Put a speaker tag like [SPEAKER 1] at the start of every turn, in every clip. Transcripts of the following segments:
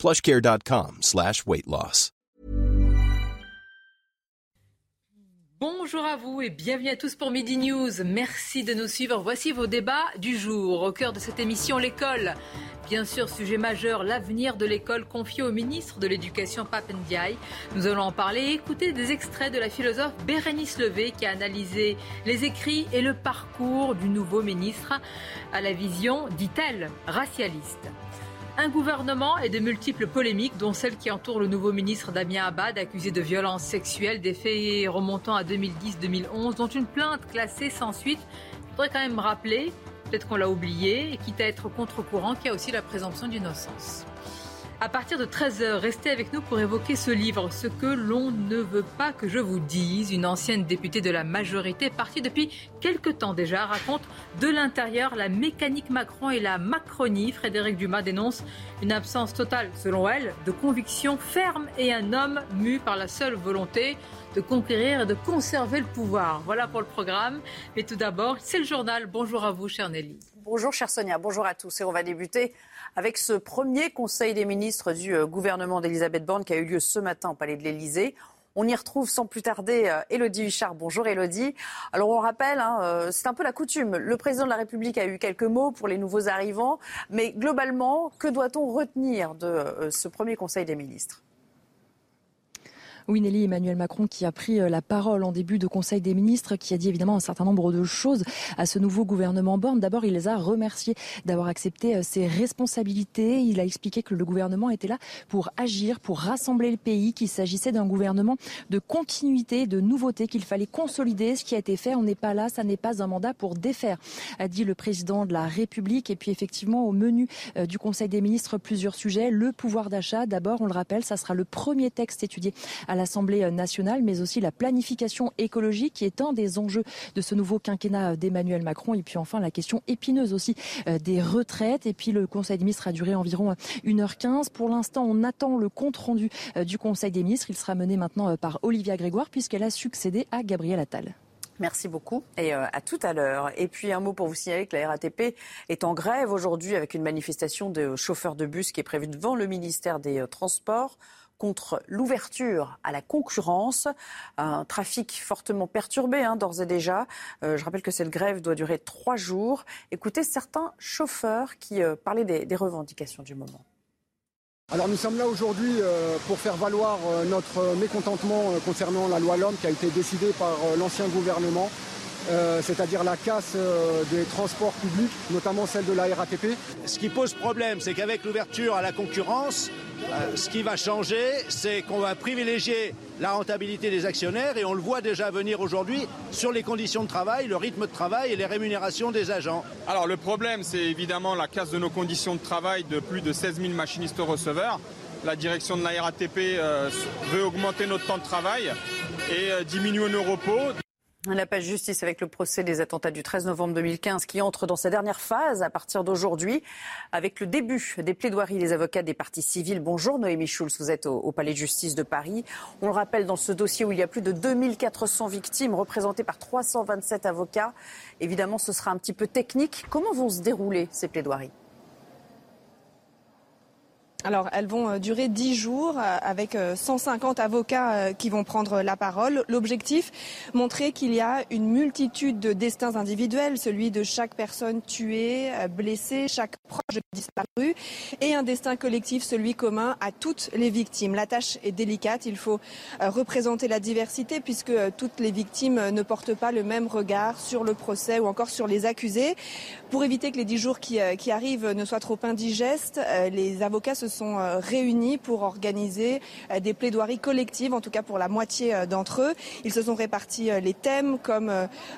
[SPEAKER 1] plushcare.com slash weight loss.
[SPEAKER 2] Bonjour à vous et bienvenue à tous pour Midi News. Merci de nous suivre. Voici vos débats du jour. Au cœur de cette émission, l'école. Bien sûr, sujet majeur, l'avenir de l'école confié au ministre de l'Éducation Papendiaï. Nous allons en parler et écouter des extraits de la philosophe Bérénice Levé qui a analysé les écrits et le parcours du nouveau ministre à la vision, dit-elle, racialiste. Un gouvernement et de multiples polémiques, dont celle qui entoure le nouveau ministre Damien Abad, accusé de violences sexuelles, des faits remontant à 2010-2011, dont une plainte classée sans suite. Il faudrait quand même rappeler, peut-être qu'on l'a oublié, quitte à être contre-courant, qu'il y a aussi la présomption d'innocence. À partir de 13h, restez avec nous pour évoquer ce livre, Ce que l'on ne veut pas que je vous dise. Une ancienne députée de la majorité, partie depuis quelque temps déjà, raconte de l'intérieur la mécanique Macron et la Macronie. Frédéric Dumas dénonce une absence totale, selon elle, de conviction ferme et un homme mu par la seule volonté de conquérir et de conserver le pouvoir. Voilà pour le programme. Mais tout d'abord, c'est le journal. Bonjour à vous, chère Nelly.
[SPEAKER 3] Bonjour, chère Sonia. Bonjour à tous. Et on va débuter avec ce premier Conseil des ministres du euh, gouvernement d'Elisabeth Borne qui a eu lieu ce matin au Palais de l'Élysée. On y retrouve sans plus tarder Elodie euh, Huchard. Bonjour Elodie. Alors on rappelle, hein, euh, c'est un peu la coutume. Le président de la République a eu quelques mots pour les nouveaux arrivants, mais globalement, que doit-on retenir de ce premier Conseil des ministres?
[SPEAKER 4] Oui, Nelly, Emmanuel Macron qui a pris euh, la parole en début de Conseil des ministres, qui a dit évidemment un certain nombre de choses à ce nouveau gouvernement Borne. D'abord, il les a remerciés d'avoir accepté euh, ses responsabilités. Il a expliqué que le gouvernement était là pour agir, pour rassembler le pays, qu'il s'agissait d'un gouvernement de continuité, de nouveauté, qu'il fallait consolider ce qui a été fait. On n'est pas là, ça n'est pas un mandat pour défaire, a dit le président de la République. Et puis effectivement, au menu euh, du Conseil des ministres, plusieurs sujets. Le pouvoir d'achat, d'abord, on le rappelle, ça sera le premier texte étudié à l'Assemblée nationale, mais aussi la planification écologique qui est un des enjeux de ce nouveau quinquennat d'Emmanuel Macron. Et puis enfin la question épineuse aussi euh, des retraites. Et puis le Conseil des ministres a duré environ 1h15. Pour l'instant, on attend le compte rendu euh, du Conseil des ministres. Il sera mené maintenant euh, par Olivia Grégoire puisqu'elle a succédé à Gabriel Attal.
[SPEAKER 3] Merci beaucoup et à tout à l'heure. Et puis un mot pour vous signaler que la RATP est en grève aujourd'hui avec une manifestation de chauffeurs de bus qui est prévue devant le ministère des Transports contre l'ouverture à la concurrence. Un trafic fortement perturbé hein, d'ores et déjà. Euh, je rappelle que cette grève doit durer trois jours. Écoutez certains chauffeurs qui euh, parlaient des, revendications du moment.
[SPEAKER 5] Alors nous sommes là aujourd'hui euh, pour faire valoir notre mécontentement concernant la loi LOM qui a été décidée par l'ancien gouvernement euh, c'est-à-dire la casse euh, des transports publics, notamment celle de la RATP.
[SPEAKER 6] Ce qui pose problème, c'est qu'avec l'ouverture à la concurrence, euh, ce qui va changer, c'est qu'on va privilégier la rentabilité des actionnaires et on le voit déjà venir aujourd'hui sur les conditions de travail, le rythme de travail et les rémunérations des agents.
[SPEAKER 7] Alors le problème, c'est évidemment la casse de nos conditions de travail de plus de 16 000 machinistes receveurs. La direction de la RATP veut augmenter notre temps de travail et diminuer nos repos.
[SPEAKER 3] La page justice avec le procès des attentats du 13 novembre 2015 qui entre dans sa dernière phase à partir d'aujourd'hui avec le début des plaidoiries des avocats des parties civiles. Bonjour Noémie Schulz, vous êtes au, Palais de justice de Paris. On le rappelle dans ce dossier où il y a plus de 2400 victimes représentées par 327 avocats. Évidemment, ce sera un petit peu technique. Comment vont se dérouler ces plaidoiries?
[SPEAKER 8] Alors, elles vont euh, durer 10 jours euh, avec 150 euh, avocats qui vont prendre la parole. L'objectif, montrer qu'il y a une multitude de destins individuels, celui de chaque personne tuée, blessée, chaque proche disparu, et un destin collectif, celui commun à toutes les victimes. La tâche est délicate, il faut représenter la diversité puisque toutes les victimes ne portent pas le même regard sur le procès ou encore sur les accusés. Pour éviter que les 10 jours qui, qui arrivent ne soient trop indigestes, les avocats se sont réunis pour organiser des plaidoiries collectives, en tout cas pour la moitié d'entre eux. Ils se sont répartis les thèmes comme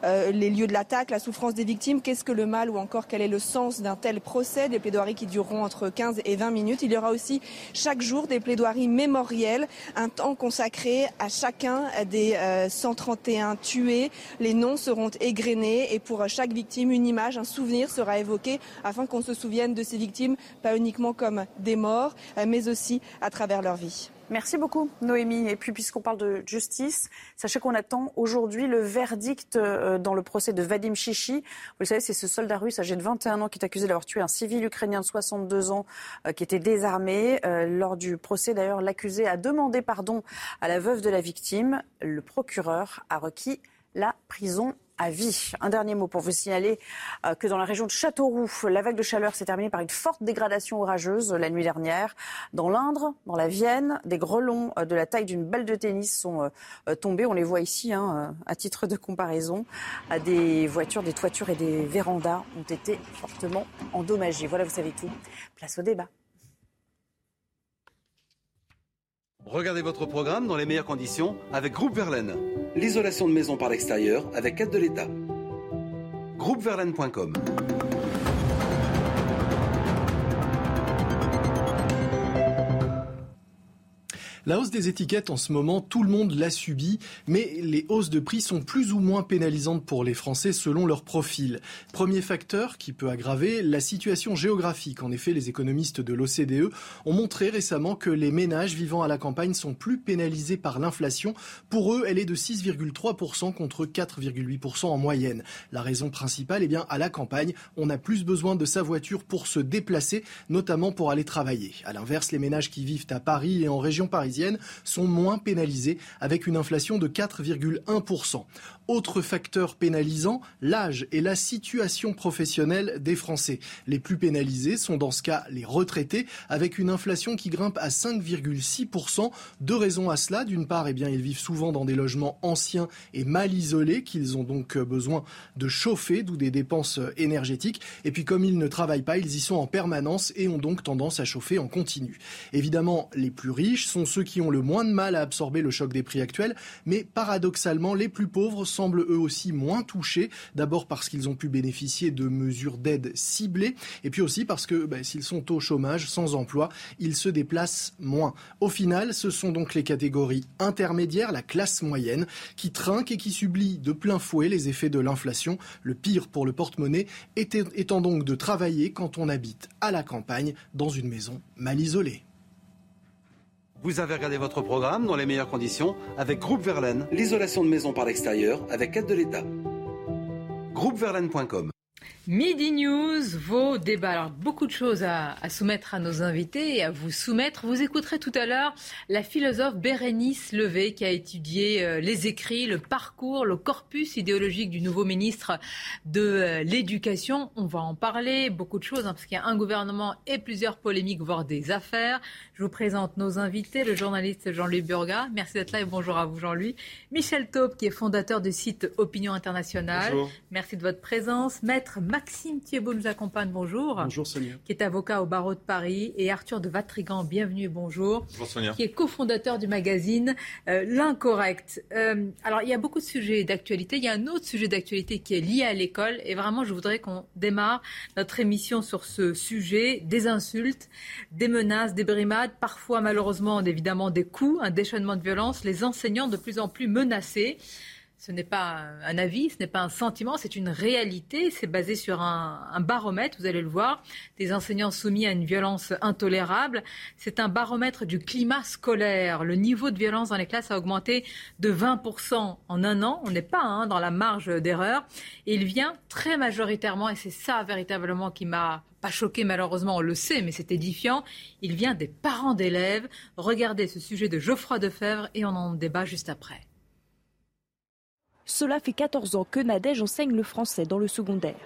[SPEAKER 8] les lieux de l'attaque, la souffrance des victimes, qu'est-ce que le mal ou encore quel est le sens d'un tel procès, des plaidoiries qui dureront entre 15 et 20 minutes. Il y aura aussi chaque jour des plaidoiries mémorielles, un temps consacré à chacun des 131 tués. Les noms seront égrenés et pour chaque victime, une image, un souvenir sera évoqué afin qu'on se souvienne de ces victimes, pas uniquement comme des morts, mais aussi à travers leur vie.
[SPEAKER 3] Merci beaucoup, Noémie. Et puis, puisqu'on parle de justice, sachez qu'on attend aujourd'hui le verdict euh, dans le procès de Vadim Chichi. Vous le savez, c'est ce soldat russe âgé de 21 ans qui est accusé d'avoir tué un civil ukrainien de 62 ans euh, qui était désarmé. Euh, lors du procès, d'ailleurs, l'accusé a demandé pardon à la veuve de la victime. Le procureur a requis la prison Un dernier mot pour vous signaler euh, que dans la région de Châteauroux, la vague de chaleur s'est terminée par une forte dégradation orageuse la nuit dernière. Dans l'Indre, dans la Vienne, des grelons euh, de la taille d'une balle de tennis sont euh, tombés. On les voit ici, hein, à titre de comparaison. Des voitures, des toitures et des vérandas ont été fortement endommagées. Voilà, vous savez tout. Place au débat.
[SPEAKER 9] Regardez votre programme dans les meilleures conditions avec Groupe Verlaine. L'isolation de maison par l'extérieur avec aide de l'État. Groupeverlaine.com
[SPEAKER 10] La hausse des étiquettes en ce moment, tout le monde l'a subi, mais les hausses de prix sont plus ou moins pénalisantes pour les Français selon leur profil. Premier facteur qui peut aggraver la situation géographique. En effet, les économistes de l'OCDE ont montré récemment que les ménages vivant à la campagne sont plus pénalisés par l'inflation. Pour eux, elle est de 6,3% contre 4,8% en moyenne. La raison principale, eh bien, à la campagne, on a plus besoin de sa voiture pour se déplacer, notamment pour aller travailler. À l'inverse, les ménages qui vivent à Paris et en région parisienne sont moins pénalisées avec une inflation de 4,1%. Autre facteur pénalisant, l'âge et la situation professionnelle des Français. Les plus pénalisés sont dans ce cas les retraités, avec une inflation qui grimpe à 5,6%. Deux raisons à cela. D'une part, eh bien, ils vivent souvent dans des logements anciens et mal isolés, qu'ils ont donc besoin de chauffer, d'où des dépenses énergétiques. Et puis, comme ils ne travaillent pas, ils y sont en permanence et ont donc tendance à chauffer en continu. Évidemment, les plus riches sont ceux qui ont le moins de mal à absorber le choc des prix actuels, mais paradoxalement, les plus pauvres semblent eux aussi moins touchés. D'abord parce qu'ils ont pu bénéficier de mesures d'aide ciblées, et puis aussi parce que ben, s'ils sont au chômage, sans emploi, ils se déplacent moins. Au final, ce sont donc les catégories intermédiaires, la classe moyenne, qui trinquent et qui subit de plein fouet les effets de l'inflation. Le pire pour le porte-monnaie étant donc de travailler quand on habite à la campagne dans une maison mal isolée.
[SPEAKER 9] Vous avez regardé votre programme dans les meilleures conditions avec Groupe Verlaine, l'isolation de maison par l'extérieur avec aide de l'État. Groupeverlaine.com
[SPEAKER 2] Midi News, vos débats. Alors, beaucoup de choses à, soumettre à nos invités et à vous soumettre. Vous écouterez tout à l'heure la philosophe Bérénice Levé qui a étudié euh, les écrits, le parcours, le corpus idéologique du nouveau ministre de euh, l'Éducation. On va en parler, beaucoup de choses, hein, parce qu'il y a un gouvernement et plusieurs polémiques, voire des affaires. Je vous présente nos invités, le journaliste Jean-Louis Burga. Merci d'être là et bonjour à vous Jean-Louis. Michel Taupe, qui est fondateur du site Opinion Internationale.
[SPEAKER 11] Bonjour.
[SPEAKER 2] Merci de votre présence. Maître Maxime Thiebaud nous accompagne, bonjour.
[SPEAKER 11] Bonjour Sonia.
[SPEAKER 2] Qui est avocat au barreau de Paris. Et Arthur de Vatrigan, bienvenue et bonjour.
[SPEAKER 11] Bonjour Sonia.
[SPEAKER 2] Qui est cofondateur du magazine euh, L'Incorrect. Euh, alors, il y a beaucoup de sujets d'actualité. Il y a un autre sujet d'actualité qui est lié à l'école. Et vraiment, je voudrais qu'on démarre notre émission sur ce sujet. Des insultes, des menaces, des brimades, parfois malheureusement, évidemment, des coups, un déchaînement de violence. Les enseignants de plus en plus menacés. Ce n'est pas un avis, ce n'est pas un sentiment, c'est une réalité. C'est basé sur un, baromètre, vous allez le voir, des enseignants soumis à une violence intolérable. C'est un baromètre du climat scolaire. Le niveau de violence dans les classes a augmenté de 20% en un an. On n'est pas hein, dans la marge d'erreur. Et il vient très majoritairement, et c'est ça véritablement qui m'a pas choqué malheureusement, on le sait, mais c'est édifiant. Il vient des parents d'élèves. Regardez ce sujet de Geoffroy Defebvre et on en débat juste après.
[SPEAKER 12] Cela fait 14 ans que Nadège enseigne le français dans le secondaire.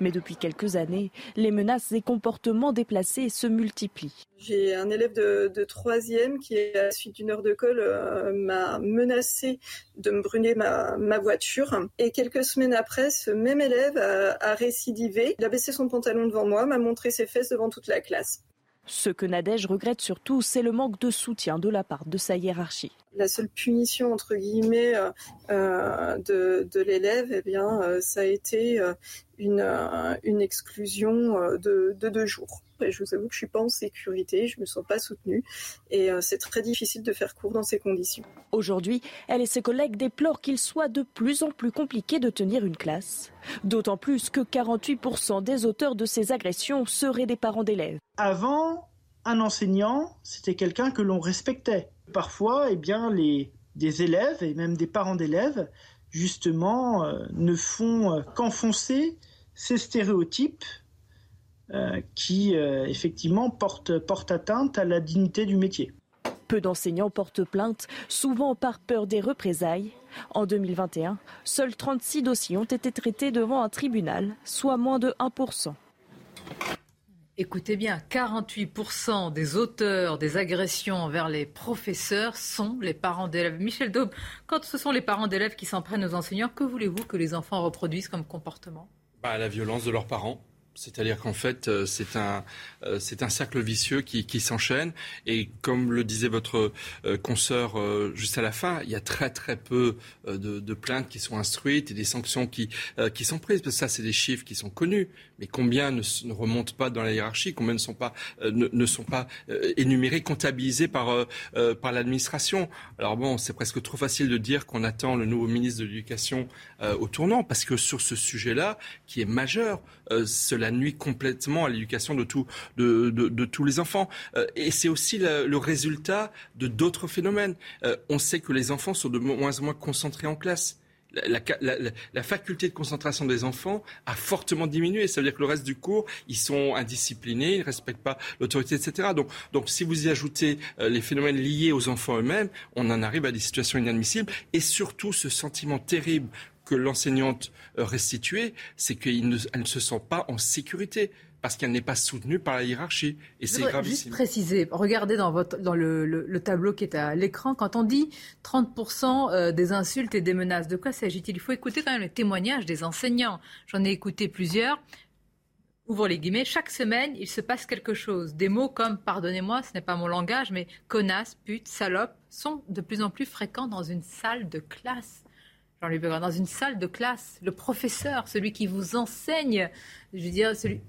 [SPEAKER 12] Mais depuis quelques années, les menaces et comportements déplacés se multiplient.
[SPEAKER 13] J'ai un élève de, troisième qui, à la suite d'une heure de colle, euh, m'a menacé de me brûler ma, voiture. Et quelques semaines après, ce même élève a récidivé. Il a baissé son pantalon devant moi, m'a montré ses fesses devant toute la classe.
[SPEAKER 12] Ce que Nadège regrette surtout, c'est le manque de soutien de la part de sa hiérarchie.
[SPEAKER 13] La seule punition entre guillemets euh, euh, de, l'élève, eh bien, euh, ça a été une, une exclusion de, deux jours. Et je vous avoue que je suis pas en sécurité, je me sens pas soutenue et c'est très difficile de faire cours dans ces conditions.
[SPEAKER 12] Aujourd'hui, elle et ses collègues déplorent qu'il soit de plus en plus compliqué de tenir une classe. D'autant plus que 48% des auteurs de ces agressions seraient des parents d'élèves.
[SPEAKER 11] Avant, un enseignant, c'était quelqu'un que l'on respectait. Parfois, eh bien, les, des élèves et même des parents d'élèves, justement, euh, ne font euh, qu'enfoncer ces stéréotypes euh, qui, effectivement, portent, portent atteinte à la dignité du métier.
[SPEAKER 12] Peu d'enseignants portent plainte, souvent par peur des représailles. En 2021, seuls 36 dossiers ont été traités devant un tribunal, soit moins de 1%.
[SPEAKER 2] Écoutez bien, 48% des auteurs des agressions envers les professeurs sont les parents d'élèves. Michel Daube, quand ce sont les parents d'élèves qui s'en prennent aux enseignants, que voulez-vous que les enfants reproduisent comme comportement?
[SPEAKER 14] Bah, La violence de leurs parents. C'est-à-dire qu'en fait, euh, c'est un, euh, c'est un cercle vicieux qui, qui s'enchaîne. Et comme le disait votre euh, consoeur juste à la fin, il y a très très peu de, plaintes qui sont instruites et des sanctions qui, qui sont prises. Ça, c'est des chiffres qui sont connus. Mais combien ne, ne remontent pas dans la hiérarchie Combien ne sont pas, ne, sont pas énumérés, comptabilisés par, par l'administration Alors bon, c'est presque trop facile de dire qu'on attend le nouveau ministre de l'Éducation au tournant. Parce que sur ce sujet-là, qui est majeur, cela nuit complètement à l'éducation de, tous les enfants. Euh, et c'est aussi le, résultat de d'autres phénomènes. Euh, on sait que les enfants sont de moins en moins concentrés en classe. La, faculté de concentration des enfants a fortement diminué. Ça veut dire que le reste du cours, ils sont indisciplinés, ils ne respectent pas l'autorité, etc. Donc, si vous y ajoutez euh, les phénomènes liés aux enfants eux-mêmes, on en arrive à des situations inadmissibles. Et surtout, ce sentiment terrible que l'enseignante euh, restituée, c'est qu'elle ne, se sent pas en sécurité parce qu'elle n'est pas soutenue par la hiérarchie. Et c'est gravissime.
[SPEAKER 2] Juste préciser, regardez dans, votre, dans le, tableau qui est à l'écran, quand on dit 30% euh, des insultes et des menaces, de quoi s'agit-il? Il faut écouter quand même les témoignages des enseignants. J'en ai écouté plusieurs. Ouvre les guillemets, chaque semaine, il se passe quelque chose. Des mots comme, pardonnez-moi, ce n'est pas mon langage, mais connasse, pute, salope, sont de plus en plus fréquents dans une salle de classe dans une salle de classe, le professeur, celui qui vous enseigne, je dire, celui,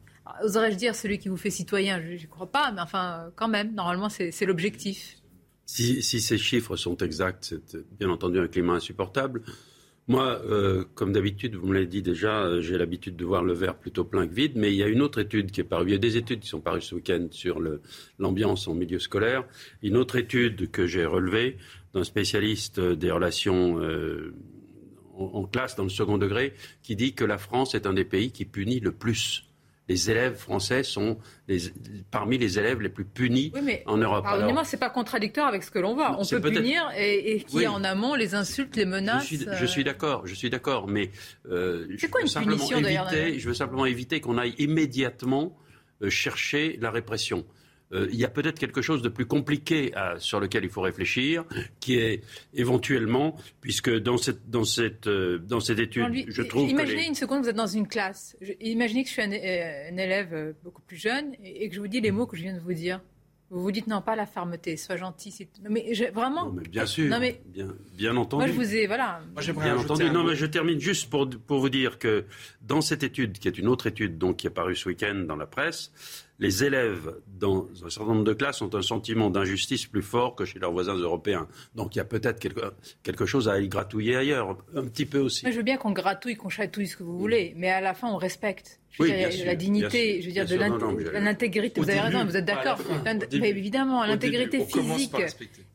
[SPEAKER 2] oserais-je dire celui qui vous fait citoyen Je ne crois pas, mais enfin, quand même, normalement, c'est l'objectif.
[SPEAKER 15] Si, ces chiffres sont exacts, c'est bien entendu un climat insupportable. Moi, euh, comme d'habitude, vous me l'avez dit déjà, euh, j'ai l'habitude de voir le verre plutôt plein que vide, mais il y a une autre étude qui est parue. Il y a des études qui sont parues ce week-end sur l'ambiance en milieu scolaire. Une autre étude que j'ai relevée d'un spécialiste des relations euh, en, classe dans le second degré qui dit que la France est un des pays qui punit le plus les élèves français sont parmi les élèves les plus punis en Europe.
[SPEAKER 2] Pardonnez-moi, c'est pas contradictoire avec ce que l'on voit. On peut punir et, qui est en amont les insultes, les menaces.
[SPEAKER 15] Je suis, d'accord, je suis d'accord, mais
[SPEAKER 2] euh, c'est quoi une punition
[SPEAKER 15] Je veux simplement éviter qu'on aille immédiatement euh, chercher la répression. Euh, il y a peut-être quelque chose de plus compliqué sur lequel il faut réfléchir, qui est éventuellement, puisque dans cette, dans cette, euh, dans cette étude, je trouve.
[SPEAKER 2] Imaginez une seconde, vous êtes dans une classe. imaginez que je suis un, euh, élève beaucoup plus jeune et, que je vous dis les mots que je viens de vous dire. Vous vous dites non, pas la fermeté, sois gentil. Non, mais vraiment.
[SPEAKER 15] mais bien sûr. Non, mais... bien, bien entendu.
[SPEAKER 2] Moi, je vous ai. Voilà.
[SPEAKER 15] Moi, bien entendu. Non, mais je termine juste pour, pour vous dire que dans cette étude, qui est une autre étude donc, qui est parue ce week-end dans la presse, les élèves dans un certain nombre de classes ont un sentiment d'injustice plus fort que chez leurs voisins européens. Donc il y a peut-être quelque, chose à y gratouiller ailleurs, un petit peu aussi.
[SPEAKER 2] je veux bien qu'on gratouille, qu'on chatouille ce que vous voulez, mais à la fin on respecte. Je veux dire, la dignité, je veux dire, de l'intégrité. Vous avez raison, vous êtes d'accord. Évidemment, l'intégrité physique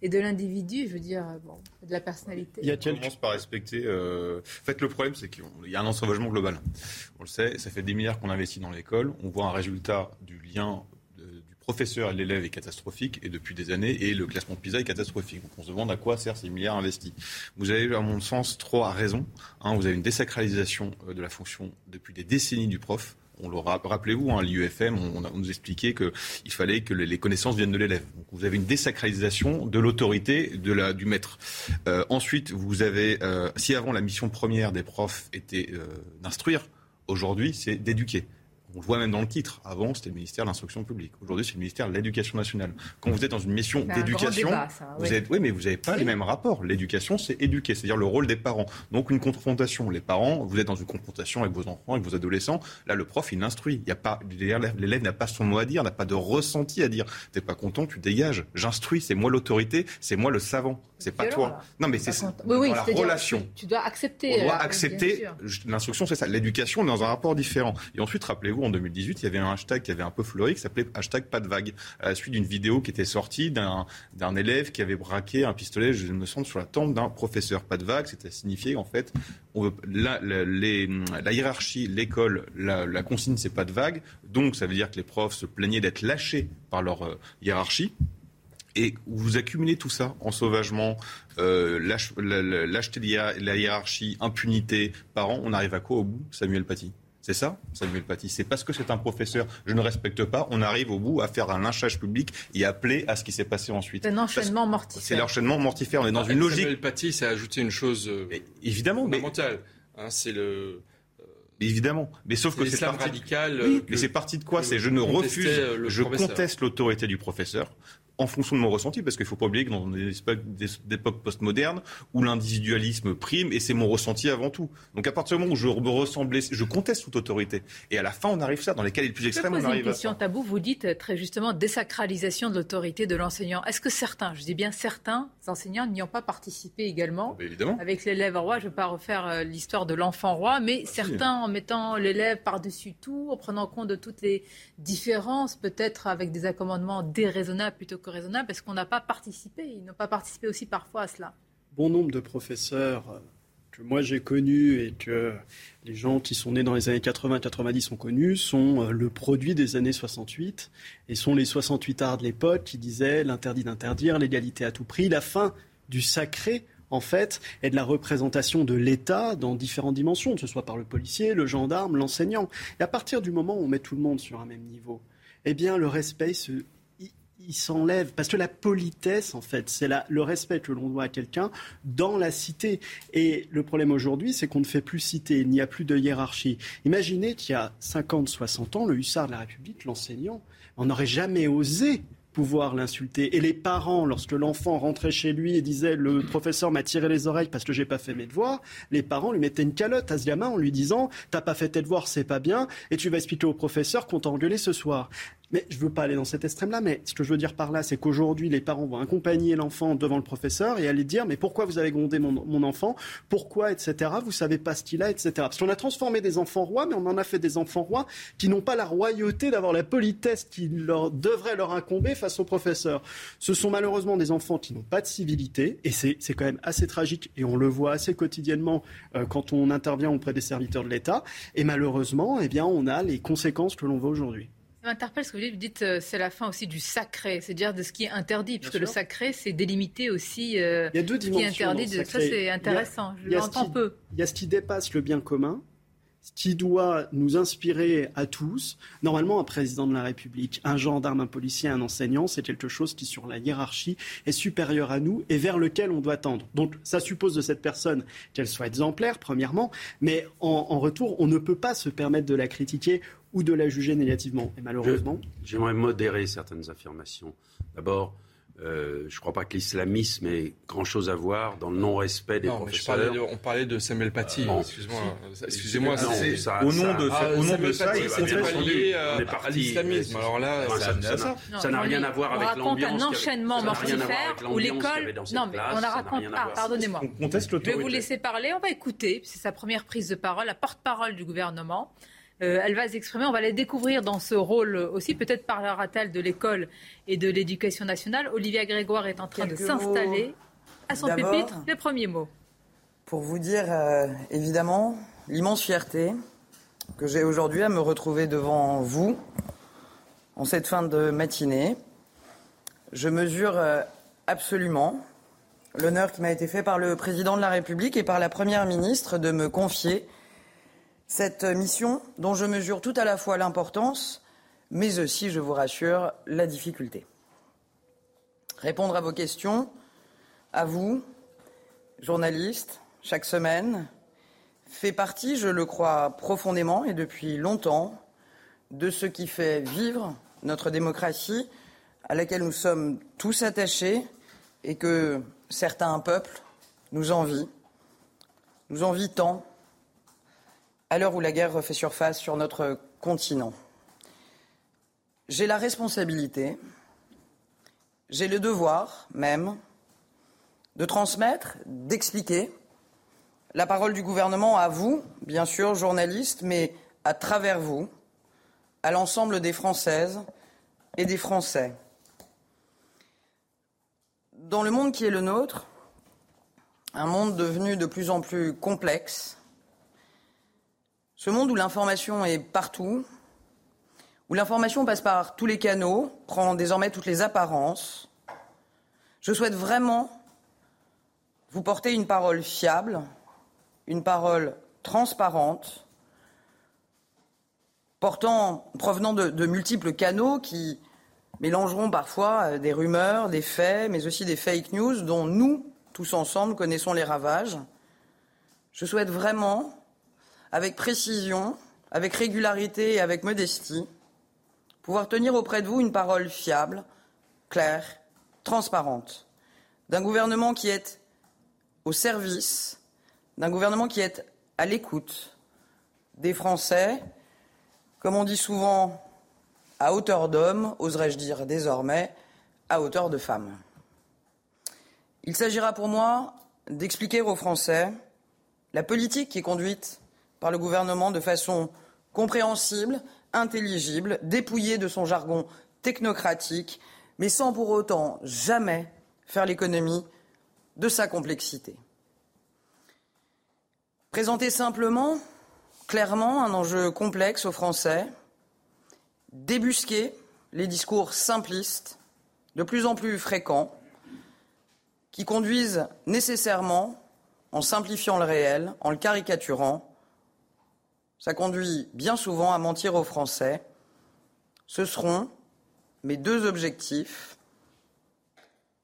[SPEAKER 2] et de l'individu, je veux dire, bon, de la personnalité.
[SPEAKER 16] Il y a on commence par respecter. Euh... En fait, le problème, c'est qu'il y a un ensauvagement global. On le sait, ça fait des milliards qu'on investit dans l'école. On voit un résultat du du professeur et l'élève est catastrophique et depuis des années et le classement de PISA est catastrophique. Donc on se demande à quoi servent ces milliards investis. Vous avez à mon sens trois raisons. Un, vous avez une désacralisation euh, de la fonction depuis des décennies du prof. On le rappelez-vous, hein, l'IUFM, on, nous expliquait qu'il fallait que les connaissances viennent de l'élève. Donc vous avez une désacralisation de l'autorité du maître. Euh, ensuite, vous avez, euh, si avant la mission première des profs était d'instruire, aujourd'hui c'est d'éduquer On le voit même dans le titre. Avant, c'était le ministère de l'Instruction publique. Aujourd'hui, c'est le ministère de l'Éducation nationale. Quand vous êtes dans une mission d'éducation, vous oui. êtes, oui, mais vous n'avez pas les mêmes rapports. L'éducation, c'est éduquer, c'est-à-dire le rôle des parents. Donc une confrontation. Les parents, vous êtes dans une confrontation avec vos enfants, avec vos adolescents. Là, le prof, il instruit. Il y a pas, l'élève n'a pas son mot à dire, n'a pas de ressenti à dire. T'es pas content, tu dégages. J'instruis. C'est moi l'autorité, c'est moi le savant. C'est pas toi. Non, mais c'est
[SPEAKER 2] oui,
[SPEAKER 16] la relation.
[SPEAKER 2] Tu, dois accepter.
[SPEAKER 16] On doit euh, accepter. L'instruction, c'est ça. L'éducation, dans un rapport différent. Et ensuite, rappelez-vous, en 2018, il y avait un hashtag qui avait un peu fleuri qui s'appelait hashtag pas de vague, à la suite d'une vidéo qui était sortie d'un élève qui avait braqué un pistolet, je me semble, sur la tempe d'un professeur. Pas de vague, c'était signifié en fait, on veut, la, la, hiérarchie, l'école, la, la, consigne, c'est pas de vague. Donc ça veut dire que les profs se plaignaient d'être lâchés par leur euh, hiérarchie. Et vous accumulez tout ça en sauvagement, euh, lâcheté de la hiérarchie, impunité, parents, on arrive à quoi au bout, Samuel Paty? C'est ça, Samuel Paty. C'est parce que c'est un professeur, je ne respecte pas, on arrive au bout à faire un lynchage public et appeler à ce qui s'est passé ensuite.
[SPEAKER 2] C'est un enchaînement mortifère.
[SPEAKER 16] C'est l'enchaînement mortifère. On est dans une logique.
[SPEAKER 14] Samuel Paty, ça a ajouté une chose euh,
[SPEAKER 16] évidemment,
[SPEAKER 14] fondamentale. Hein, c'est le.
[SPEAKER 16] Évidemment, mais sauf que c'est parti.
[SPEAKER 14] radical.
[SPEAKER 16] Oui, mais c'est parti de quoi? C'est je ne refuse, je conteste l'autorité du professeur en fonction de mon ressenti, parce qu'il ne faut pas oublier que dans des époques postmodernes où l'individualisme prime, et c'est mon ressenti avant tout. Donc à partir du moment où je me ressemblais, je conteste toute autorité. Et à la fin, on arrive ça. Dans les cas les plus extrêmes, on arrive
[SPEAKER 2] une question tabou. Vous dites euh, très justement désacralisation de l'autorité de l'enseignant. Est-ce que certains, je dis bien certains enseignants, n'y ont pas participé également
[SPEAKER 16] Évidemment.
[SPEAKER 2] Avec l'élève roi, je ne vais pas refaire euh, l'histoire de l'enfant roi, mais ah, certains en mettant l'élève par-dessus tout, en prenant compte de toutes les différences, peut-être avec des accommodements déraisonnables plutôt que raisonnable parce qu'on n'a pas participé. Ils n'ont pas participé aussi parfois à cela.
[SPEAKER 17] Bon nombre de professeurs euh, moi j'ai connus et que les gens qui sont nés dans les années 80-90 ont connus sont euh, le produit des années 68 et sont les 68 arts de l'époque qui disaient l'interdit d'interdire, l'égalité à tout prix, la fin du sacré en fait, et de la représentation de l'État dans différentes dimensions, que ce soit par le policier, le gendarme, l'enseignant. Et à partir du moment où on met tout le monde sur un même niveau, eh bien, le respect se il s'enlève. Parce que la politesse, en fait, c'est le respect que l'on doit à quelqu'un dans la cité. Et le problème aujourd'hui, c'est qu'on ne fait plus cité, il n'y a plus de hiérarchie. Imaginez qu'il y a 50, 60 ans, le hussard de la République, l'enseignant, on n'aurait jamais osé pouvoir l'insulter. Et les parents, lorsque l'enfant rentrait chez lui et disait le professeur m'a tiré les oreilles parce que j'ai pas fait mes devoirs, les parents lui mettaient une calotte à ce gamin en lui disant t'as pas fait tes devoirs, c'est pas bien, et tu vas expliquer au professeur qu'on t'a engueulé ce soir. Mais je ne veux pas aller dans cet extrême-là, mais ce que je veux dire par là, c'est qu'aujourd'hui, les parents vont accompagner l'enfant devant le professeur et aller dire, mais pourquoi vous avez grondé mon, enfant? Pourquoi, etc. Vous savez pas ce qu'il a, etc. Parce qu'on a transformé des enfants rois, mais on en a fait des enfants rois qui n'ont pas la royauté d'avoir la politesse qui leur, devrait leur incomber face au professeur. Ce sont malheureusement des enfants qui n'ont pas de civilité, et c'est quand même assez tragique, et on le voit assez quotidiennement euh, quand on intervient auprès des serviteurs de l'État. Et malheureusement, eh bien, on a les conséquences que l'on voit aujourd'hui.
[SPEAKER 2] Ça m'interpelle ce que vous dites, euh, c'est la fin aussi du sacré, c'est-à-dire de ce qui est interdit, puisque le sacré, c'est délimité aussi
[SPEAKER 17] euh, il y a deux
[SPEAKER 2] ce qui est interdit. De... Ça, c'est intéressant, je l'entends peu.
[SPEAKER 17] Il y a ce qui dépasse le bien commun, ce qui doit nous inspirer à tous. Normalement, un président de la République, un gendarme, un policier, un enseignant, c'est quelque chose qui, sur la hiérarchie, est supérieur à nous et vers lequel on doit tendre. Donc, ça suppose de cette personne qu'elle soit exemplaire, premièrement, mais en, en retour, on ne peut pas se permettre de la critiquer ou de la juger négativement. Et malheureusement.
[SPEAKER 15] J'aimerais modérer certaines affirmations. D'abord, euh, je ne crois pas que l'islamisme ait grand-chose à voir dans le non-respect des non, professeurs.
[SPEAKER 14] Mais on parlait de Samuel Paty. Excuse-moi. Excusez-moi.
[SPEAKER 16] Au nom de ça, au nom de ça,
[SPEAKER 14] il s'est lié à l'islamisme. Alors là,
[SPEAKER 15] ça n'a rien à voir avec l'ambiance.
[SPEAKER 2] On raconte un enchaînement mortifère où l'école. Non, mais on a raconté. Ah, pardonnez-moi. Je vais vous laisser parler. On va écouter. C'est sa première prise de parole, la porte-parole du gouvernement. Euh, elle va s'exprimer. On va la découvrir dans ce rôle aussi. Peut-être parlera-t-elle de l'école et de l'éducation nationale. Olivia Grégoire est en train de s'installer à son pupitre. Les premiers mots.
[SPEAKER 18] Pour vous dire, euh, évidemment, l'immense fierté que j'ai aujourd'hui à me retrouver devant vous en cette fin de matinée. Je mesure euh, absolument l'honneur qui m'a été fait par le président de la République et par la première ministre de me confier cette mission dont je mesure tout à la fois l'importance, mais aussi, je vous rassure, la difficulté. Répondre à vos questions, à vous, journalistes, chaque semaine, fait partie, je le crois profondément et depuis longtemps, de ce qui fait vivre notre démocratie, à laquelle nous sommes tous attachés et que certains peuples nous envient, nous envient tant, à l'heure où la guerre refait surface sur notre continent. J'ai la responsabilité, j'ai le devoir même de transmettre, d'expliquer la parole du gouvernement à vous, bien sûr, journalistes, mais à travers vous, à l'ensemble des Françaises et des Français. Dans le monde qui est le nôtre, un monde devenu de plus en plus complexe, ce monde où l'information est partout, où l'information passe par tous les canaux, prend désormais toutes les apparences. Je souhaite vraiment vous porter une parole fiable, une parole transparente, portant, provenant de, de, multiples canaux qui mélangeront parfois euh, des rumeurs, des faits, mais aussi des fake news dont nous, tous ensemble, connaissons les ravages. Je souhaite vraiment, avec précision, avec régularité et avec modestie, pouvoir tenir auprès de vous une parole fiable, claire, transparente, d'un gouvernement qui est au service, d'un gouvernement qui est à l'écoute des Français, comme on dit souvent, à hauteur d'homme, oserais-je dire désormais, à hauteur de femme. Il s'agira pour moi d'expliquer aux Français la politique qui est conduite par le gouvernement de façon compréhensible, intelligible, dépouillée de son jargon technocratique, mais sans pour autant jamais faire l'économie de sa complexité. Présenter simplement, clairement, un enjeu complexe aux Français, débusquer les discours simplistes, de plus en plus fréquents, qui conduisent nécessairement, en simplifiant le réel, en le caricaturant, ça conduit bien souvent à mentir aux Français. Ce seront mes deux objectifs.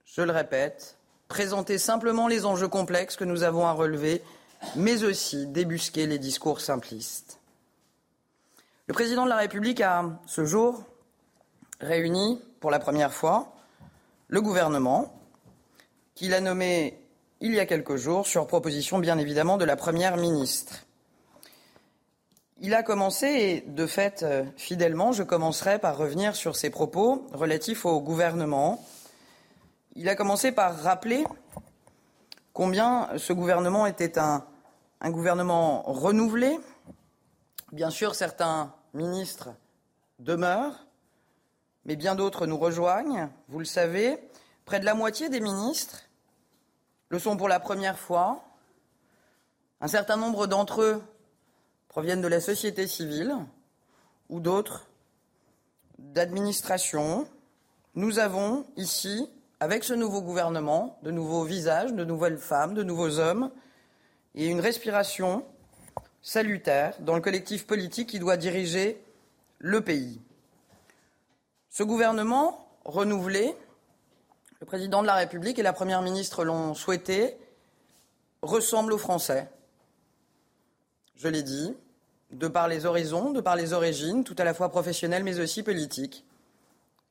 [SPEAKER 18] Je le répète, présenter simplement les enjeux complexes que nous avons à relever, mais aussi débusquer les discours simplistes. Le président de la République a, ce jour, réuni pour la première fois le gouvernement, qu'il a nommé il y a quelques jours, sur proposition bien évidemment de la Première ministre. Il a commencé, et de fait, euh, fidèlement, je commencerai par revenir sur ses propos relatifs au gouvernement. Il a commencé par rappeler combien ce gouvernement était un, un gouvernement renouvelé. Bien sûr, certains ministres demeurent, mais bien d'autres nous rejoignent. Vous le savez, près de la moitié des ministres le sont pour la première fois. Un certain nombre d'entre eux proviennent de la société civile ou d'autres d'administration. Nous avons ici, avec ce nouveau gouvernement, de nouveaux visages, de nouvelles femmes, de nouveaux hommes, et une respiration salutaire dans le collectif politique qui doit diriger le pays. Ce gouvernement renouvelé, le président de la République et la Première ministre l'ont souhaité, ressemble aux Français. Je l'ai dit, de par les horizons, de par les origines, tout à la fois professionnelles mais aussi politiques.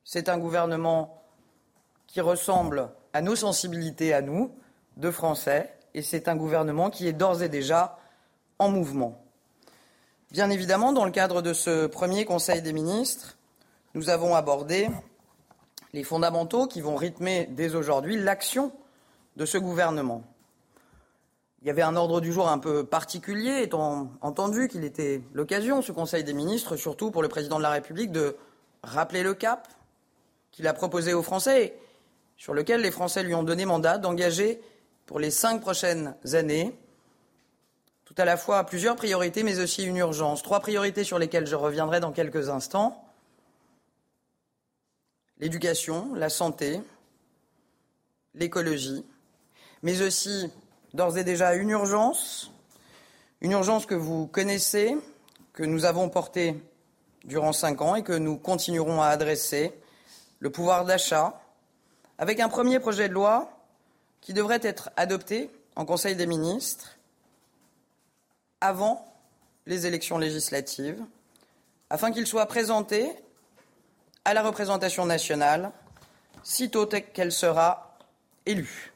[SPEAKER 18] C'est un gouvernement qui ressemble à nos sensibilités, à nous, de Français, et c'est un gouvernement qui est d'ores et déjà en mouvement. Bien évidemment, dans le cadre de ce premier Conseil des ministres, nous avons abordé les fondamentaux qui vont rythmer dès aujourd'hui l'action de ce gouvernement. Il y avait un ordre du jour un peu particulier, étant entendu qu'il était l'occasion, ce Conseil des ministres, surtout pour le président de la République, de rappeler le cap qu'il a proposé aux Français, sur lequel les Français lui ont donné mandat d'engager pour les cinq prochaines années tout à la fois plusieurs priorités, mais aussi une urgence. Trois priorités sur lesquelles je reviendrai dans quelques instants. L'éducation, la santé, l'écologie, mais aussi d'ores et déjà une urgence, une urgence que vous connaissez, que nous avons portée durant cinq ans et que nous continuerons à adresser, le pouvoir d'achat, avec un premier projet de loi qui devrait être adopté en Conseil des ministres avant les élections législatives, afin qu'il soit présenté à la représentation nationale sitôt qu'elle sera élue.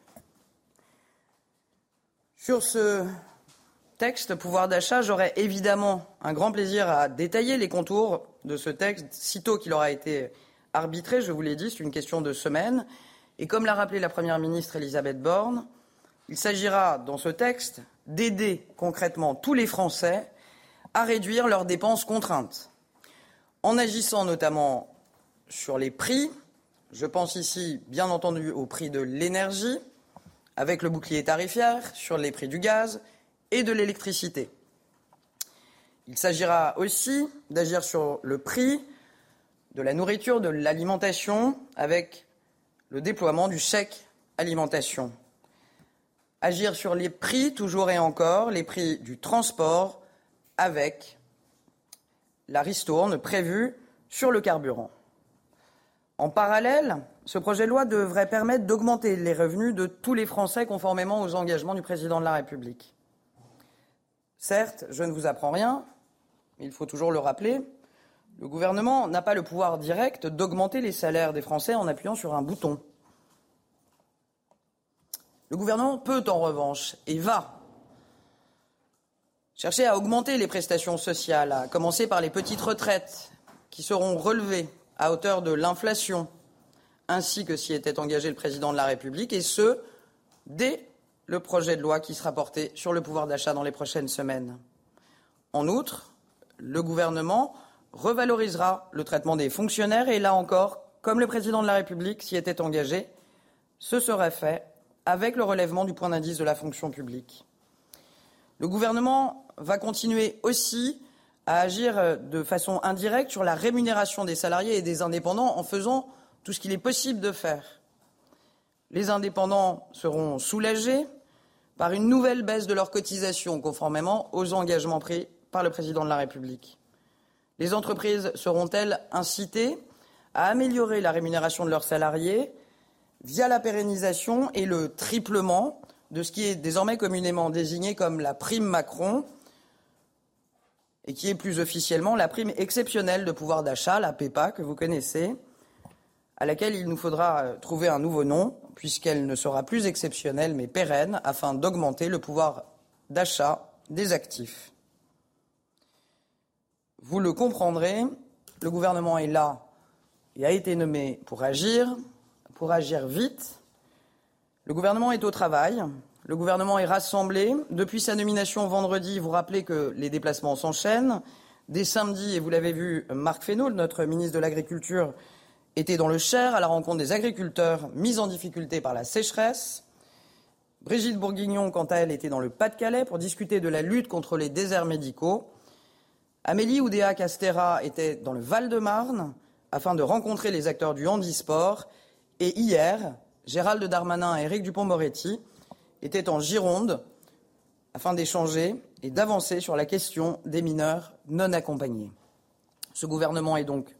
[SPEAKER 18] Sur ce texte pouvoir d'achat, j'aurai évidemment un grand plaisir à détailler les contours de ce texte sitôt qu'il aura été arbitré. Je vous l'ai dit, c'est une question de semaine. Et comme l'a rappelé la Première ministre Elisabeth Borne, il s'agira dans ce texte d'aider concrètement tous les Français à réduire leurs dépenses contraintes, en agissant notamment sur les prix. Je pense ici, bien entendu, au prix de l'énergie, avec le bouclier tarifaire, sur les prix du gaz et de l'électricité. Il s'agira aussi d'agir sur le prix de la nourriture, de l'alimentation, avec le déploiement du chèque alimentation. Agir sur les prix, toujours et encore, les prix du transport, avec la ristourne prévue sur le carburant. En parallèle, ce projet de loi devrait permettre d'augmenter les revenus de tous les Français conformément aux engagements du président de la République. Certes, je ne vous apprends rien, mais il faut toujours le rappeler, le gouvernement n'a pas le pouvoir direct d'augmenter les salaires des Français en appuyant sur un bouton. Le gouvernement peut en revanche et va chercher à augmenter les prestations sociales, à commencer par les petites retraites qui seront relevées à hauteur de l'inflation, ainsi que s'y était engagé le président de la République, et ce, dès le projet de loi qui sera porté sur le pouvoir d'achat dans les prochaines semaines. En outre, le gouvernement revalorisera le traitement des fonctionnaires et là encore, comme le président de la République s'y était engagé, ce serait fait avec le relèvement du point d'indice de la fonction publique. Le gouvernement va continuer aussi à agir de façon indirecte sur la rémunération des salariés et des indépendants en faisant tout ce qu'il est possible de faire. Les indépendants seront soulagés par une nouvelle baisse de leurs cotisations, conformément aux engagements pris par le président de la République. Les entreprises seront-elles incitées à améliorer la rémunération de leurs salariés via la pérennisation et le triplement de ce qui est désormais communément désigné comme la prime Macron et qui est plus officiellement la prime exceptionnelle de pouvoir d'achat, la PEPA, que vous connaissez, à laquelle il nous faudra euh, trouver un nouveau nom, puisqu'elle ne sera plus exceptionnelle mais pérenne, afin d'augmenter le pouvoir d'achat des actifs. Vous le comprendrez, le gouvernement est là et a été nommé pour agir, pour agir vite. Le gouvernement est au travail, le gouvernement est rassemblé. Depuis sa nomination vendredi, vous rappelez que les déplacements s'enchaînent. Dès samedi, et vous l'avez vu, Marc Fesneau, notre ministre de l'Agriculture, était dans le Cher à la rencontre des agriculteurs mis en difficulté par la sécheresse. Brigitte Bourguignon, quant à elle, était dans le Pas-de-Calais pour discuter de la lutte contre les déserts médicaux. Amélie Oudéa Castera était dans le Val-de-Marne afin de rencontrer les acteurs du handisport. Et hier, Gérald Darmanin et Éric Dupont-Moretti étaient en Gironde afin d'échanger et d'avancer sur la question des mineurs non accompagnés. Ce gouvernement est donc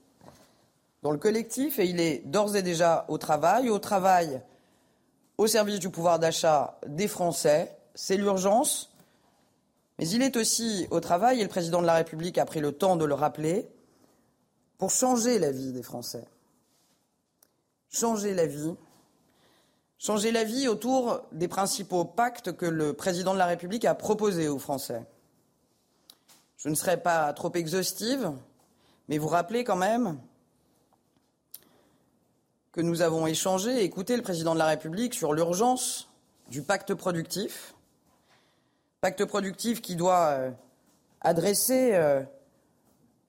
[SPEAKER 18] dans le collectif et il est d'ores et déjà au travail, au travail au service du pouvoir d'achat des Français. C'est l'urgence, mais il est aussi au travail, et le président de la République a pris le temps de le rappeler, pour changer la vie des Français. Changer la vie. Changer la vie autour des principaux pactes que le président de la République a proposés aux Français. Je ne serai pas trop exhaustive, mais vous rappelez quand même que nous avons échangé écouté le président de la République sur l'urgence du pacte productif. Pacte productif qui doit euh, adresser euh,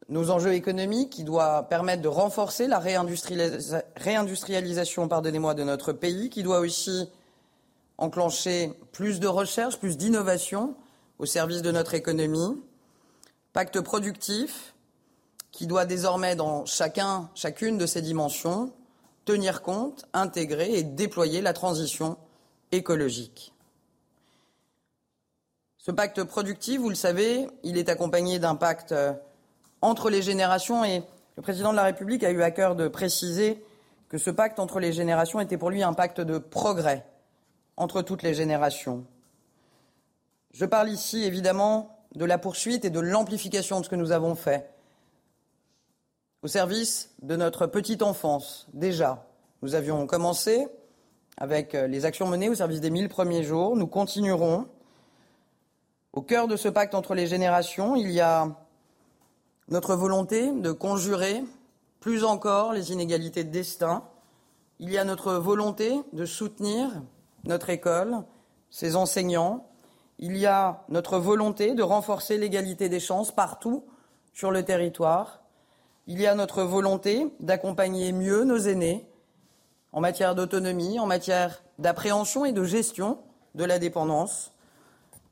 [SPEAKER 18] nos enjeux économiques, qui doit permettre de renforcer la réindustrialisation de notre pays, qui doit aussi enclencher plus de recherche, plus d'innovation au service de notre économie. Pacte productif qui doit désormais, dans chacun, chacune de ces dimensions, tenir compte, intégrer et déployer la transition écologique. Ce pacte productif, vous le savez, il est accompagné d'un pacte euh, entre les générations et le président de la République a eu à cœur de préciser que ce pacte entre les générations était pour lui un pacte de progrès entre toutes les générations. Je parle ici évidemment de la poursuite et de l'amplification de ce que nous avons fait au service de notre petite enfance. Déjà, nous avions commencé avec euh, les actions menées au service des mille premiers jours. Nous continuerons. Au cœur de ce pacte entre les générations, il y a notre volonté de conjurer plus encore les inégalités de destin. Il y a notre volonté de soutenir notre école, ses enseignants. Il y a notre volonté de renforcer l'égalité des chances partout sur le territoire. Il y a notre volonté d'accompagner mieux nos aînés en matière d'autonomie, en matière d'appréhension et de gestion de la dépendance,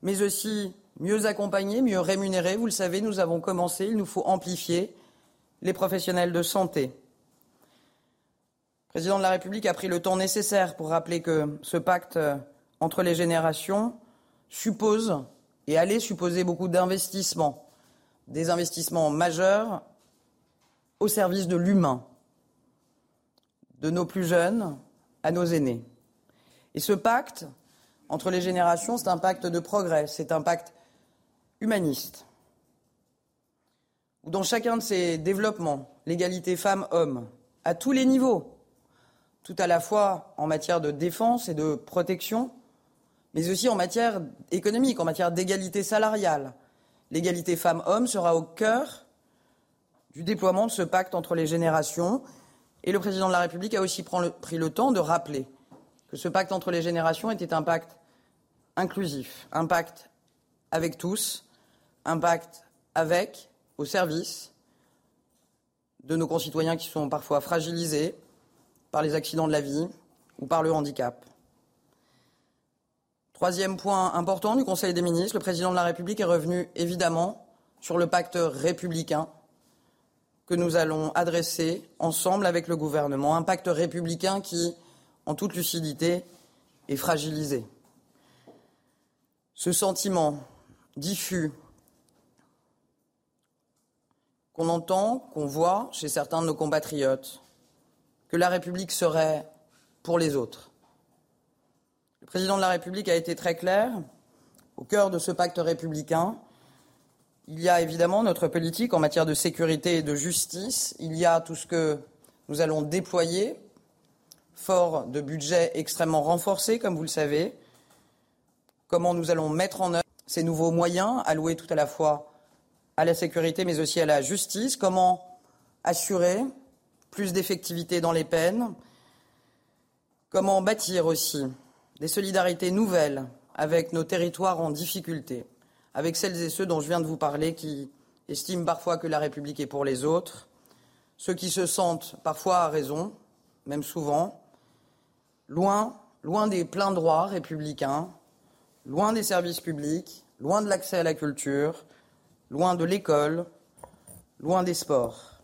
[SPEAKER 18] mais aussi mieux accompagner, mieux rémunérer. Vous le savez, nous avons commencé, il nous faut amplifier les professionnels de santé. Le président de la République a pris le temps nécessaire pour rappeler que ce pacte euh, entre les générations suppose et allait supposer beaucoup d'investissements, des investissements majeurs au service de l'humain, de nos plus jeunes à nos aînés. Et ce pacte entre les générations, c'est un pacte de progrès, c'est un pacte humaniste, dans chacun de ses développements, l'égalité femmes-hommes, à tous les niveaux, tout à la fois en matière de défense et de protection, mais aussi en matière économique, en matière d'égalité salariale. L'égalité femmes-hommes sera au cœur du déploiement de ce pacte entre les générations. Et le président de la République a aussi pris le temps de rappeler que ce pacte entre les générations était un pacte inclusif, un pacte avec tous, un pacte avec, au service de nos concitoyens qui sont parfois fragilisés par les accidents de la vie ou par le handicap. Troisième point important du Conseil des ministres, le président de la République est revenu évidemment sur le pacte républicain que nous allons adresser ensemble avec le gouvernement, un pacte républicain qui, en toute lucidité, est fragilisé. Ce sentiment diffus qu'on entend, qu'on voit chez certains de nos compatriotes, que la République serait pour les autres. Le président de la République a été très clair. Au cœur de ce pacte républicain, il y a évidemment notre politique en matière de sécurité et de justice. Il y a tout ce que nous allons déployer, fort de budgets extrêmement renforcés, comme vous le savez. Comment nous allons mettre en œuvre ces nouveaux moyens alloués tout à la fois à la sécurité, mais aussi à la justice. Comment assurer plus d'effectivité dans les peines Comment bâtir aussi des solidarités nouvelles avec nos territoires en difficulté, avec celles et ceux dont je viens de vous parler qui estiment parfois que la République est pour les autres, ceux qui se sentent parfois à raison, même souvent, loin, des pleins droits républicains, loin des services publics, loin de l'accès à la culture, loin de l'école, loin des sports.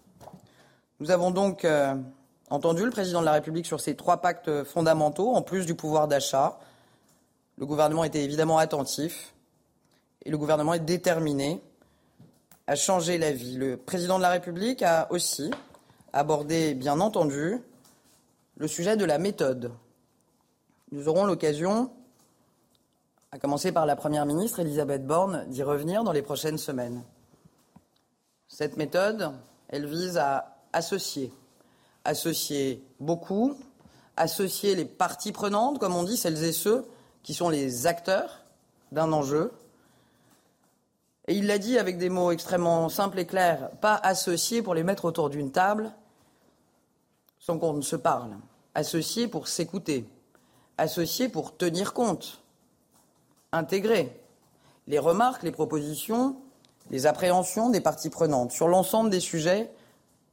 [SPEAKER 18] Nous avons donc euh, entendu le président de la République sur ces trois pactes fondamentaux, en plus du pouvoir d'achat. Le gouvernement était évidemment attentif et le gouvernement est déterminé à changer la vie. Le président de la République a aussi abordé, bien entendu, le sujet de la méthode. Nous aurons l'occasion à commencer par la Première ministre Elisabeth Borne, d'y revenir dans les prochaines semaines. Cette méthode, elle vise à associer, associer beaucoup, associer les parties prenantes, comme on dit, celles et ceux qui sont les acteurs d'un enjeu. Et il l'a dit avec des mots extrêmement simples et clairs, pas associer pour les mettre autour d'une table sans qu'on ne se parle, associer pour s'écouter, associer pour tenir compte, intégrer. Les remarques, les propositions, les appréhensions des parties prenantes sur l'ensemble des sujets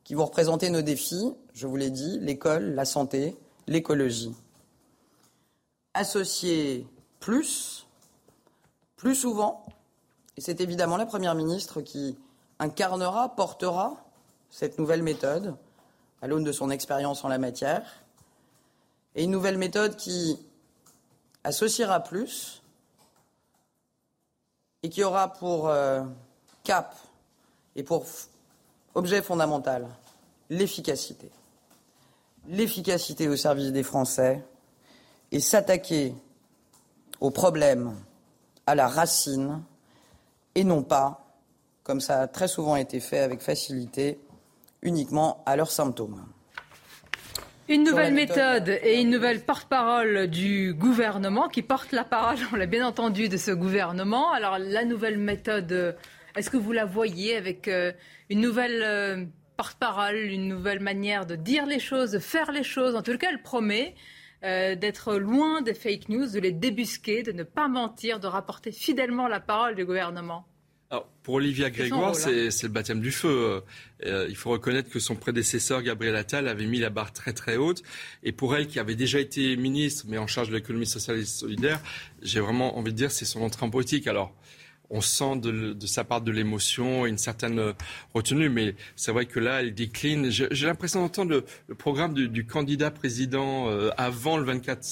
[SPEAKER 18] qui vont représenter nos défis, je vous l'ai dit, l'école, la santé, l'écologie. Associer plus, plus souvent, c'est évidemment la Première ministre qui incarnera, portera cette nouvelle méthode à l'aune de son expérience en la matière, et une nouvelle méthode qui associera plus, et qui aura pour euh, cap et pour objet fondamental l'efficacité. L'efficacité au service des Français et s'attaquer aux problèmes à la racine et non pas, comme ça a très souvent été fait avec facilité, uniquement à leurs symptômes.
[SPEAKER 2] Une nouvelle méthode et une nouvelle porte-parole du gouvernement qui porte la parole, on l'a bien entendu, de ce gouvernement. Alors la nouvelle méthode, est-ce que vous la voyez avec euh, une nouvelle euh, porte-parole, une nouvelle manière de dire les choses, de faire les choses? En tout cas, elle promet euh, d'être loin des fake news, de les débusquer, de ne pas mentir, de rapporter fidèlement la parole du gouvernement.
[SPEAKER 14] Alors, pour Olivia Grégoire, hein. c'est le baptême du feu. Euh, il faut reconnaître que son prédécesseur, Gabriel Attal, avait mis la barre très très haute. Et pour elle, qui avait déjà été ministre, mais en charge de l'économie sociale et solidaire, j'ai vraiment envie de dire c'est son entrée en politique. Alors, on sent de, sa part de l'émotion une certaine euh, retenue. Mais c'est vrai que là, elle décline. J'ai l'impression d'entendre le, programme du, candidat président euh, avant le 24,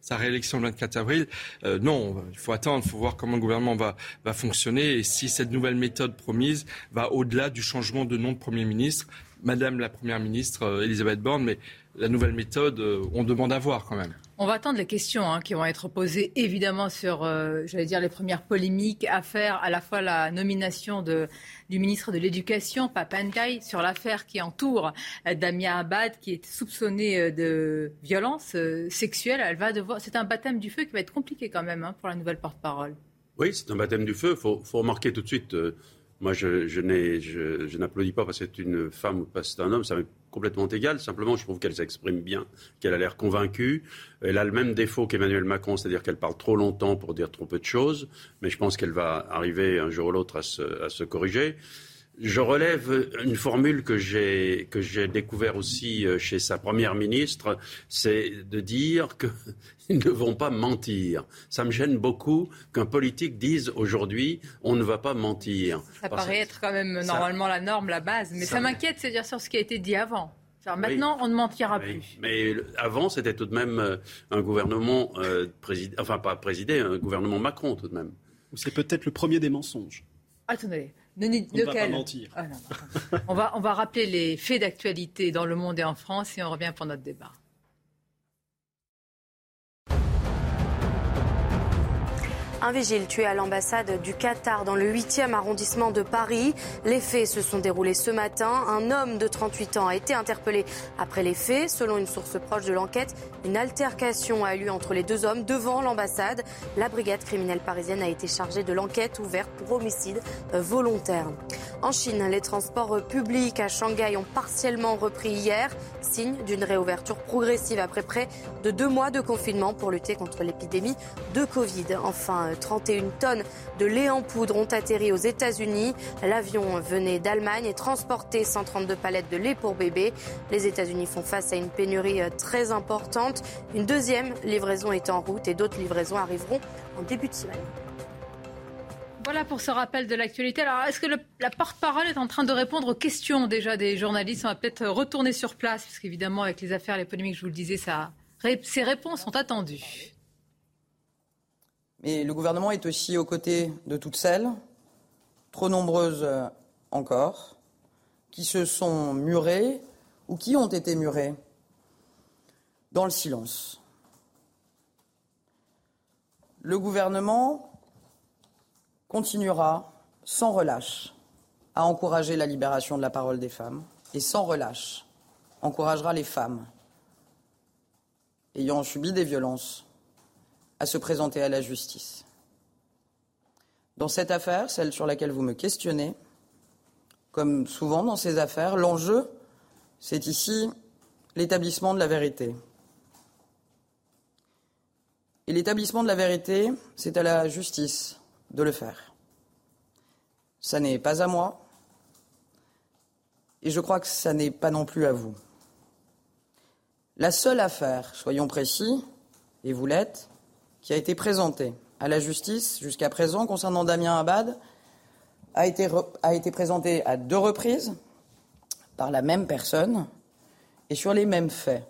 [SPEAKER 14] sa réélection le 24 avril. Euh, non, il faut attendre, il faut voir comment le gouvernement va, va fonctionner et si cette nouvelle méthode promise va au-delà du changement de nom de Premier ministre. Madame la Première ministre Elisabeth Borne, mais la nouvelle méthode, on demande à voir quand même.
[SPEAKER 2] On va attendre les questions hein, qui vont être posées évidemment sur, euh, j'allais dire, les premières polémiques à faire à la fois la nomination du ministre de l'Éducation, Papantai, sur l'affaire qui entoure euh, Damia Abad, qui est soupçonnée euh, de violence sexuelle. Elle va devoir, c'est un baptême du feu qui va être compliqué quand même hein, pour la nouvelle porte-parole.
[SPEAKER 15] Oui, c'est un baptême du feu. Il faut, remarquer tout de suite. moi, je, n'applaudis pas parce que c'est une femme ou parce que c'est un homme. Complètement égale. Simplement, je trouve qu'elle s'exprime bien, qu'elle a l'air convaincue. Elle a le même défaut qu'Emmanuel Macron, c'est-à-dire qu'elle parle trop longtemps pour dire trop peu de choses. Mais je pense qu'elle va arriver un jour ou l'autre à se, corriger. Je relève une formule que j'ai que j'ai découvert aussi euh, chez sa première ministre, c'est de dire qu'ils ne vont pas mentir. Ça me gêne beaucoup qu'un politique dise aujourd'hui on ne va pas mentir.
[SPEAKER 2] Ça paraît être quand même normalement la norme, la base, mais ça, m'inquiète, c'est-à-dire sur ce qui a été dit avant. maintenant, on ne mentira plus.
[SPEAKER 15] Mais avant, c'était tout de même euh, un gouvernement, euh, enfin pas présidé, un gouvernement Macron tout de même.
[SPEAKER 17] C'est peut-être le premier des mensonges.
[SPEAKER 2] Attendez, on ne va pas mentir. Ah, on, va, on va rappeler les faits d'actualité dans le monde et en France et on revient pour notre débat.
[SPEAKER 19] Un vigile tué à l'ambassade du Qatar dans le 8e arrondissement de Paris. Les faits se sont déroulés ce matin. Un homme de 38 ans a été interpellé après les faits. Selon une source proche de l'enquête, une altercation a eu lieu entre les deux hommes devant l'ambassade. La brigade criminelle parisienne a été chargée de l'enquête ouverte pour homicide volontaire. En Chine, les transports publics à Shanghai ont partiellement repris hier, signe d'une réouverture progressive après près de deux mois de confinement pour lutter contre l'épidémie de Covid. Enfin, 31 tonnes de lait en poudre ont atterri aux États-Unis. L'avion venait d'Allemagne et transportait 132 palettes de lait pour bébé. Les États-Unis font face à une pénurie euh, très importante. Une deuxième livraison est en route et d'autres livraisons arriveront en début de semaine.
[SPEAKER 2] Voilà pour ce rappel de l'actualité. Alors, est-ce que la porte-parole est en train de répondre aux questions déjà des journalistes? On va peut-être retourner sur place, parce qu'évidemment, avec les affaires, les polémiques, je vous le disais, ces réponses sont attendues.
[SPEAKER 18] Mais le gouvernement est aussi aux côtés de toutes celles, trop nombreuses euh, encore, qui se sont murées ou qui ont été murées dans le silence. Le gouvernement continuera sans relâche à encourager la libération de la parole des femmes et sans relâche encouragera les femmes ayant subi des violences à se présenter à la justice. Dans cette affaire, celle sur laquelle vous me questionnez, comme souvent dans ces affaires, l'enjeu, c'est ici l'établissement de la vérité. Et l'établissement de la vérité, c'est à la justice de le faire. Ça n'est pas à moi, et je crois que ça n'est pas non plus à vous. La seule affaire, soyons précis, et vous l'êtes, qui a été présenté à la justice jusqu'à présent concernant Damien Abad a été, a été présenté à deux reprises par la même personne et sur les mêmes faits.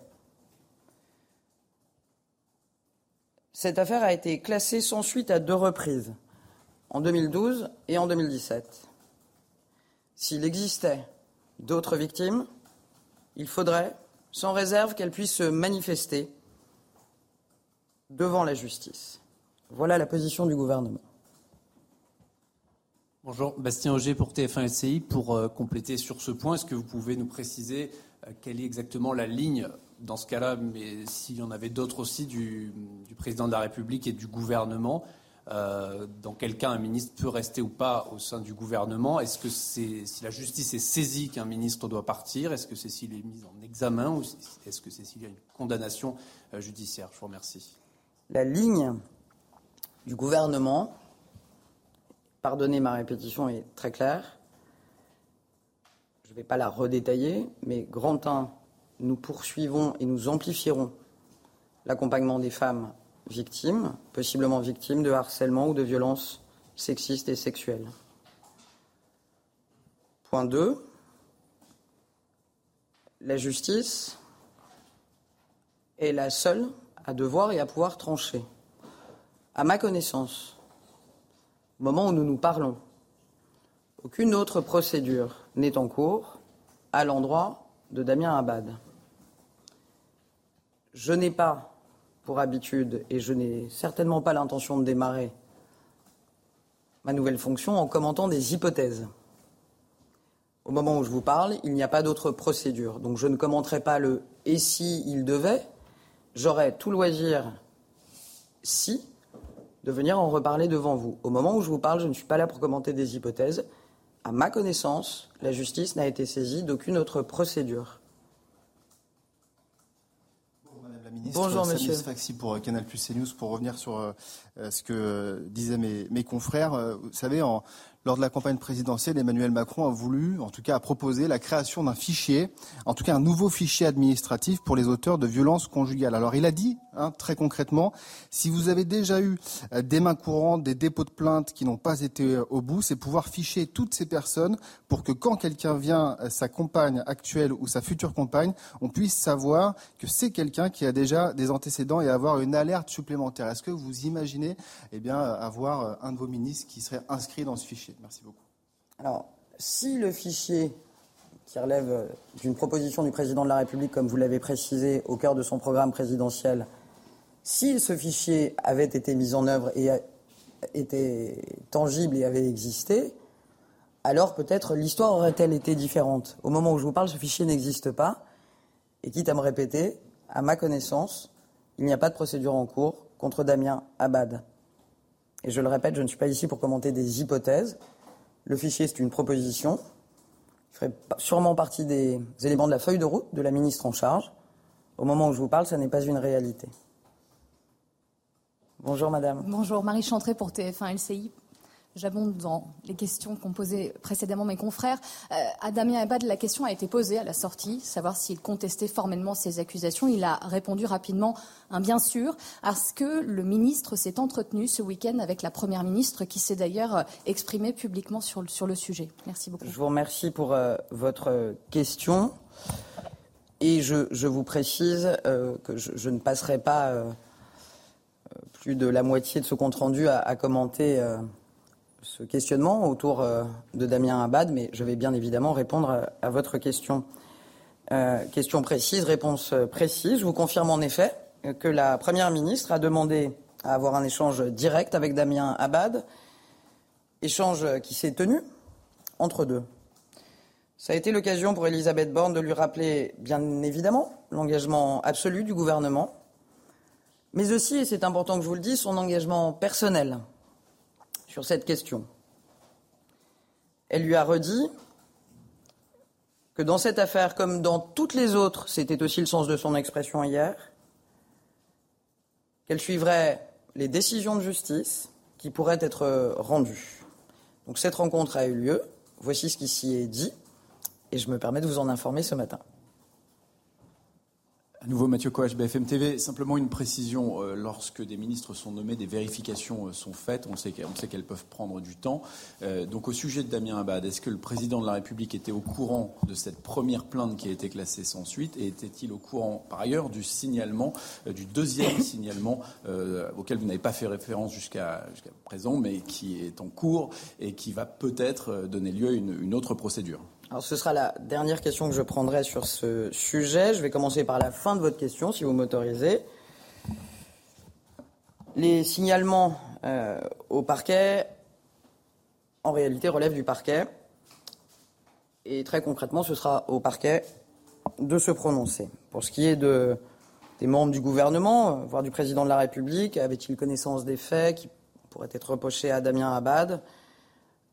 [SPEAKER 18] Cette affaire a été classée sans suite à deux reprises, en 2012 et en 2017. S'il existait d'autres victimes, il faudrait, sans réserve, qu'elles puissent se manifester devant la justice. Voilà la position du gouvernement.
[SPEAKER 20] Bonjour, Bastien Auger pour TF1 LCI. Pour euh, compléter sur ce point, est-ce que vous pouvez nous préciser euh, quelle est exactement la ligne dans ce cas-là, mais s'il y en avait d'autres aussi du, président de la République et du gouvernement euh, dans quel cas un ministre peut rester ou pas au sein du gouvernement? Est-ce que c'est si la justice est saisie qu'un ministre doit partir Est-ce que c'est s'il est mis en examen ou est-ce que c'est s'il y a une condamnation judiciaire? Je vous remercie.
[SPEAKER 18] La ligne du gouvernement pardonnez ma répétition, est très claire. Je ne vais pas la redétailler, mais grand 1, nous poursuivons et nous amplifierons l'accompagnement des femmes victimes, possiblement victimes de harcèlement ou de violences sexistes et sexuelles. Point 2. La justice est la seule à devoir et à pouvoir trancher. À ma connaissance, au moment où nous nous parlons, aucune autre procédure n'est en cours à l'endroit de Damien Abad. Je n'ai pas pour habitude, et je n'ai certainement pas l'intention de démarrer ma nouvelle fonction en commentant des hypothèses. Au moment où je vous parle, il n'y a pas d'autre procédure. Donc je ne commenterai pas le et si il devait. J'aurais tout loisir, si, de venir en reparler devant vous. Au moment où je vous parle, je ne suis pas là pour commenter des hypothèses. À ma connaissance, la justice n'a été saisie d'aucune autre procédure.
[SPEAKER 21] Bonjour monsieur. Faxi pour euh, Canal Plus CNews pour revenir sur euh, euh, ce que disaient mes, mes confrères. Vous savez, en, lors de la campagne présidentielle, Emmanuel Macron a voulu, en tout cas a proposé la création d'un fichier, en tout cas un nouveau fichier administratif pour les auteurs de violences conjugales. Alors il a dit, hein, très concrètement, si vous avez déjà eu euh, des mains courantes, des dépôts de plaintes qui n'ont pas été euh, au bout, c'est pouvoir ficher toutes ces personnes pour que quand quelqu'un vient, euh, sa compagne actuelle ou sa future compagne, on puisse savoir que c'est quelqu'un qui a déjà des antécédents et avoir une alerte supplémentaire. Est-ce que vous imaginez eh bien, avoir un de vos ministres qui serait inscrit dans ce fichier? Merci beaucoup.
[SPEAKER 18] Alors, si le fichier qui relève euh, d'une proposition du président de la République, comme vous l'avez précisé, au cœur de son programme présidentiel, si ce fichier avait été mis en œuvre et était tangible et avait existé, alors peut-être l'histoire aurait-elle été différente. Au moment où je vous parle, ce fichier n'existe pas. Et quitte à me répéter, à ma connaissance, il n'y a pas de procédure en cours contre Damien Abad. Et je le répète, je ne suis pas ici pour commenter des hypothèses. Le fichier, c'est une proposition. Il ferait sûrement partie des éléments de la feuille de route de la ministre en charge. Au moment où je vous parle, ça n'est pas une réalité. Bonjour madame.
[SPEAKER 22] Bonjour, Marie Chantré pour TF1 LCI. J'abonde dans les questions qu'ont posées précédemment mes confrères. Euh, à Damien Abad, la question a été posée à la sortie, savoir s'il contestait formellement ces accusations. Il a répondu rapidement un bien sûr, parce que le ministre s'est entretenu ce week-end avec la Première ministre, qui s'est d'ailleurs exprimée publiquement sur, le, sujet. Merci beaucoup.
[SPEAKER 18] Je vous remercie pour euh, votre question. Et je, vous précise euh, que je, ne passerai pas plus de la moitié de ce compte-rendu à, à commenter ce questionnement autour euh, de Damien Abad, mais je vais bien évidemment répondre à, votre question. Euh, question précise, réponse précise. Je vous confirme en effet que la Première ministre a demandé à avoir un échange direct avec Damien Abad, échange qui s'est tenu entre deux. Ça a été l'occasion pour Elisabeth Borne de lui rappeler, bien évidemment, l'engagement absolu du gouvernement, mais aussi, et c'est important que je vous le dise, son engagement personnel sur cette question. Elle lui a redit que dans cette affaire, comme dans toutes les autres, c'était aussi le sens de son expression hier, qu'elle suivrait les décisions de justice qui pourraient être rendues. Donc cette rencontre a eu lieu, voici ce qui s'y est dit, et je me permets de vous en informer ce matin.
[SPEAKER 23] À nouveau, Mathieu Coach, BFM TV. Simplement une précision. Euh, lorsque des ministres sont nommés, des vérifications euh, sont faites. On sait qu'elles peuvent prendre du temps. Euh, donc, au sujet de Damien Abad, est-ce que le président de la République était au courant de cette première plainte qui a été classée sans suite Et était-il au courant, par ailleurs, du signalement, du deuxième signalement auquel vous n'avez pas fait référence jusqu'à présent, mais qui est en cours et qui va peut-être donner lieu à une autre procédure?
[SPEAKER 18] Alors, ce sera la dernière question que je prendrai sur ce sujet. Je vais commencer par la fin de votre question, si vous m'autorisez. Les signalements euh, au parquet en réalité, relève du parquet. Et très concrètement, ce sera au parquet de se prononcer. Pour ce qui est de, des membres du gouvernement, voire du président de la République, avait-il connaissance des faits qui pourraient être reprochés à Damien Abad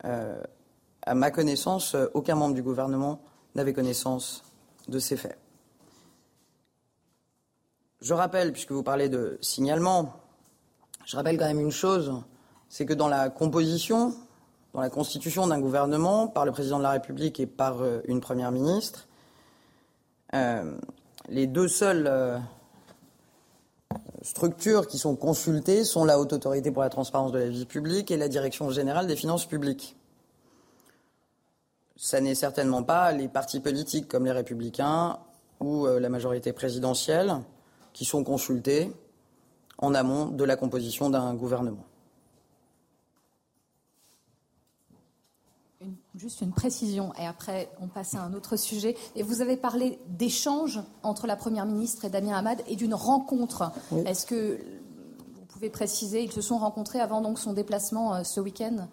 [SPEAKER 18] euh, À ma connaissance, aucun membre du gouvernement n'avait connaissance de ces faits. Je rappelle, puisque vous parlez de signalement, je rappelle quand même une chose, c'est que dans la composition, dans la constitution d'un gouvernement, par le président de la République et par euh, une première ministre, euh, les deux seules euh, structures qui sont consultées sont la Haute Autorité pour la transparence de la vie publique et la Direction générale des finances publiques. Ça n'est certainement pas les partis politiques comme les Républicains ou la majorité présidentielle qui sont consultés en amont de la composition d'un gouvernement.
[SPEAKER 22] juste une précision, et après on passe à un autre sujet. Et vous avez parlé d'échanges entre la Première ministre et Damien Hamad et d'une rencontre. Est-ce que vous pouvez préciser, ils se sont rencontrés avant donc son déplacement euh, ce week-end?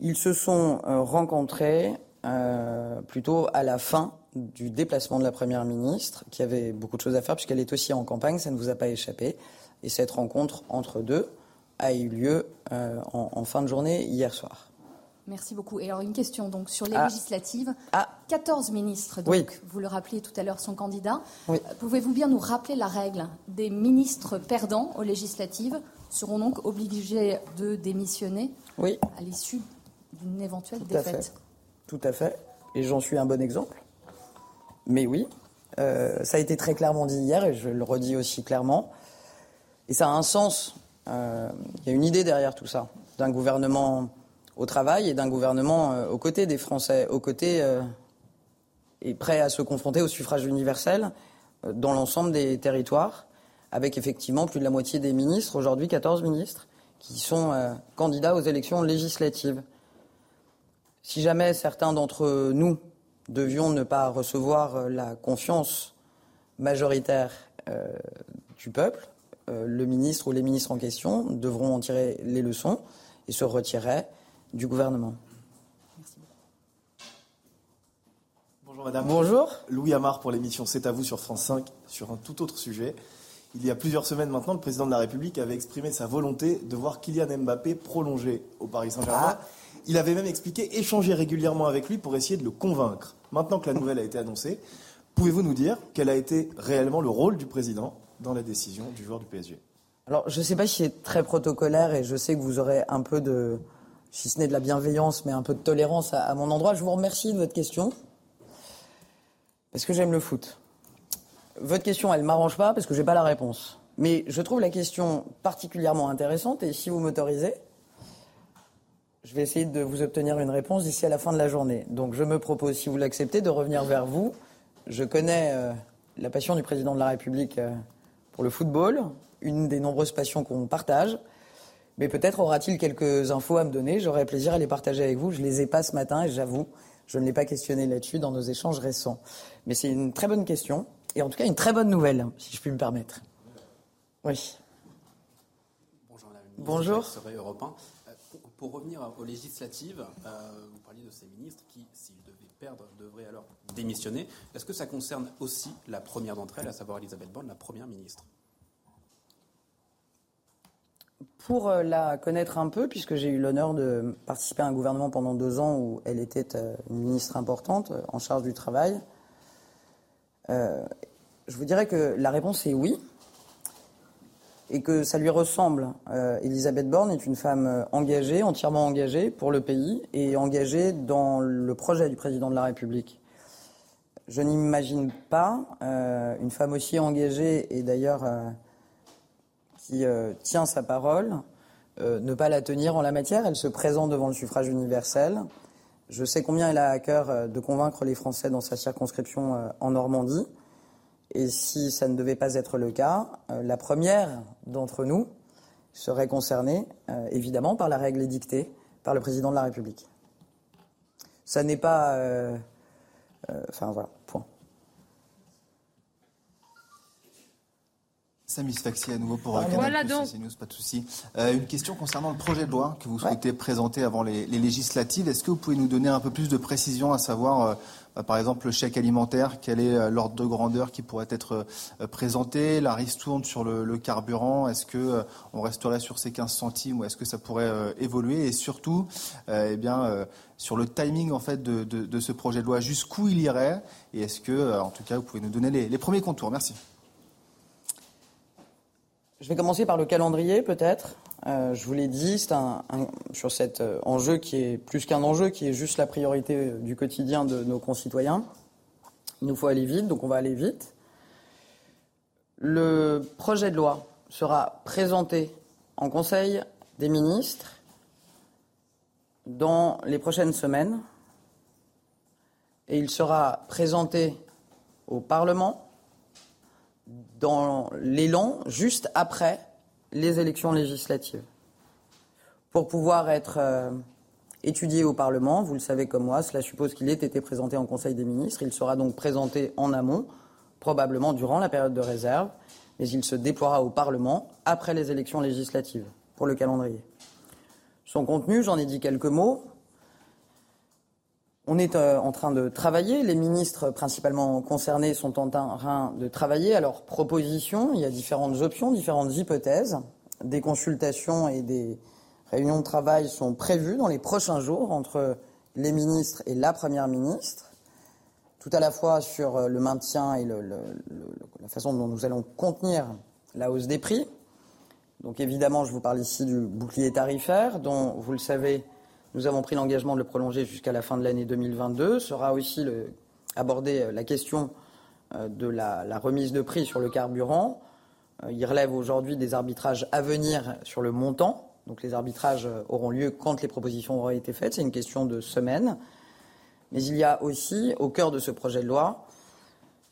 [SPEAKER 18] Ils se sont euh, rencontrés euh, plutôt à la fin du déplacement de la Première ministre, qui avait beaucoup de choses à faire puisqu'elle est aussi en campagne, ça ne vous a pas échappé. Et cette rencontre entre deux a eu lieu en, fin de journée hier soir.
[SPEAKER 22] Merci beaucoup. Et alors une question donc sur les ah. législatives. 14 ah. ministres, donc, vous le rappeliez tout à l'heure, sont candidats. Euh, pouvez-vous bien nous rappeler la règle Des ministres perdants aux législatives seront donc obligés de démissionner à l'issue d'une éventuelle défaite?
[SPEAKER 18] Tout à fait. Et j'en suis un bon exemple. Mais oui, euh, ça a été très clairement dit hier et je le redis aussi clairement. Et ça a un sens. Euh, il y a une idée derrière tout ça, d'un gouvernement au travail et d'un gouvernement euh, aux côtés des Français, aux côtés et prêt à se confronter au suffrage universel dans l'ensemble des territoires, avec effectivement plus de la moitié des ministres, aujourd'hui 14 ministres, qui sont candidats aux élections législatives. Si jamais certains d'entre nous devions ne pas recevoir la confiance majoritaire du peuple, le ministre ou les ministres en question devront en tirer les leçons et se retirer du gouvernement.
[SPEAKER 24] Bonjour madame.
[SPEAKER 18] Bonjour.
[SPEAKER 24] Louis Amar pour l'émission C'est à vous sur France 5 sur un tout autre sujet. Il y a plusieurs semaines maintenant, le président de la République avait exprimé sa volonté de voir Kylian Mbappé prolongé au Paris Saint-Germain. Ah. Il avait même expliqué échanger régulièrement avec lui pour essayer de le convaincre. Maintenant que la nouvelle a été annoncée, pouvez-vous nous dire quel a été réellement le rôle du président dans la décision du joueur du PSG
[SPEAKER 18] Alors, je ne sais pas si c'est très protocolaire et je sais que vous aurez un peu de, si ce n'est de la bienveillance, mais un peu de tolérance à, mon endroit. Je vous remercie de votre question, parce que j'aime le foot. Votre question, elle ne m'arrange pas, parce que je n'ai pas la réponse. Mais je trouve la question particulièrement intéressante, et si vous m'autorisez, je vais essayer de vous obtenir une réponse d'ici à la fin de la journée. Donc je me propose, si vous l'acceptez, de revenir vers vous. Je connais euh, la passion du président de la République euh, pour le football, une des nombreuses passions qu'on partage. Mais peut-être aura-t-il quelques infos à me donner. J'aurais plaisir à les partager avec vous. Je les ai pas ce matin et j'avoue, je ne l'ai pas questionné là-dessus dans nos échanges récents. Mais c'est une très bonne question et en tout cas une très bonne nouvelle, si je puis me permettre. Oui.
[SPEAKER 25] Bonjour.
[SPEAKER 18] Bonjour.
[SPEAKER 25] Pour, revenir aux législatives, euh, vous parliez de ces ministres qui, s'ils devaient perdre, devraient alors démissionner. Est-ce que ça concerne aussi la première d'entre elles, à savoir Elisabeth Borne, la première ministre?
[SPEAKER 18] Pour euh, la connaître un peu, puisque j'ai eu l'honneur de participer à un gouvernement pendant deux ans où elle était euh, une ministre importante en charge du travail, je vous dirais que la réponse est oui, et que ça lui ressemble. Elisabeth Borne est une femme engagée, entièrement engagée pour le pays, et engagée dans le projet du président de la République. Je n'imagine pas une femme aussi engagée, et d'ailleurs qui euh, tient sa parole, euh, ne pas la tenir en la matière. Elle se présente devant le suffrage universel. Je sais combien elle a à cœur euh, de convaincre les Français dans sa circonscription en Normandie. Et si ça ne devait pas être le cas, la première d'entre nous serait concernée, évidemment, par la règle édictée par le président de la République. Ça n'est pas. Enfin, voilà, point.
[SPEAKER 21] Samis Faxi à nouveau pour Canal voilà donc. News, pas de souci. Euh, une question concernant le projet de loi que vous souhaitez présenter avant les, législatives. Est-ce que vous pouvez nous donner un peu plus de précision, à savoir, euh, bah, par exemple, le chèque alimentaire, quel est euh, l'ordre de grandeur qui pourrait être présenté? La ristourne sur le, carburant, est-ce que on resterait sur ces 15 centimes ou est-ce que ça pourrait évoluer? Et surtout, eh bien, sur le timing en fait de, ce projet de loi, jusqu'où il irait? Et est-ce que, en tout cas, vous pouvez nous donner les premiers contours? Merci.
[SPEAKER 18] Je vais commencer par le calendrier, peut-être. Euh, je vous l'ai dit, c'est sur cet euh, enjeu qui est plus qu'un enjeu, qui est juste la priorité du quotidien de nos concitoyens. Il nous faut aller vite, donc on va aller vite. Le projet de loi sera présenté en Conseil des ministres dans les prochaines semaines et il sera présenté au Parlement dans l'élan juste après les élections législatives. Pour pouvoir être euh, étudié au Parlement, vous le savez comme moi, cela suppose qu'il ait été présenté en Conseil des ministres. Il sera donc présenté en amont, probablement durant la période de réserve, mais il se déploiera au Parlement après les élections législatives pour le calendrier. Son contenu, j'en ai dit quelques mots. On est euh, en train de travailler. Les ministres principalement concernés sont en train de travailler à leurs propositions. Il y a différentes options, différentes hypothèses. Des consultations et des réunions de travail sont prévues dans les prochains jours entre les ministres et la Première ministre, tout à la fois sur euh, le maintien et la façon dont nous allons contenir la hausse des prix. Donc évidemment, je vous parle ici du bouclier tarifaire, dont, vous le savez, nous avons pris l'engagement de le prolonger jusqu'à la fin de l'année 2022. Sera aussi le, abordée euh, la question euh, de la, remise de prix sur le carburant. Euh, il relève aujourd'hui des arbitrages à venir sur le montant. Donc les arbitrages auront lieu quand les propositions auront été faites. C'est une question de semaines. Mais il y a aussi, au cœur de ce projet de loi,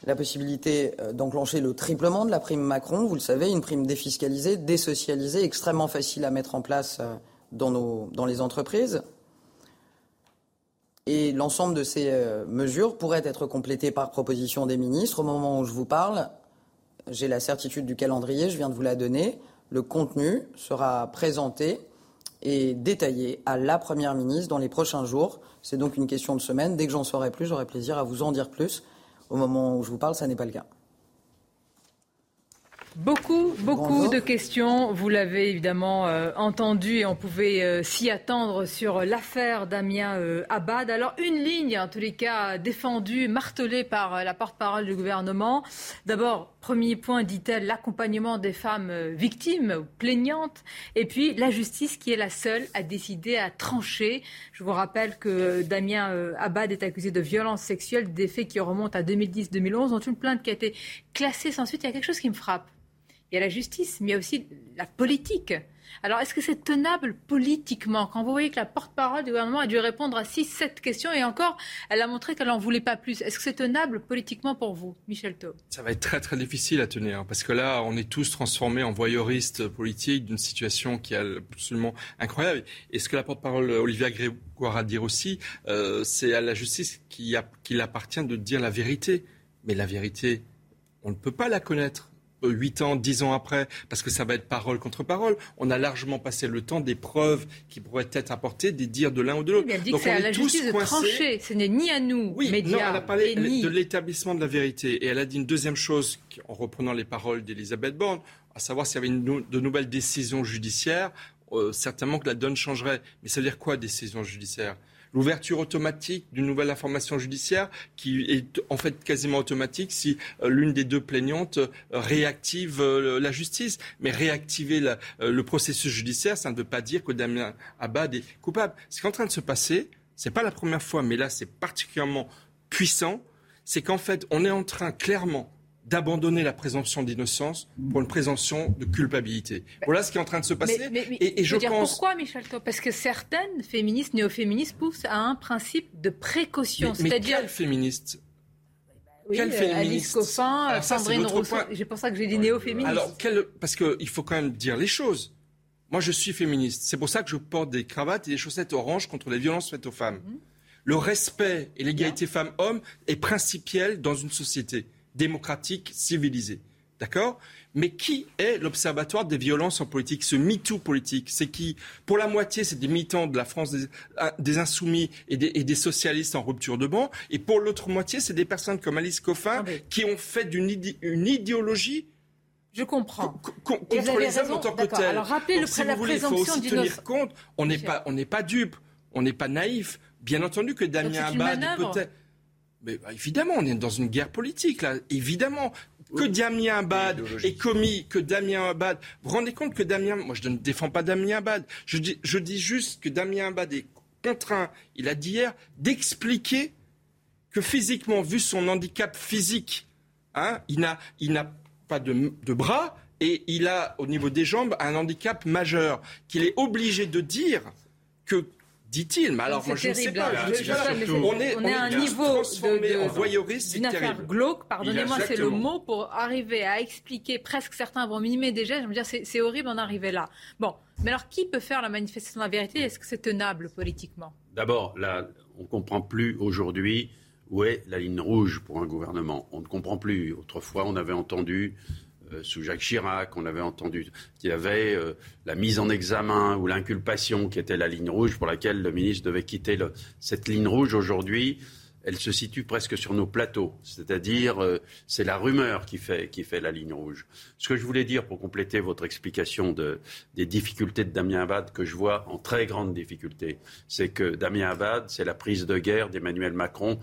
[SPEAKER 18] la possibilité d'enclencher le triplement de la prime Macron. Vous le savez, une prime défiscalisée, désocialisée, extrêmement facile à mettre en place dans, les entreprises. Et l'ensemble de ces euh, mesures pourraient être complétées par proposition des ministres. Au moment où je vous parle, j'ai la certitude du calendrier, je viens de vous la donner. Le contenu sera présenté et détaillé à la Première ministre dans les prochains jours. C'est donc une question de semaine. Dès que j'en saurai plus, j'aurai plaisir à vous en dire plus. Au moment où je vous parle, ça n'est pas le cas.
[SPEAKER 2] Beaucoup, beaucoup de questions. Vous l'avez évidemment euh, entendu et on pouvait euh, s'y attendre sur l'affaire Damien euh, Abad. Alors une ligne, en tous les cas, défendue, martelée par la porte-parole du gouvernement. D'abord, premier point, dit-elle, l'accompagnement des femmes victimes ou plaignantes. Et puis la justice qui est la seule à décider, à trancher. Je vous rappelle que Damien Abad est accusé de violences sexuelles, des faits qui remontent à 2010-2011, dont une plainte qui a été classée sans suite. Il y a quelque chose qui me frappe il y a la justice, mais il y a aussi la politique. Alors, est-ce que c'est tenable politiquement? Quand vous voyez que la porte-parole du gouvernement a dû répondre à 6-7 questions et encore, elle a montré qu'elle n'en voulait pas plus. Est-ce que c'est tenable politiquement pour vous, Michel Thau
[SPEAKER 14] Ça va être très très difficile à tenir parce que là, on est tous transformés en voyeuristes politiques d'une situation qui est absolument incroyable. Et ce que la porte-parole Olivia Grégoire a dit aussi, euh, c'est à la justice qu'il appartient de dire la vérité. Mais la vérité, on ne peut pas la connaître 8 ans, 10 ans après, parce que ça va être parole contre parole. On a largement passé le temps des preuves qui pourraient être apportées, des dires de l'un ou de l'autre.
[SPEAKER 2] elle dit que c'est à la justice de trancher. Ce n'est ni à nous,
[SPEAKER 14] oui,
[SPEAKER 2] médias,
[SPEAKER 14] non, elle a parlé de l'établissement de la vérité. Et elle a dit une deuxième chose, en reprenant les paroles d'Elisabeth Borne, à savoir s'il y avait de nouvelles décisions judiciaires, euh, certainement que la donne changerait. Mais ça veut dire quoi, décision judiciaire? L'ouverture automatique d'une nouvelle information judiciaire qui est en fait quasiment automatique si euh, l'une des deux plaignantes euh, réactive euh, la justice. Mais réactiver le processus judiciaire, ça ne veut pas dire que Damien Abad est coupable. Ce qui est en train de se passer, c'est pas la première fois, mais là c'est particulièrement puissant, c'est qu'en fait on est en train clairement d'abandonner la présomption d'innocence pour une présomption de culpabilité. Voilà ce qui est en train de se passer.
[SPEAKER 2] et, je, dire pourquoi, Michel Parce que certaines féministes, néo-féministes, poussent à un principe de précaution.
[SPEAKER 14] C'est-à-dire. quelle féministe?
[SPEAKER 2] Oui, Quelle euh, Alice Coffin, Sandrine Rousseau. C'est pour ça que j'ai dit néo-féministe.
[SPEAKER 14] Alors, quelle... parce qu'il faut quand même dire les choses. Moi, je suis féministe. C'est pour ça que je porte des cravates et des chaussettes oranges contre les violences faites aux femmes. Mhm. Le respect et l'égalité femmes-hommes est principiel dans une société démocratique, civilisée. D'accord? Mais qui est l'Observatoire des violences en politique, ce MeToo politique C'est qui? Pour la moitié, c'est des militants de la France des, ah, insoumis et des, socialistes en rupture de banc. Et pour l'autre moitié, c'est des personnes comme Alice Coffin qui ont fait d'une une idéologie
[SPEAKER 2] je comprends.
[SPEAKER 14] contre les hommes en tant que tels.
[SPEAKER 2] Alors rappelez le, si la
[SPEAKER 14] voulez, il faut aussi tenir compte. On n'est pas, on n'est pas dupe, on n'est pas naïf. Bien entendu que Damien Abad peut-être. Mais bah, évidemment, on est dans une guerre politique là. Évidemment, que Damien Abad ait commis, que Damien Abad. Vous vous rendez compte que Damien, moi je ne défends pas Damien Abad. Je dis, je dis juste que Damien Abad est contraint, il a dit hier, d'expliquer que physiquement, vu son handicap physique, hein, il n'a, il pas de, de bras et il a au niveau des jambes un handicap majeur, qu'il est obligé de dire que dit-il. Mais alors, moi, je ne sais pas.
[SPEAKER 2] on est, à un niveau de,
[SPEAKER 14] voyeuriste,
[SPEAKER 2] une affaire glauque, pardonnez-moi, c'est le mot, pour arriver à expliquer, presque certains vont mimer des gestes, je me dire, c'est horrible d'en arriver là. Bon, mais alors, qui peut faire la manifestation de la vérité? Est-ce que c'est tenable politiquement?
[SPEAKER 15] D'abord, là, on ne comprend plus aujourd'hui où est la ligne rouge pour un gouvernement. On ne comprend plus. Autrefois, on avait entendu euh, sous Jacques Chirac, on avait entendu qu'il y avait euh, la mise en examen ou l'inculpation qui était la ligne rouge pour laquelle le ministre devait quitter cette ligne rouge aujourd'hui. Elle se situe presque sur nos plateaux, c'est-à-dire euh, c'est la rumeur qui fait, qui fait la ligne rouge. Ce que je voulais dire pour compléter votre explication de, des difficultés de Damien Abad, que je vois en très grande difficulté, c'est que Damien Abad, c'est la prise de guerre d'Emmanuel Macron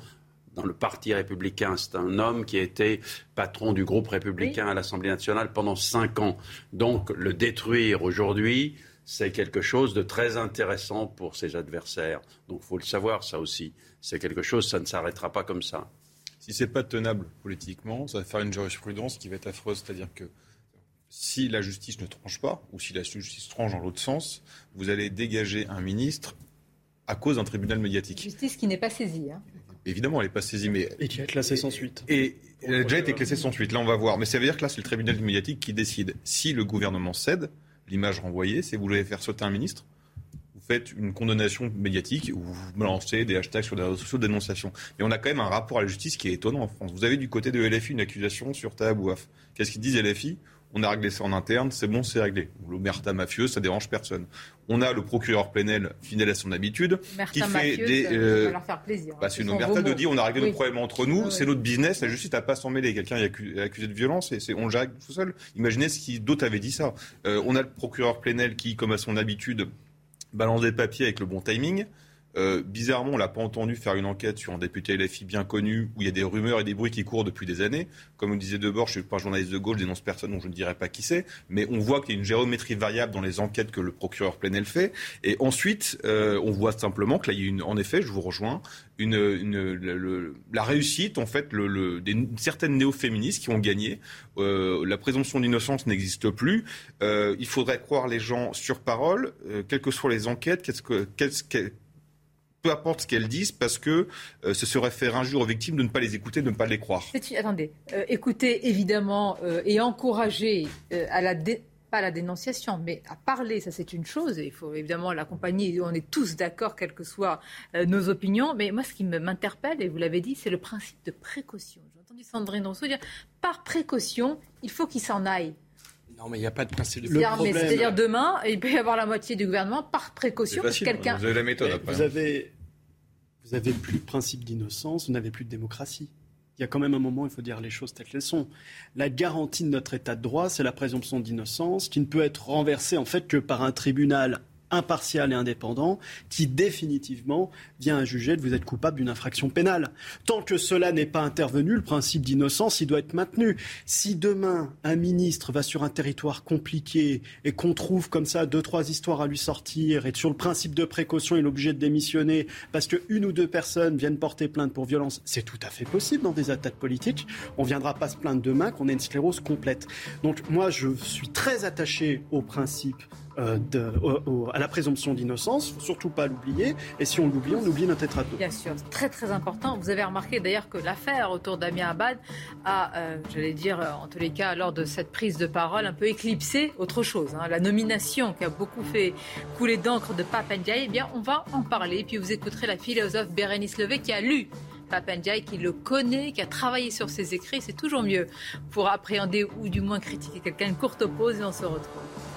[SPEAKER 15] dans le Parti républicain. C'est un homme qui a été patron du groupe républicain à l'Assemblée nationale pendant cinq ans. Donc le détruire aujourd'hui, c'est quelque chose de très intéressant pour ses adversaires. Donc il faut le savoir, ça aussi. C'est quelque chose, ça ne s'arrêtera pas comme ça.
[SPEAKER 16] Si ce n'est pas tenable politiquement, ça va faire une jurisprudence qui va être affreuse. C'est-à-dire que si la justice ne tranche pas, ou si la justice tranche dans l'autre sens, vous allez dégager un ministre à cause d'un tribunal médiatique.
[SPEAKER 2] Justice qui n'est pas saisie. Hein
[SPEAKER 16] évidemment, elle n'est pas saisie. Mais...
[SPEAKER 17] Et qui a classée sans suite.
[SPEAKER 16] Et elle a déjà été classée sans suite. Là, on va voir. Mais ça veut dire que là, c'est le tribunal médiatique qui décide. Si le gouvernement cède, l'image renvoyée, c'est vous voulez faire sauter un ministre, vous faites une condamnation médiatique, ou vous balancez des hashtags sur des réseaux sociaux de dénonciation. Mais on a quand même un rapport à la justice qui est étonnant en France. Vous avez du côté de LFI une accusation sur Tahabouaf. Qu'est-ce qu'ils disent LFI on a réglé ça en interne, c'est bon, c'est réglé. L'omerta mafieux, ça dérange personne. On a le procureur Plenel, fidèle à son habitude,
[SPEAKER 2] qui fait des. Euh, leur faire plaisir.
[SPEAKER 16] Bah, c'est une omerta de dire on a réglé nos problèmes entre nous, c'est notre business, la justice n'a pas à s'en mêler. Quelqu'un est accusé de violence et on le tout seul. Imaginez si d'autres avaient dit ça. Euh, on a le procureur Plenel qui, comme à son habitude, balance des papiers avec le bon timing. Euh, bizarrement, on l'a pas entendu faire une enquête sur un député LFI bien connu où il y a des rumeurs et des bruits qui courent depuis des années. Comme on disait Debord, je ne suis pas journaliste de gauche, je dénonce personne, donc je ne dirais pas qui c'est. Mais on voit qu'il y a une géométrie variable dans les enquêtes que le procureur Plenel fait. Et ensuite, euh, on voit simplement que là, il y a une, en effet, je vous rejoins, une, une la réussite, en fait, le, des, certaines néo-féministes qui ont gagné. Euh, la présomption d'innocence n'existe plus. il faudrait croire les gens sur parole, quelles que soient les enquêtes. Qu'est-ce que, qu'est-ce peu importe ce qu'elles disent, parce que euh, ce serait faire injure aux victimes de ne pas les écouter, de ne pas les croire.
[SPEAKER 2] Attendez, euh, écoutez évidemment euh, et encourager à la pas la dénonciation, mais à parler, ça c'est une chose. il faut évidemment l'accompagner. On est tous d'accord, quelles que soient nos opinions. Mais moi, ce qui m'interpelle, et vous l'avez dit, c'est le principe de précaution. J'ai entendu Sandrine Rousseau dire par précaution, il faut qu'il s'en aille.
[SPEAKER 14] Non, mais il n'y a pas de principe de
[SPEAKER 2] précaution. C'est-à-dire demain, il peut y avoir la moitié du gouvernement par précaution. quelqu'un...
[SPEAKER 16] Vous avez la méthode
[SPEAKER 17] après. Vous avez vous n'avez plus de principe d'innocence, vous n'avez plus de démocratie. Il y a quand même un moment, il faut dire les choses telles qu'elles sont. La garantie de notre état de droit, c'est la présomption d'innocence, qui ne peut être renversée en fait que par un tribunal impartial et indépendant qui définitivement vient à juger que vous êtes coupable d'une infraction pénale. Tant que cela n'est pas intervenu, le principe d'innocence, il doit être maintenu. Si demain, un ministre va sur un territoire compliqué et qu'on trouve comme ça deux, trois histoires à lui sortir et sur le principe de précaution, il est obligé de démissionner parce qu'une ou deux personnes viennent porter plainte pour violence, c'est tout à fait possible dans des attaques politiques. On ne viendra pas se plaindre demain qu'on ait une sclérose complète. Donc moi, je suis très attaché au principe euh, de, à la présomption d'innocence, faut surtout pas l'oublier. Et si on l'oublie, on oublie notre état
[SPEAKER 2] Bien sûr, très très important. Vous avez remarqué d'ailleurs que l'affaire autour d'Amien Abad a, euh, j'allais dire, euh, en tous les cas, lors de cette prise de parole, un peu éclipsé autre chose. Hein. La nomination qui a beaucoup fait couler d'encre de Pape Ndiaye, eh bien, on va en parler. Puis vous écouterez la philosophe Bérénice Levé qui a lu Papandiaï, qui le connaît, qui a travaillé sur ses écrits. C'est toujours mieux pour appréhender ou du moins critiquer quelqu'un. Courte pause et on se retrouve.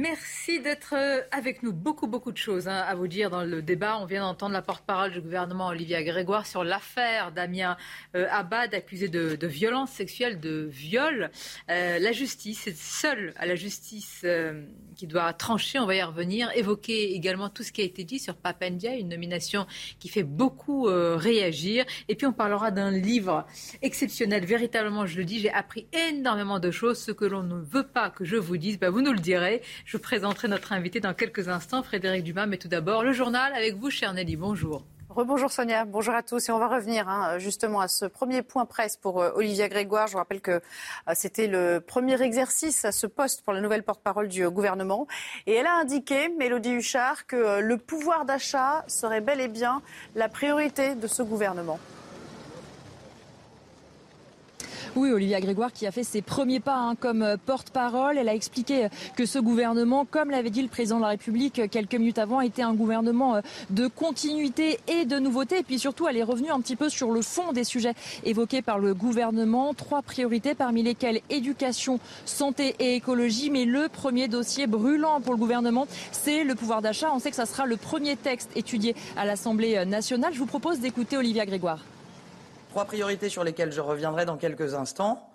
[SPEAKER 2] Merci d'être euh, avec nous. Beaucoup, beaucoup de choses hein, à vous dire dans le débat. On vient d'entendre la porte-parole du gouvernement, Olivia Grégoire, sur l'affaire Damien euh, Abad, accusé de, de, violence sexuelle, de viol. Euh, la justice, c'est seule à la justice qui doit trancher, on va y revenir. Évoquer également tout ce qui a été dit sur Papendia, une nomination qui fait beaucoup réagir. Et puis on parlera d'un livre exceptionnel. Véritablement, je le dis, j'ai appris énormément de choses. Ce que l'on ne veut pas que je vous dise, bah, vous nous le direz. Je présenterai notre invité dans quelques instants, Frédéric Dumas. Mais tout d'abord, le journal avec vous, cher Nelly. Bonjour.
[SPEAKER 3] Rebonjour Sonia, bonjour à tous. Et on va revenir hein, justement à ce premier point presse pour euh, Olivia Grégoire. Je vous rappelle que euh, c'était le premier exercice à ce poste pour la nouvelle porte-parole du euh, gouvernement. Et elle a indiqué, Mélodie Huchard, que le pouvoir d'achat serait bel et bien la priorité de ce gouvernement.
[SPEAKER 26] Oui, Olivia Grégoire qui a fait ses premiers pas hein, comme euh, porte-parole. Elle a expliqué que ce gouvernement, comme l'avait dit le président de la République euh, quelques minutes avant, était un gouvernement euh, de continuité et de nouveauté. Et puis surtout, elle est revenue un petit peu sur le fond des sujets évoqués par le gouvernement. Trois priorités parmi lesquelles éducation, santé et écologie. Mais le premier dossier brûlant pour le gouvernement, c'est le pouvoir d'achat. On sait que ça sera le premier texte étudié à l'Assemblée nationale. Je vous propose d'écouter Olivia Grégoire.
[SPEAKER 18] Trois priorités sur lesquelles je reviendrai dans quelques instants.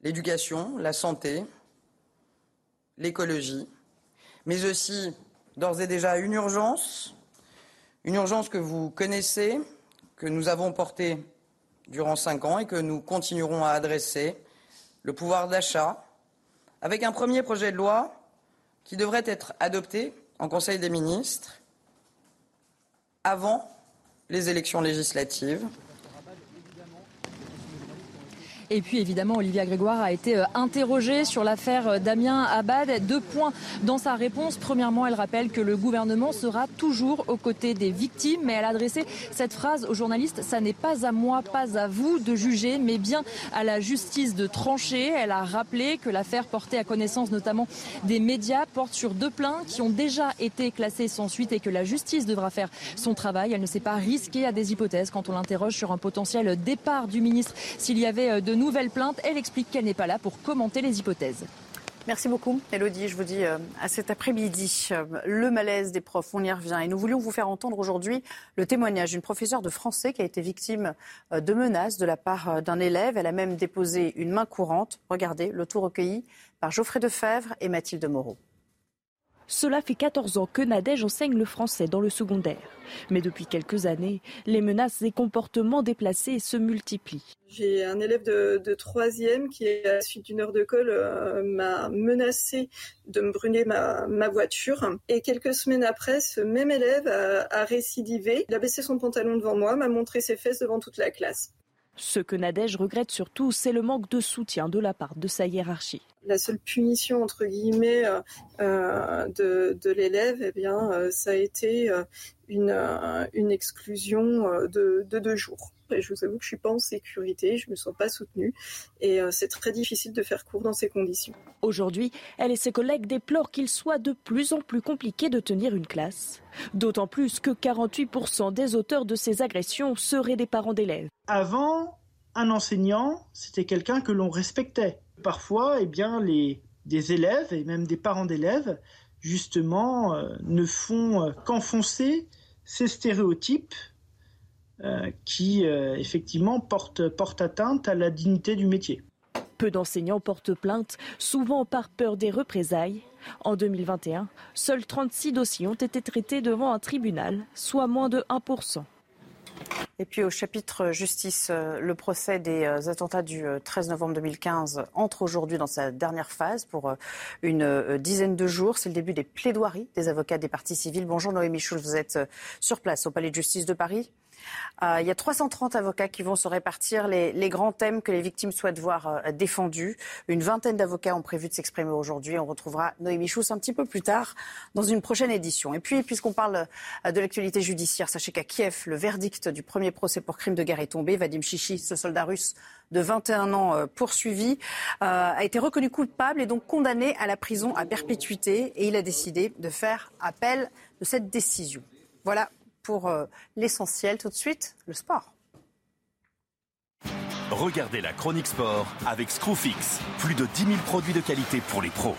[SPEAKER 18] L'éducation, la santé, l'écologie, mais aussi d'ores et déjà une urgence, une urgence que vous connaissez, que nous avons portée durant cinq ans et que nous continuerons à adresser, le pouvoir d'achat, avec un premier projet de loi qui devrait être adopté en Conseil des ministres avant les élections législatives.
[SPEAKER 26] Et puis évidemment, Olivia Grégoire a été euh, interrogée sur l'affaire euh, Damien Abad. Deux points dans sa réponse. Premièrement, elle rappelle que le gouvernement sera toujours aux côtés des victimes, mais elle a adressé cette phrase aux journalistes ça n'est pas à moi, pas à vous de juger, mais bien à la justice de trancher. Elle a rappelé que l'affaire portée à connaissance notamment des médias porte sur deux plaintes qui ont déjà été classées sans suite et que la justice devra faire son travail. Elle ne s'est pas risquée à des hypothèses quand on l'interroge sur un potentiel départ du ministre s'il y avait euh, de nouvelle plainte. Elle explique qu'elle n'est pas là pour commenter les hypothèses.
[SPEAKER 3] Merci beaucoup, Elodie. Je vous dis euh, à cet après-midi euh, le malaise des profs. On y revient. Et nous voulions vous faire entendre aujourd'hui le témoignage d'une professeure de français qui a été victime euh, de menaces de la part d'un élève. Elle a même déposé une main courante. Regardez le tout recueilli par Geoffrey Defebvre et Mathilde Moreau.
[SPEAKER 12] Cela fait 14 ans que Nadège enseigne le français dans le secondaire. Mais depuis quelques années, les menaces et comportements déplacés se multiplient.
[SPEAKER 13] J'ai un élève de, de troisième qui, à la suite d'une heure de colle, euh, m'a menacé de me brûler ma, voiture. Et quelques semaines après, ce même élève a récidivé. Il a baissé son pantalon devant moi, m'a montré ses fesses devant toute la classe.
[SPEAKER 12] Ce que Nadège regrette surtout, c'est le manque de soutien de la part de sa hiérarchie.
[SPEAKER 13] La seule punition entre guillemets euh, de, de l'élève, eh bien, euh, ça a été euh, une, euh, exclusion de, deux jours. Et je vous avoue que je suis pas en sécurité, je me sens pas soutenue, et euh, c'est très difficile de faire cours dans ces conditions.
[SPEAKER 12] Aujourd'hui, elle et ses collègues déplorent qu'il soit de plus en plus compliqué de tenir une classe. D'autant plus que 48% des auteurs de ces agressions seraient des parents d'élèves.
[SPEAKER 11] Avant, un enseignant, c'était quelqu'un que l'on respectait. Parfois, eh bien, les, des élèves et même des parents d'élèves, justement, euh, ne font euh, qu'enfoncer ces stéréotypes qui, euh, effectivement, portent, portent atteinte à la dignité du métier.
[SPEAKER 12] Peu d'enseignants portent plainte, souvent par peur des représailles. En 2021, seuls 36 dossiers ont été traités devant un tribunal, soit moins de 1%.
[SPEAKER 3] Et puis au chapitre justice, euh, le procès des attentats du 13 novembre 2015 entre aujourd'hui dans sa dernière phase pour une dizaine de jours. C'est le début des plaidoiries des avocats des parties civiles. Bonjour Noémie Schulz, vous êtes sur place au Palais de justice de Paris. Euh, il y a 330 avocats qui vont se répartir les, grands thèmes que les victimes souhaitent voir euh, défendus. Une vingtaine d'avocats ont prévu de s'exprimer aujourd'hui. On retrouvera Noémie Schulz un petit peu plus tard dans une prochaine édition. Et puis, puisqu'on parle euh, de l'actualité judiciaire, sachez qu'à Kiev, le verdict du premier procès pour crime de guerre est tombé. Vadim Chichi, ce soldat russe de 21 ans poursuivi, a été reconnu coupable et donc condamné à la prison à perpétuité. Et il a décidé de faire appel de cette décision. Voilà pour euh, l'essentiel. Tout de suite, le sport.
[SPEAKER 27] Regardez la chronique sport avec Screwfix. Plus de 10 000 produits de qualité pour les pros.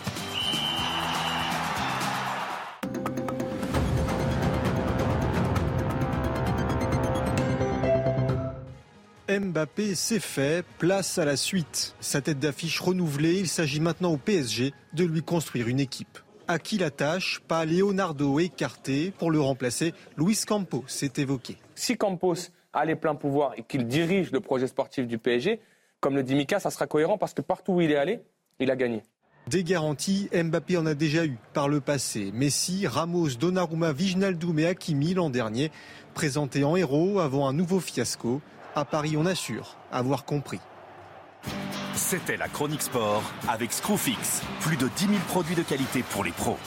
[SPEAKER 28] Mbappé, c'est fait, place à la suite. Sa tête d'affiche renouvelée, il s'agit maintenant au PSG de lui construire une équipe. À qui la tâche Pas Leonardo écarté. Pour le remplacer, Luis Campos s'est évoqué.
[SPEAKER 29] Si Campos a les pleins pouvoirs et qu'il dirige le projet sportif du PSG, comme le dit Mika, ça sera cohérent parce que partout où il est allé, il a gagné.
[SPEAKER 28] Des garanties, Mbappé en a déjà eu par le passé. Messi, Ramos, Donnarumma, Viginaldoum et Hakimi l'an dernier, présentés en héros avant un nouveau fiasco. À Paris, on assure avoir compris.
[SPEAKER 27] C'était la chronique sport avec Screwfix. Plus de 10 000 produits de qualité pour les pros.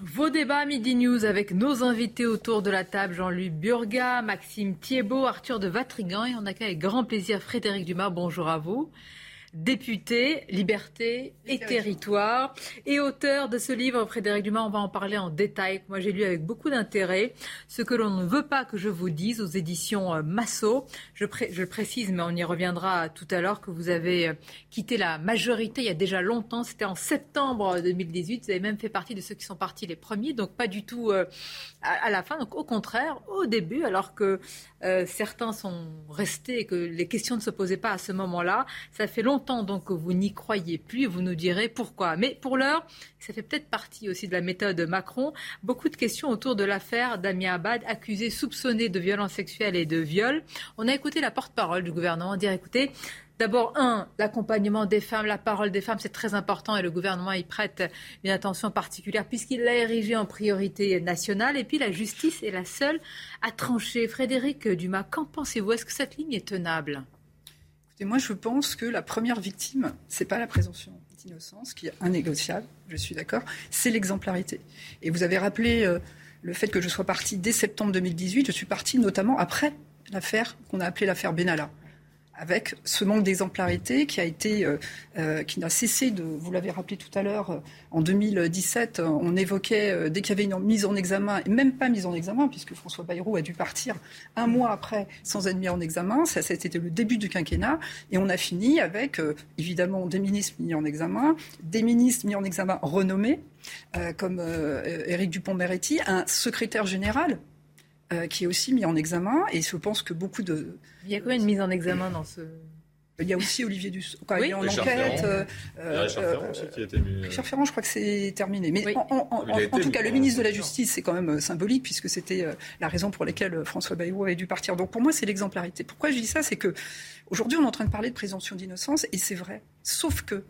[SPEAKER 2] Vos débats Midi News avec nos invités autour de la table, Jean-Luc Burga, Maxime Thiebaud, Arthur de Vatrigan et on accueille avec grand plaisir Frédéric Dumas. Bonjour à vous député, liberté et territoire. Et auteur de ce livre, Frédéric Dumas, on va en parler en détail. Moi, j'ai lu avec beaucoup d'intérêt ce que l'on ne veut pas que je vous dise aux éditions euh, Massot. Je, je précise, mais on y reviendra tout à l'heure, que vous avez euh, quitté la majorité il y a déjà longtemps. C'était en septembre 2018. Vous avez même fait partie de ceux qui sont partis les premiers, donc pas du tout euh, à, la fin. Donc au contraire, au début, alors que certains sont restés et que les questions ne se posaient pas à ce moment-là, ça fait longtemps donc que vous n'y croyez plus vous nous direz pourquoi. Mais pour l'heure, ça fait peut-être partie aussi de la méthode Macron. Beaucoup de questions autour de l'affaire Damien Abad, accusé, soupçonné de violence sexuelle et de viol. On a écouté la porte-parole du gouvernement dire écoutez, D'abord, un, l'accompagnement des femmes, la parole des femmes, c'est très important et le gouvernement y prête une attention particulière puisqu'il l'a érigé en priorité nationale. Et puis, la justice est la seule à trancher. Frédéric Dumas, qu'en pensez-vous? Est-ce que cette ligne est tenable?
[SPEAKER 30] Moi, je pense que la première victime, c'est pas la présomption d'innocence, qui est innégociable, je suis d'accord, c'est l'exemplarité. Et vous avez rappelé euh, le fait que je sois parti dès septembre 2018. Je suis parti notamment après l'affaire qu'on a appelée l'affaire Benalla avec ce manque d'exemplarité qui a été, euh, euh, qui n'a cessé de, vous l'avez rappelé tout à l'heure, euh, en 2017, on évoquait dès qu'il y avait une mise en examen, et même pas mise en examen, puisque François Bayrou a dû partir un mois après sans être mis en examen. Ça, c'était le début du quinquennat, et on a fini avec évidemment des ministres mis en examen, des ministres mis en examen renommés, comme Éric Dupont-Moretti, un secrétaire général euh, qui est aussi mis en examen. Et je pense que beaucoup de.
[SPEAKER 2] Il y a combien de mise en examen dans ce.
[SPEAKER 30] Il y a aussi Olivier Dussopt, quand il est en enquête. Euh,
[SPEAKER 16] Richard Ferrand aussi qui a été mis.
[SPEAKER 30] Richard Ferrand, je crois que c'est terminé. Mais en, tout cas, le ministre de la Justice, c'est quand même euh, symbolique, puisque c'était la raison pour laquelle François Bayrou avait dû partir. Donc pour moi, c'est l'exemplarité. Pourquoi je dis ça C'est que aujourd'hui, on est en train de parler de présomption d'innocence, et c'est vrai. Sauf que,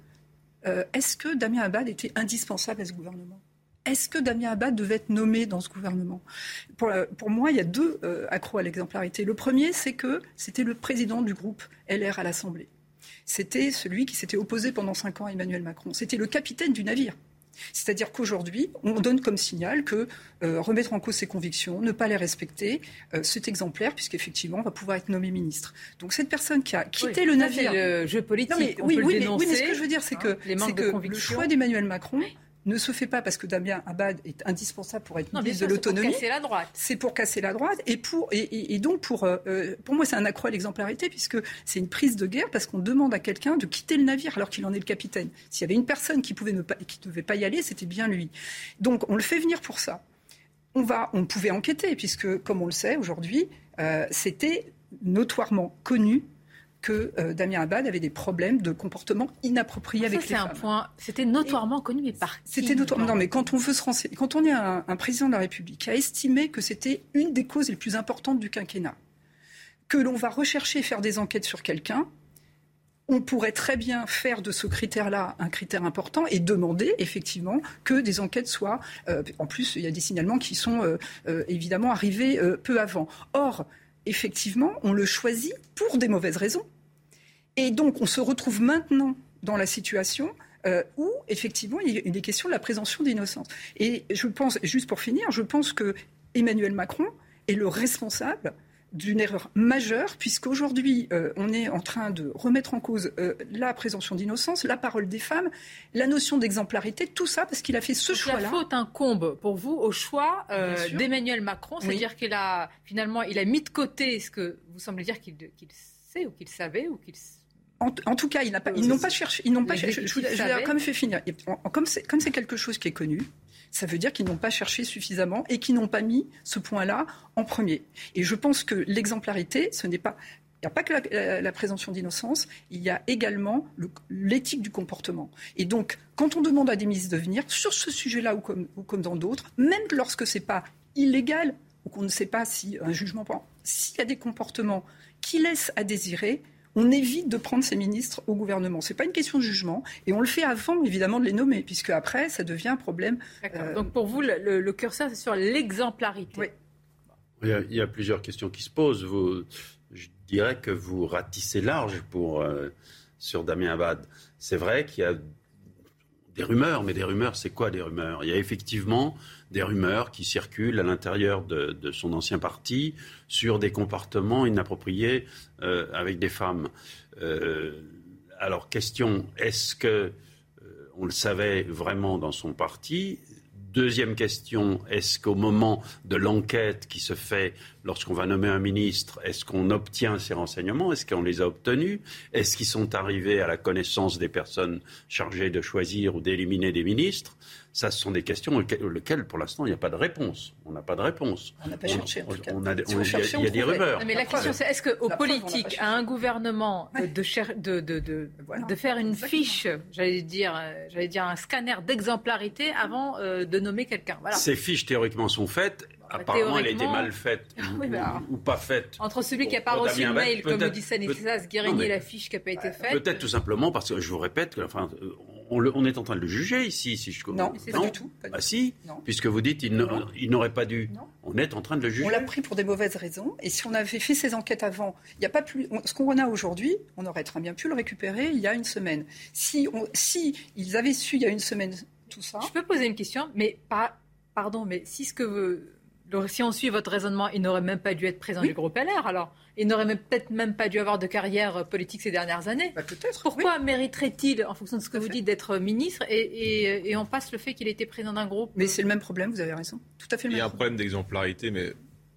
[SPEAKER 30] est-ce que Damien Abad était indispensable à ce gouvernement? Est-ce que Damien Abad devait être nommé dans ce gouvernement? Pour, euh, pour, moi, il y a deux euh, accros à l'exemplarité. Le premier, c'est que c'était le président du groupe LR à l'Assemblée. C'était celui qui s'était opposé pendant cinq ans à Emmanuel Macron. C'était le capitaine du navire. C'est-à-dire qu'aujourd'hui, on donne comme signal que euh, remettre en cause ses convictions, ne pas les respecter, c'est exemplaire, puisqu'effectivement, on va pouvoir être nommé ministre. Donc cette personne qui a quitté le navire.
[SPEAKER 2] le jeu politique. mais,
[SPEAKER 30] oui,
[SPEAKER 2] oui,
[SPEAKER 30] mais, oui, mais, ce que je veux dire, c'est hein, que, que le choix d'Emmanuel Macron ne se fait pas parce que Damien Abad est indispensable pour être ministre de l'autonomie.
[SPEAKER 2] C'est pour casser la droite.
[SPEAKER 30] C'est pour casser la droite et pour et, donc pour euh, euh, pour moi c'est un accroît à l'exemplarité puisque c'est une prise de guerre parce qu'on demande à quelqu'un de quitter le navire alors qu'il en est le capitaine. S'il y avait une personne qui pouvait ne pas qui devait pas y aller, c'était bien lui. Donc on le fait venir pour ça. On va on pouvait enquêter puisque comme on le sait aujourd'hui, euh, c'était notoirement connu que euh, Damien Abad avait des problèmes de comportement inapproprié avec les
[SPEAKER 2] femmes. un point. C'était notoirement connu, mais par qui
[SPEAKER 30] C'était notoirement. Non, mais quand on veut se renseigner, quand on est un, président de la République qui a estimé que c'était une des causes les plus importantes du quinquennat, que l'on va rechercher et faire des enquêtes sur quelqu'un, on pourrait très bien faire de ce critère-là un critère important et demander effectivement que des enquêtes soient. Euh, en plus, il y a des signalements qui sont euh, évidemment arrivés peu avant. Or, effectivement, on le choisit pour des mauvaises raisons. Et donc, on se retrouve maintenant dans la situation euh, où, effectivement, il est question de la présomption d'innocence. Et je pense, juste pour finir, je pense que Emmanuel Macron est le responsable d'une erreur majeure, puisqu'aujourd'hui, euh, on est en train de remettre en cause euh, la présomption d'innocence, la parole des femmes, la notion d'exemplarité, tout ça parce qu'il a fait ce choix-là.
[SPEAKER 2] La faute incombe pour vous au choix euh, d'Emmanuel Macron, c'est-à-dire qu'il a finalement il a mis de côté ce que vous semblez dire qu'il sait ou qu'il savait ou qu'il
[SPEAKER 30] en, tout cas, ils n'ont pas cherché. Ils n'ont pas cherché. Je, vais quand même fait finir. Comme c'est quelque chose qui est connu, ça veut dire qu'ils n'ont pas cherché suffisamment et qu'ils n'ont pas mis ce point-là en premier. Et je pense que l'exemplarité, ce n'est pas il n'y a pas que la, présomption d'innocence, il y a également l'éthique du comportement. Et donc, quand on demande à des ministres de venir, sur ce sujet-là ou comme, ou comme dans d'autres, même lorsque ce n'est pas illégal ou qu'on ne sait pas si un jugement prend, s'il y a des comportements qui laissent à désirer, on évite de prendre ces ministres au gouvernement. Ce n'est pas une question de jugement. Et on le fait avant, évidemment, de les nommer, puisque après, ça devient un problème.
[SPEAKER 2] Euh, Donc pour vous, le, curseur, c'est sur l'exemplarité.
[SPEAKER 30] Oui.
[SPEAKER 15] Il y, a, plusieurs questions qui se posent. Vous, je dirais que vous ratissez large pour, euh, sur Damien Abad. C'est vrai qu'il y a des rumeurs, mais des rumeurs, c'est quoi des rumeurs? Il y a effectivement des rumeurs qui circulent à l'intérieur de, son ancien parti sur des comportements inappropriés euh, avec des femmes. Euh, alors, question, est-ce que euh, on le savait vraiment dans son parti? Deuxième question, est-ce qu'au moment de l'enquête qui se fait lorsqu'on va nommer un ministre, est-ce qu'on obtient ces renseignements? Est-ce qu'on les a obtenus? Est-ce qu'ils sont arrivés à la connaissance des personnes chargées de choisir ou d'éliminer des ministres? Ça, ce sont des questions auxquelles, pour l'instant, il n'y a pas de réponse. On n'a pas de réponse.
[SPEAKER 30] On n'a pas cherché, en tout cas. On
[SPEAKER 15] a, il y a, des rumeurs.
[SPEAKER 2] mais la question, c'est est-ce qu'aux politiques, à un gouvernement, de, de, de, de, de faire une fiche, j'allais dire, j'allais dire un scanner d'exemplarité avant euh, de nommer quelqu'un voilà.
[SPEAKER 15] Ces fiches, théoriquement, sont faites. Bah, Apparemment, elle a été mal faite bah, ou, pas faite.
[SPEAKER 2] Entre celui qui n'a pas reçu le mail, comme le dit Stanislas Guérini, la fiche qui n'a pas été faite.
[SPEAKER 15] Peut-être tout simplement parce que, je vous répète, enfin, on, est en train de le juger ici, si je
[SPEAKER 30] Non, pas du tout.
[SPEAKER 15] ah si, puisque vous dites il n'aurait pas dû. On est en train de le juger.
[SPEAKER 30] On l'a pris pour des mauvaises raisons. Et si on avait fait ces enquêtes avant, il n'y a pas plus. ce qu'on a aujourd'hui, on aurait très bien pu le récupérer il y a une semaine. Si, si ils avaient su il y a une semaine tout ça.
[SPEAKER 2] Je peux poser une question, mais pas. Pardon, mais si ce que si on suit votre raisonnement, il n'aurait même pas dû être président du groupe LR alors il n'aurait peut-être même pas dû avoir de carrière politique ces dernières années.
[SPEAKER 30] Bah, peut-être.
[SPEAKER 2] Pourquoi mériterait-il, en fonction de ce que vous dites, d'être ministre et, on passe le fait qu'il était président d'un groupe
[SPEAKER 30] Mais c'est le même problème, vous avez raison. Tout à fait
[SPEAKER 16] Il y a un problème d'exemplarité, mais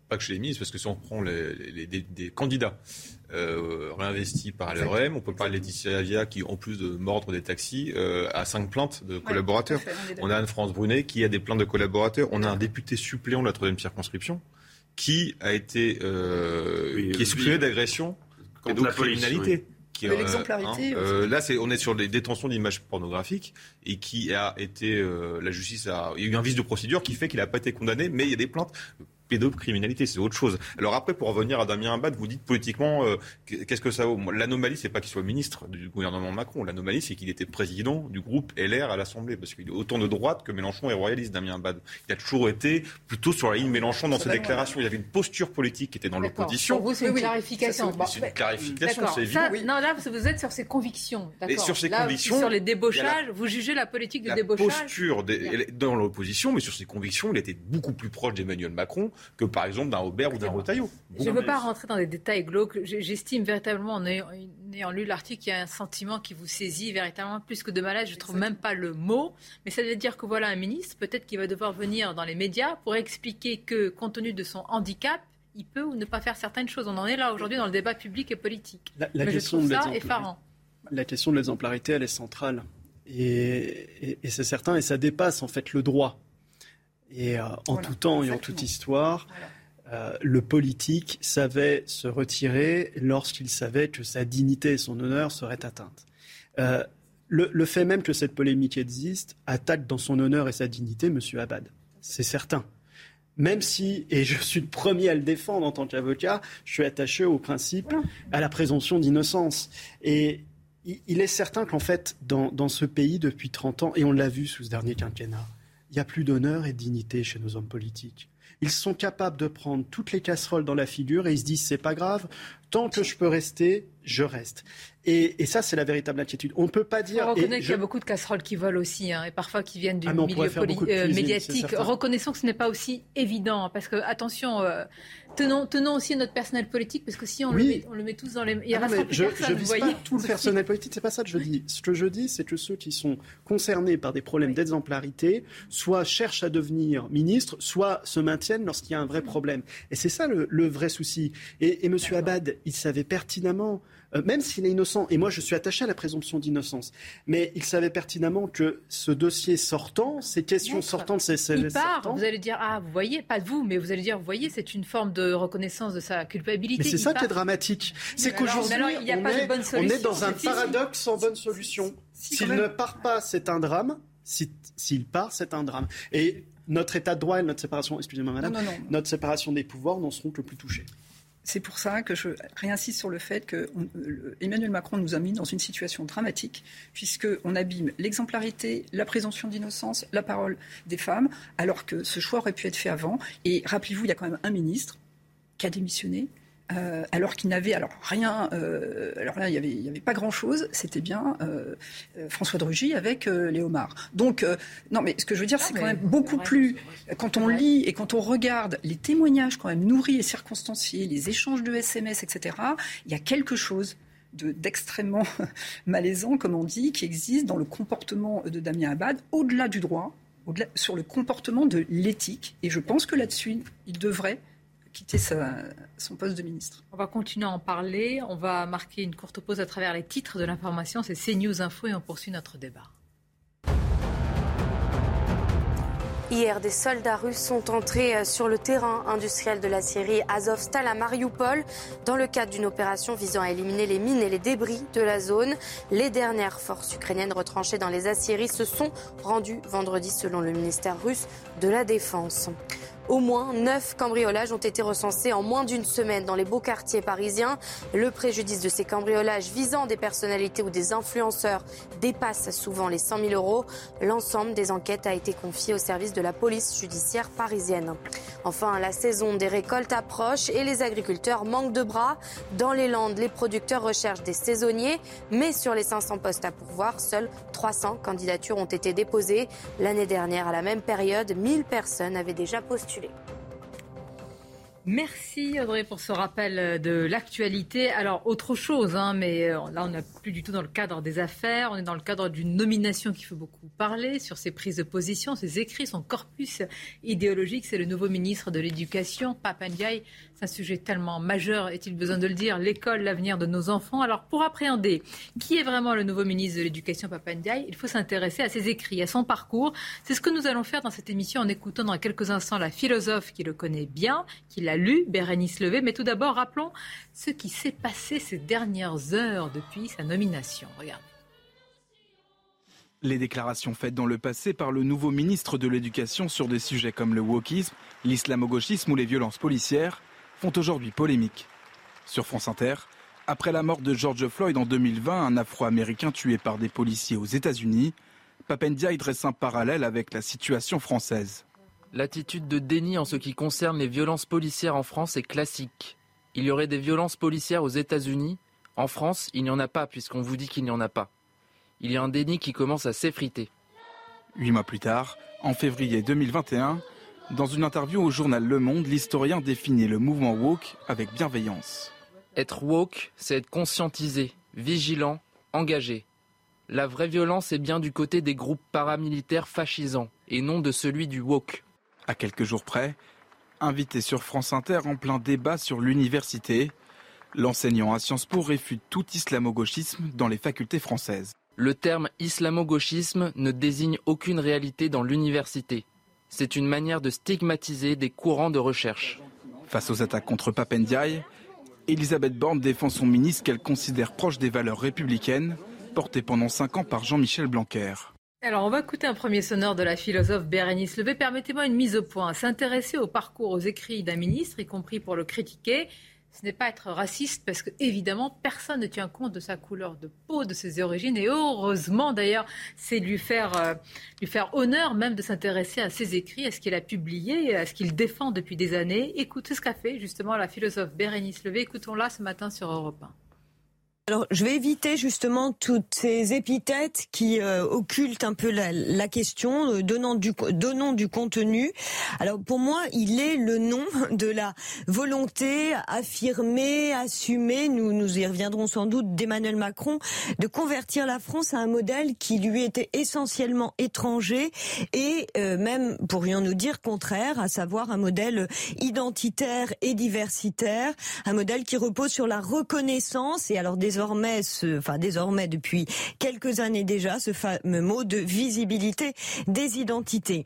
[SPEAKER 16] pas que chez les ministres, parce que si on prend les, des, candidats euh, réinvestis par l'REM, on peut parler Laetitia Avia qui, en plus de mordre des taxis, euh, a cinq plaintes de collaborateurs. on, a Anne-France Brunet qui a des plaintes de collaborateurs. On a un député suppléant de la troisième circonscription qui a été euh, qui est soupçonné d'agression
[SPEAKER 30] et
[SPEAKER 16] de criminalité.
[SPEAKER 30] Qui, l'exemplarité.
[SPEAKER 16] Hein, euh, là, c'est, on est sur des détentions d'images pornographiques et qui a été, euh, la justice a, il y a eu un vice de procédure qui fait qu'il n'a pas été condamné, mais il y a des plaintes pédocriminalité, c'est autre chose. Alors après, pour revenir à Damien Abad, vous dites politiquement, euh, qu'est-ce que ça vaut? L'anomalie, c'est pas qu'il soit ministre du gouvernement Macron. L'anomalie, c'est qu'il était président du groupe LR à l'Assemblée, parce qu'il est autant de droite que Mélenchon est royaliste, Damien Abad. Il a toujours été plutôt sur la ligne Mélenchon dans ses déclarations. Il y avait une posture politique qui était dans l'opposition.
[SPEAKER 2] Pour vous, c'est une clarification.
[SPEAKER 16] C'est une clarification, c'est évident.
[SPEAKER 2] Non, là, vous êtes sur ses convictions.
[SPEAKER 16] Et sur ses convictions.
[SPEAKER 2] Sur les débauchages, vous jugez la politique de débauchage.
[SPEAKER 16] La posture dans l'opposition, mais sur ses convictions, il était beaucoup plus proche d'Emmanuel Macron que, par exemple, d'un Aubert ou d'un Retailleau.
[SPEAKER 2] Je ne veux pas rentrer dans des détails glauques. J'estime véritablement, en ayant, lu l'article, qu'il y a un sentiment qui vous saisit véritablement plus que de malaise. Je ne trouve même pas le mot. Mais ça veut dire que voilà un ministre, peut-être qu'il va devoir venir dans les médias pour expliquer que, compte tenu de son handicap, il peut ou ne pas faire certaines choses. On en est là aujourd'hui dans le débat public et politique.
[SPEAKER 17] La, question de ça effarant. La question de l'exemplarité, elle est centrale. Et, et c'est certain, et ça dépasse en fait le droit. Et euh, en tout temps et en toute histoire, euh, le politique savait se retirer lorsqu'il savait que sa dignité et son honneur seraient atteintes. Euh, le, fait même que cette polémique existe attaque dans son honneur et sa dignité M. Abad. C'est certain. Même si, et je suis le premier à le défendre en tant qu'avocat, je suis attaché au principe, à la présomption d'innocence. Et il est certain qu'en fait, dans, dans ce pays, depuis 30 ans, et on l'a vu sous ce dernier quinquennat, il n'y a plus d'honneur et de dignité chez nos hommes politiques. Ils sont capables de prendre toutes les casseroles dans la figure et ils se disent c'est pas grave, Tant que je peux rester, je reste. Et, ça, c'est la véritable inquiétude. On ne peut pas dire.
[SPEAKER 2] On reconnaît qu'il y a beaucoup de casseroles qui volent aussi, hein, et parfois qui viennent du
[SPEAKER 17] ah,
[SPEAKER 2] milieu euh, médiatique. Reconnaissons que ce n'est pas aussi évident, parce que, attention, euh, tenons, tenons, aussi notre personnel politique, parce que si on, le, met, on le met tous dans les.
[SPEAKER 17] Il y ah je ne vise pas tout le personnel politique, c'est pas ça que je dis. Ce que je dis, c'est que ceux qui sont concernés par des problèmes d'exemplarité, soit cherchent à devenir ministres, soit se maintiennent lorsqu'il y a un vrai problème. Et c'est ça le, vrai souci. Et, et M. Abad, il savait pertinemment même s'il est innocent, et moi je suis attaché à la présomption d'innocence, mais il savait pertinemment que ce dossier sortant, ces questions sortantes,
[SPEAKER 2] c'est Il part, vous allez dire, ah, vous voyez, pas vous, mais vous allez dire, vous voyez, c'est une forme de reconnaissance de sa culpabilité.
[SPEAKER 17] Mais c'est ça qui est dramatique. C'est qu'aujourd'hui, on, est dans un paradoxe sans bonne solution. S'il ne part pas, c'est un drame. S'il part, c'est un drame. Et notre état de droit et notre séparation, excusez-moi madame, notre séparation des pouvoirs n'en seront que plus touchés.
[SPEAKER 30] C'est pour ça que je réinsiste sur le fait que euh, Emmanuel Macron nous a mis dans une situation dramatique, puisqu'on abîme l'exemplarité, la présomption d'innocence, la parole des femmes, alors que ce choix aurait pu être fait avant. Et rappelez-vous, il y a quand même un ministre qui a démissionné, euh, alors qu'il n'avait alors rien. Euh, alors là, il n'y avait, y avait pas grand-chose. C'était bien euh, François de Rugy avec Léomar. Donc, non, mais ce que je veux dire, c'est quand même beaucoup plus. Quand on lit et quand on regarde les témoignages quand même nourris et circonstanciés, les échanges de SMS, etc., il y a quelque chose d'extrêmement malaisant, comme on dit, qui existe dans le comportement de Damien Abad, au-delà du droit, sur le comportement de l'éthique. Et je pense que là-dessus, il devrait quitter son poste de ministre.
[SPEAKER 2] On va continuer à en parler. On va marquer une courte pause à travers les titres de l'information. C'est CNews Info et on poursuit notre débat.
[SPEAKER 19] Hier, des soldats russes sont entrés euh, sur le terrain industriel de la Syrie Azovstal à Mariupol dans le cadre d'une opération visant à éliminer les mines et les débris de la zone. Les dernières forces ukrainiennes retranchées dans les Assyries se sont rendues vendredi selon le ministère russe de la Défense. Au moins neuf cambriolages ont été recensés en moins d'une semaine dans les beaux quartiers parisiens. Le préjudice de ces cambriolages visant des personnalités ou des influenceurs dépasse souvent les 100 000 euros. L'ensemble des enquêtes a été confié au service de la police judiciaire parisienne. Enfin, la saison des récoltes approche et les agriculteurs manquent de bras. Dans les Landes, les producteurs recherchent des saisonniers, mais sur les 500 postes à pourvoir, seules 300 candidatures ont été déposées. L'année dernière, à la même période, 1000 personnes avaient déjà postulé.
[SPEAKER 2] Merci Audrey pour ce rappel de l'actualité. Alors autre chose, hein, mais euh, là on n'est plus du tout dans le cadre des affaires, on est dans le cadre d'une nomination qui fait beaucoup parler sur ses prises de position, ses écrits, son corpus idéologique. C'est le nouveau ministre de l'Éducation, Papandiaï. C'est un sujet tellement majeur, est-il besoin de le dire, l'école, l'avenir de nos enfants. Alors pour appréhender qui est vraiment le nouveau ministre de l'Éducation, Papandiaï, il faut s'intéresser à ses écrits, à son parcours. C'est ce que nous allons faire dans cette émission en écoutant dans quelques instants la philosophe qui le connaît bien, qui l'a lu, Bérénice Levé. Mais tout d'abord, rappelons ce qui s'est passé ces dernières heures depuis sa nomination. Regarde.
[SPEAKER 31] Les déclarations faites dans le passé par le nouveau ministre de l'Éducation sur des sujets comme le wokisme, l'islamo-gauchisme ou les violences policières font aujourd'hui polémique. Sur France Inter, après la mort de George Floyd en 2020, un Afro-Américain tué par des policiers aux États-Unis, Papendia y dresse un parallèle avec la situation française.
[SPEAKER 32] L'attitude de déni en ce qui concerne les violences policières en France est classique. Il y aurait des violences policières aux États-Unis. En France, il n'y en a pas puisqu'on vous dit qu'il n'y en a pas. Il y a un déni qui commence à s'effriter.
[SPEAKER 31] Huit mois plus tard, en février 2021, dans une interview au journal Le Monde, l'historien définit le mouvement woke avec bienveillance.
[SPEAKER 32] Être woke, c'est être conscientisé, vigilant, engagé. La vraie violence est bien du côté des groupes paramilitaires fascisants et non de celui du woke.
[SPEAKER 31] À quelques jours près, invité sur France Inter en plein débat sur l'université, l'enseignant à Sciences Po réfute tout islamo-gauchisme dans les facultés françaises.
[SPEAKER 32] Le terme islamo-gauchisme ne désigne aucune réalité dans l'université. C'est une manière de stigmatiser des courants de recherche.
[SPEAKER 31] Face aux attaques contre Papendiaï, Elisabeth Borne défend son ministre qu'elle considère proche des valeurs républicaines portées pendant cinq ans par Jean-Michel Blanquer.
[SPEAKER 2] Alors, on va écouter un premier sonore de la philosophe Bérénice Levé. Permettez-moi une mise au point. S'intéresser au parcours, aux écrits d'un ministre, y compris pour le critiquer, ce n'est pas être raciste parce que évidemment personne ne tient compte de sa couleur de peau, de ses origines et heureusement d'ailleurs c'est lui faire euh, lui faire honneur même de s'intéresser à ses écrits, à ce qu'il a publié, à ce qu'il défend depuis des années. Écoutez ce qu'a fait justement la philosophe Bérénice Levé. Écoutons-la ce matin sur Europe 1.
[SPEAKER 33] Alors, je vais éviter justement toutes ces épithètes qui euh, occultent un peu la, la question, euh, donnant du donnant du contenu. Alors, pour moi, il est le nom de la volonté affirmée, assumée. Nous nous y reviendrons sans doute d'Emmanuel Macron de convertir la France à un modèle qui lui était essentiellement étranger et euh, même pourrions-nous dire contraire, à savoir un modèle identitaire et diversitaire, un modèle qui repose sur la reconnaissance et alors des désormais, enfin désormais depuis quelques années déjà, ce fameux mot de visibilité des identités.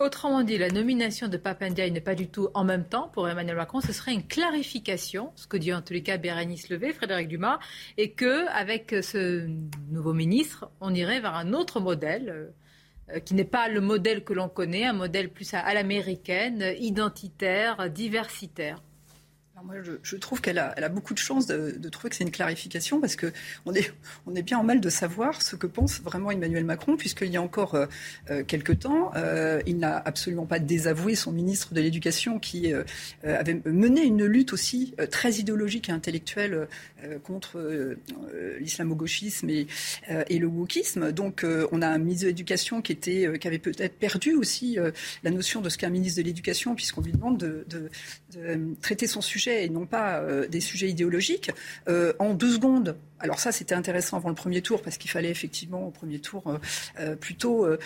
[SPEAKER 2] Autrement dit, la nomination de Papandiaï n'est pas du tout en même temps pour Emmanuel Macron. Ce serait une clarification, ce que dit en tous les cas Bérénice Levé, Frédéric Dumas, et que avec ce nouveau ministre, on irait vers un autre modèle euh, qui n'est pas le modèle que l'on connaît, un modèle plus à l'américaine, identitaire, diversitaire
[SPEAKER 30] moi, je, trouve qu'elle a, beaucoup de chance de, trouver que c'est une clarification parce que on est, bien en mal de savoir ce que pense vraiment Emmanuel Macron, puisqu'il y a encore euh, euh, quelques temps, euh, il n'a absolument pas désavoué son ministre de l'Éducation qui avait mené une lutte aussi très idéologique et intellectuelle contre l'islamo-gauchisme et, le wokisme. Donc, on a un ministre de l'Éducation qui avait peut-être perdu aussi la notion de ce qu'est un ministre de l'Éducation, puisqu'on lui demande de, de traiter son sujet et non pas euh, des sujets idéologiques, euh, en deux secondes, alors ça, c'était intéressant avant le premier tour parce qu'il fallait effectivement au premier tour euh, euh, plutôt euh,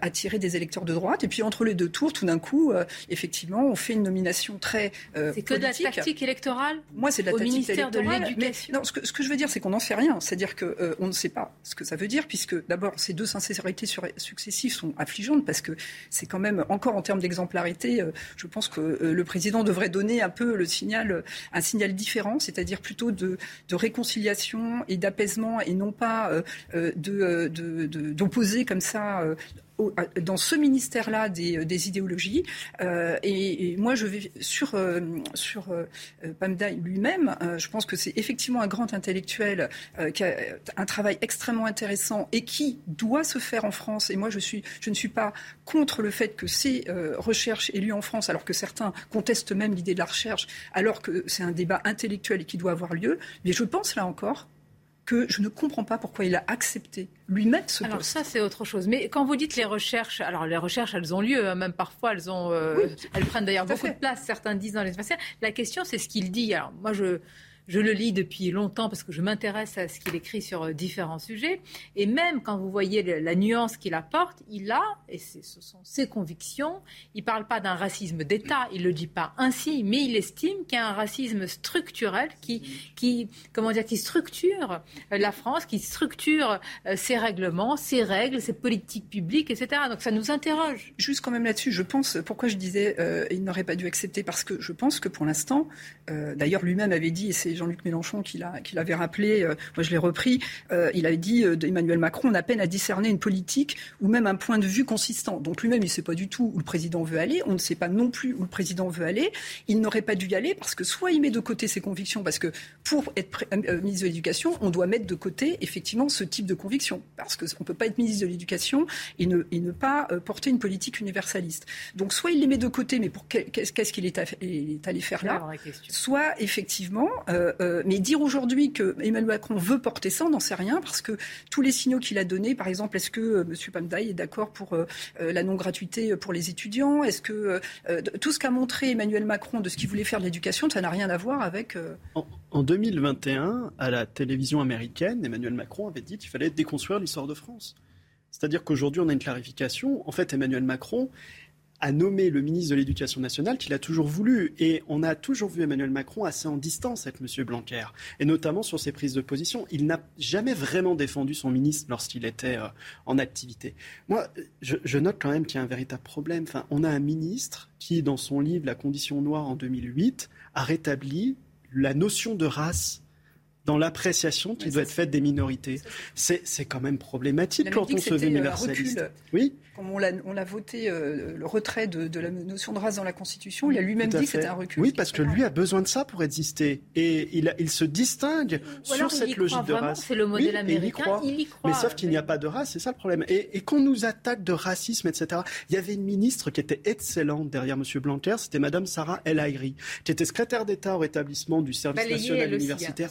[SPEAKER 30] attirer des électeurs de droite. Et puis entre les deux tours, tout d'un coup, effectivement, on fait une nomination très
[SPEAKER 2] C'est que de la tactique électorale.
[SPEAKER 30] Moi, c'est de la
[SPEAKER 2] au
[SPEAKER 30] tactique
[SPEAKER 2] ministère
[SPEAKER 30] électorale.
[SPEAKER 2] de l'Éducation.
[SPEAKER 30] Non, ce que, ce que, je veux dire, c'est qu'on n'en sait rien. C'est-à-dire que on ne sait pas ce que ça veut dire, puisque d'abord ces deux sincérités successives sont affligeantes parce que c'est quand même encore en termes d'exemplarité. je pense que le président devrait donner un peu le signal, un signal différent, c'est-à-dire plutôt de, de réconciliation et d'apaisement et non pas euh, euh, euh, d'opposer comme ça dans ce ministère-là des, idéologies. et, moi, je vais sur, sur Pamda lui-même. je pense que c'est effectivement un grand intellectuel qui a un travail extrêmement intéressant et qui doit se faire en France. Et moi, je, suis, je ne suis pas contre le fait que ces recherches aient lieu en France, alors que certains contestent même l'idée de la recherche, alors que c'est un débat intellectuel et qui doit avoir lieu. Mais je pense là encore que je ne comprends pas pourquoi il a accepté lui-même ce
[SPEAKER 2] alors ça, c'est autre chose. Mais quand vous dites les recherches, alors les recherches, elles ont lieu, hein, même parfois, elles, ont, euh, elles prennent d'ailleurs beaucoup de place, certains disent dans les La question, c'est ce qu'il dit. Alors moi, je je le lis depuis longtemps parce que je m'intéresse à ce qu'il écrit sur euh, différents sujets. Et même quand vous voyez la nuance qu'il apporte, il a, et ce sont ses convictions, il ne parle pas d'un racisme d'État, il ne le dit pas ainsi, mais il estime qu'il y a un racisme structurel qui, qui, comment dire, qui structure euh, la France, qui structure euh, ses règlements, ses règles, ses politiques publiques, etc. Donc ça nous interroge.
[SPEAKER 30] Juste quand même là-dessus, je pense, pourquoi je disais il n'aurait pas dû accepter, parce que je pense que pour l'instant, d'ailleurs lui-même avait dit, et c'est Jean-Luc Mélenchon qui l'avait rappelé, euh, moi je l'ai repris, euh, il avait dit euh, d'Emmanuel Macron, on a peine à discerner une politique ou même un point de vue consistant. Donc lui-même, il ne sait pas du tout où le président veut aller, on ne sait pas non plus où le président veut aller. Il n'aurait pas dû y aller parce que soit il met de côté ses convictions, parce que pour être ministre de l'Éducation, on doit mettre de côté effectivement ce type de conviction, parce qu'on ne peut pas être ministre de l'Éducation et ne, et ne pas porter une politique universaliste. Donc soit il les met de côté, mais pour qu'est-ce qu'il est, allé faire là Soit effectivement, euh, euh, mais dire aujourd'hui que Emmanuel Macron veut porter ça, on n'en sait rien parce que tous les signaux qu'il a donnés, par exemple, est-ce que euh, M. Pamdaï est d'accord pour la non-gratuité pour les étudiants? Est-ce que tout ce qu'a montré Emmanuel Macron de ce qu'il voulait faire de l'éducation, ça n'a rien à voir avec...
[SPEAKER 17] En 2021, à la télévision américaine, Emmanuel Macron avait dit qu'il fallait déconstruire l'histoire de France. C'est-à-dire qu'aujourd'hui, on a une clarification. En fait, Emmanuel Macron a nommé le ministre de l'Éducation nationale qu'il a toujours voulu. Et on a toujours vu Emmanuel Macron assez en distance avec M. Blanquer, et notamment sur ses prises de position. Il n'a jamais vraiment défendu son ministre lorsqu'il était euh, en activité. Moi, je, note quand même qu'il y a un véritable problème. Enfin, on a un ministre qui, dans son livre La condition noire en 2008, a rétabli la notion de race dans l'appréciation qui doit être faite des minorités. C'est quand même problématique quand on se veut universaliste.
[SPEAKER 30] Oui. Comme on l'a voté euh, le retrait de, la notion de race dans la Constitution, il a lui-même dit que c'était un recul.
[SPEAKER 17] Oui, parce que lui a besoin de ça pour exister. Et il, il se distingue sur cette logique de race.
[SPEAKER 2] C'est le modèle américain, il y, croit.
[SPEAKER 17] Mais sauf qu'il n'y a pas de race, c'est ça le problème. Et, et qu'on nous attaque de racisme, etc. Il y avait une ministre qui était excellente derrière M. Blanquer, c'était Mme Sarah El Haïry, qui était secrétaire d'État au rétablissement du service national universitaire.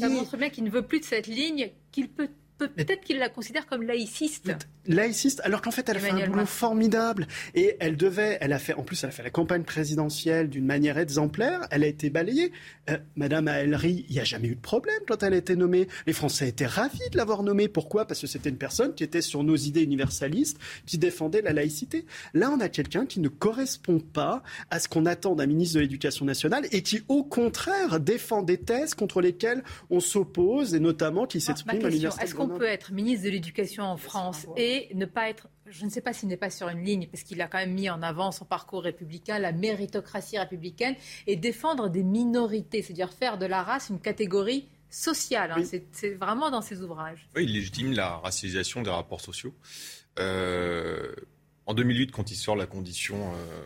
[SPEAKER 2] Ça montre bien qu'il ne veut plus de cette ligne, qu'il peut peut-être qu'il la considère comme laïciste
[SPEAKER 17] laïciste, alors qu'en fait, elle a fait un boulot formidable. Et elle devait, elle a fait, en plus, elle a fait la campagne présidentielle d'une manière exemplaire. Elle a été balayée. Euh, Madame Aelry, il n'y a jamais eu de problème quand elle a été nommée. Les Français étaient ravis de l'avoir nommée. Pourquoi? Parce que c'était une personne qui était sur nos idées universalistes, qui défendait la laïcité. Là, on a quelqu'un qui ne correspond pas à ce qu'on attend d'un ministre de l'Éducation nationale et qui, au contraire, défend des thèses contre lesquelles on s'oppose et notamment qui s'exprime à l'université.
[SPEAKER 2] Qu'on peut être ministre de l'Éducation en France et ne pas être, je ne sais pas s'il n'est pas sur une ligne, parce qu'il a quand même mis en avant son parcours républicain, la méritocratie républicaine, et défendre des minorités, c'est-à-dire faire de la race une catégorie sociale. Hein. C'est vraiment dans ses ouvrages.
[SPEAKER 16] Oui, il légitime la racialisation des rapports sociaux. Euh, en 2008, quand il sort la condition, euh,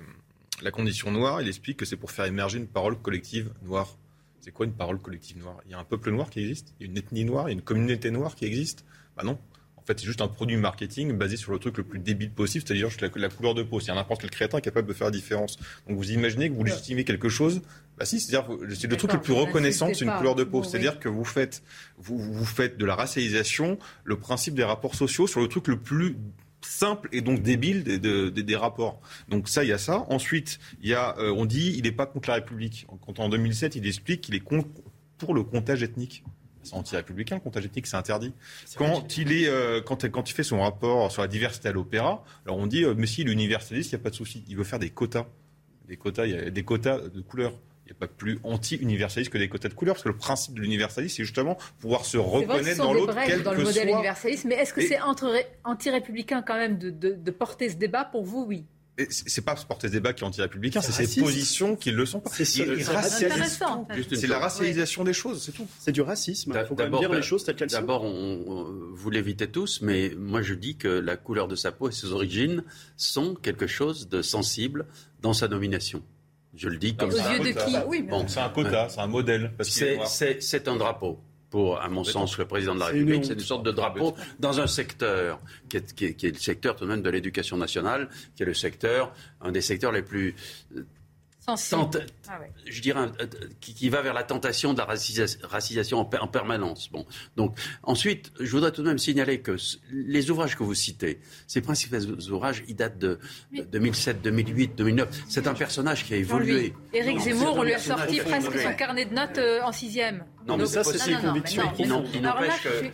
[SPEAKER 16] la condition noire, il explique que c'est pour faire émerger une parole collective noire. C'est quoi une parole collective noire? Il y a un peuple noir qui existe, il y a une ethnie noire, il y a une communauté noire qui existe? Bah non, en fait, c'est juste un produit marketing basé sur le truc le plus débile possible, c'est-à-dire la, couleur de peau. C'est n'importe quel créatin capable de faire la différence. Donc vous imaginez que vous légitimez quelque chose. Bah si, c'est-à-dire c'est le truc le plus reconnaissant, c'est une couleur de peau. C'est-à-dire que vous faites, vous, vous faites de la racialisation le principe des rapports sociaux sur le truc le plus simple et donc débile des, des, des, rapports. Donc ça, il y a ça. Ensuite, il y a, euh, on dit, il n'est pas contre la République. Quand en 2007, il explique qu'il est contre, pour le comptage ethnique. C'est anti-républicain, le comptage ethnique, c'est interdit. Quand il, est, euh, quand, quand il fait son rapport sur la diversité à l'opéra, alors on dit, euh, mais si l'universaliste, il n'y a pas de souci. Il veut faire des quotas. Des quotas, il y a des quotas de couleurs. N'y a pas plus anti-universaliste que des quotas de couleurs, parce que le principe de l'universalisme, c'est justement pouvoir se reconnaître dans l'autre, quel
[SPEAKER 2] dans
[SPEAKER 16] le
[SPEAKER 2] modèle
[SPEAKER 16] soit.
[SPEAKER 2] universaliste. Mais est-ce que c'est anti-républicain quand même de, de, de porter ce débat Pour vous, oui?
[SPEAKER 16] C'est pas porter ce débat qui est anti-républicain, c'est ses positions qui le sont pas. C'est la racialisation des choses, c'est tout.
[SPEAKER 17] C'est du racisme. Il faut quand même dire les choses telles qu'elles
[SPEAKER 15] sont. D'abord, vous l'évitez tous, mais moi je dis que la couleur de sa peau et ses origines sont quelque chose de sensible dans sa nomination. Je le dis comme ça.
[SPEAKER 2] Aux yeux de qui
[SPEAKER 16] oui, C'est un quota, c'est un modèle.
[SPEAKER 15] C'est un drapeau. Pour, à mon sens, le président de la République. C'est une sorte de drapeau dans un secteur qui est, qui est, qui est le secteur tout de même de l'éducation nationale, qui est le secteur, un des secteurs les plus ah je dirais, euh, qui, va vers la tentation de la racisation en, permanence. Bon. Donc, ensuite, je voudrais tout de même signaler que les ouvrages que vous citez, ces principaux ouvrages, ils datent de 2007, 2008, 2009. C'est un personnage qui a évolué.
[SPEAKER 2] Éric Zemmour, on lui a sorti presque son carnet de notes euh, en sixième.
[SPEAKER 17] Non, mais ça, c'est ses convictions.
[SPEAKER 2] Alors là,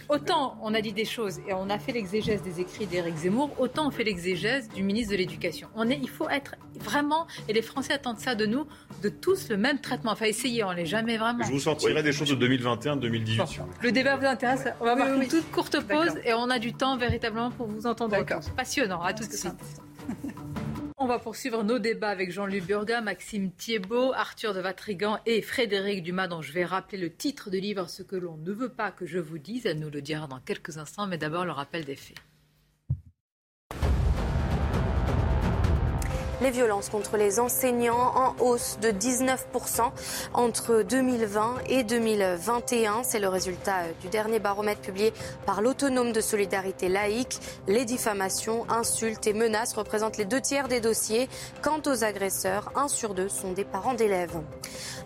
[SPEAKER 2] autant on a dit des choses et on a fait l'exégèse des écrits d'Éric Zemmour, autant on fait l'exégèse du ministre de l'Éducation. On est, il faut être vraiment, et les Français attendent ça de nous, de tous le même traitement. Enfin, essayer, on l'est jamais vraiment.
[SPEAKER 16] Je vous sortirai des choses de 2021-2018.
[SPEAKER 2] Le débat vous intéresse On va avoir une toute courte pause et on a du temps véritablement pour vous entendre. Passionnant. À tout de suite. On va poursuivre nos débats avec Jean-Luc Burga, Maxime Thiebaud, Arthur de Vatrigan et Frédéric Dumas, dont je vais rappeler le titre du livre Ce que l'on ne veut pas que je vous dise. Elle nous le dira dans quelques instants, mais d'abord le rappel des faits.
[SPEAKER 19] Les violences contre les enseignants en hausse de 19% entre 2020 et 2021. C'est le résultat du dernier baromètre publié par l'autonome de solidarité laïque. Les diffamations, insultes et menaces représentent les deux tiers des dossiers. Quant aux agresseurs, un sur deux sont des parents d'élèves.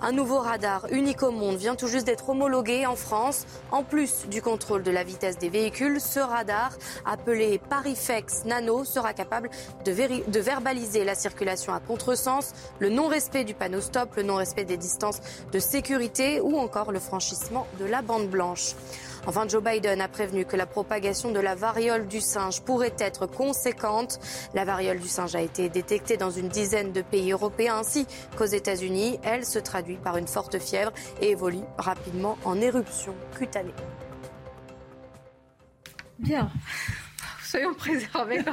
[SPEAKER 19] Un nouveau radar unique au monde vient tout juste d'être homologué en France. En plus du contrôle de la vitesse des véhicules, ce radar, appelé Parifex Nano, sera capable de, de verbaliser la circulation à contresens, le non-respect du panneau stop, le non-respect des distances de sécurité ou encore le franchissement de la bande blanche. Enfin, Joe Biden a prévenu que la propagation de la variole du singe pourrait être conséquente. La variole du singe a été détectée dans une dizaine de pays européens ainsi qu'aux États-Unis. Elle se traduit par une forte fièvre et évolue rapidement en éruption cutanée.
[SPEAKER 2] Bien. Soyons préservés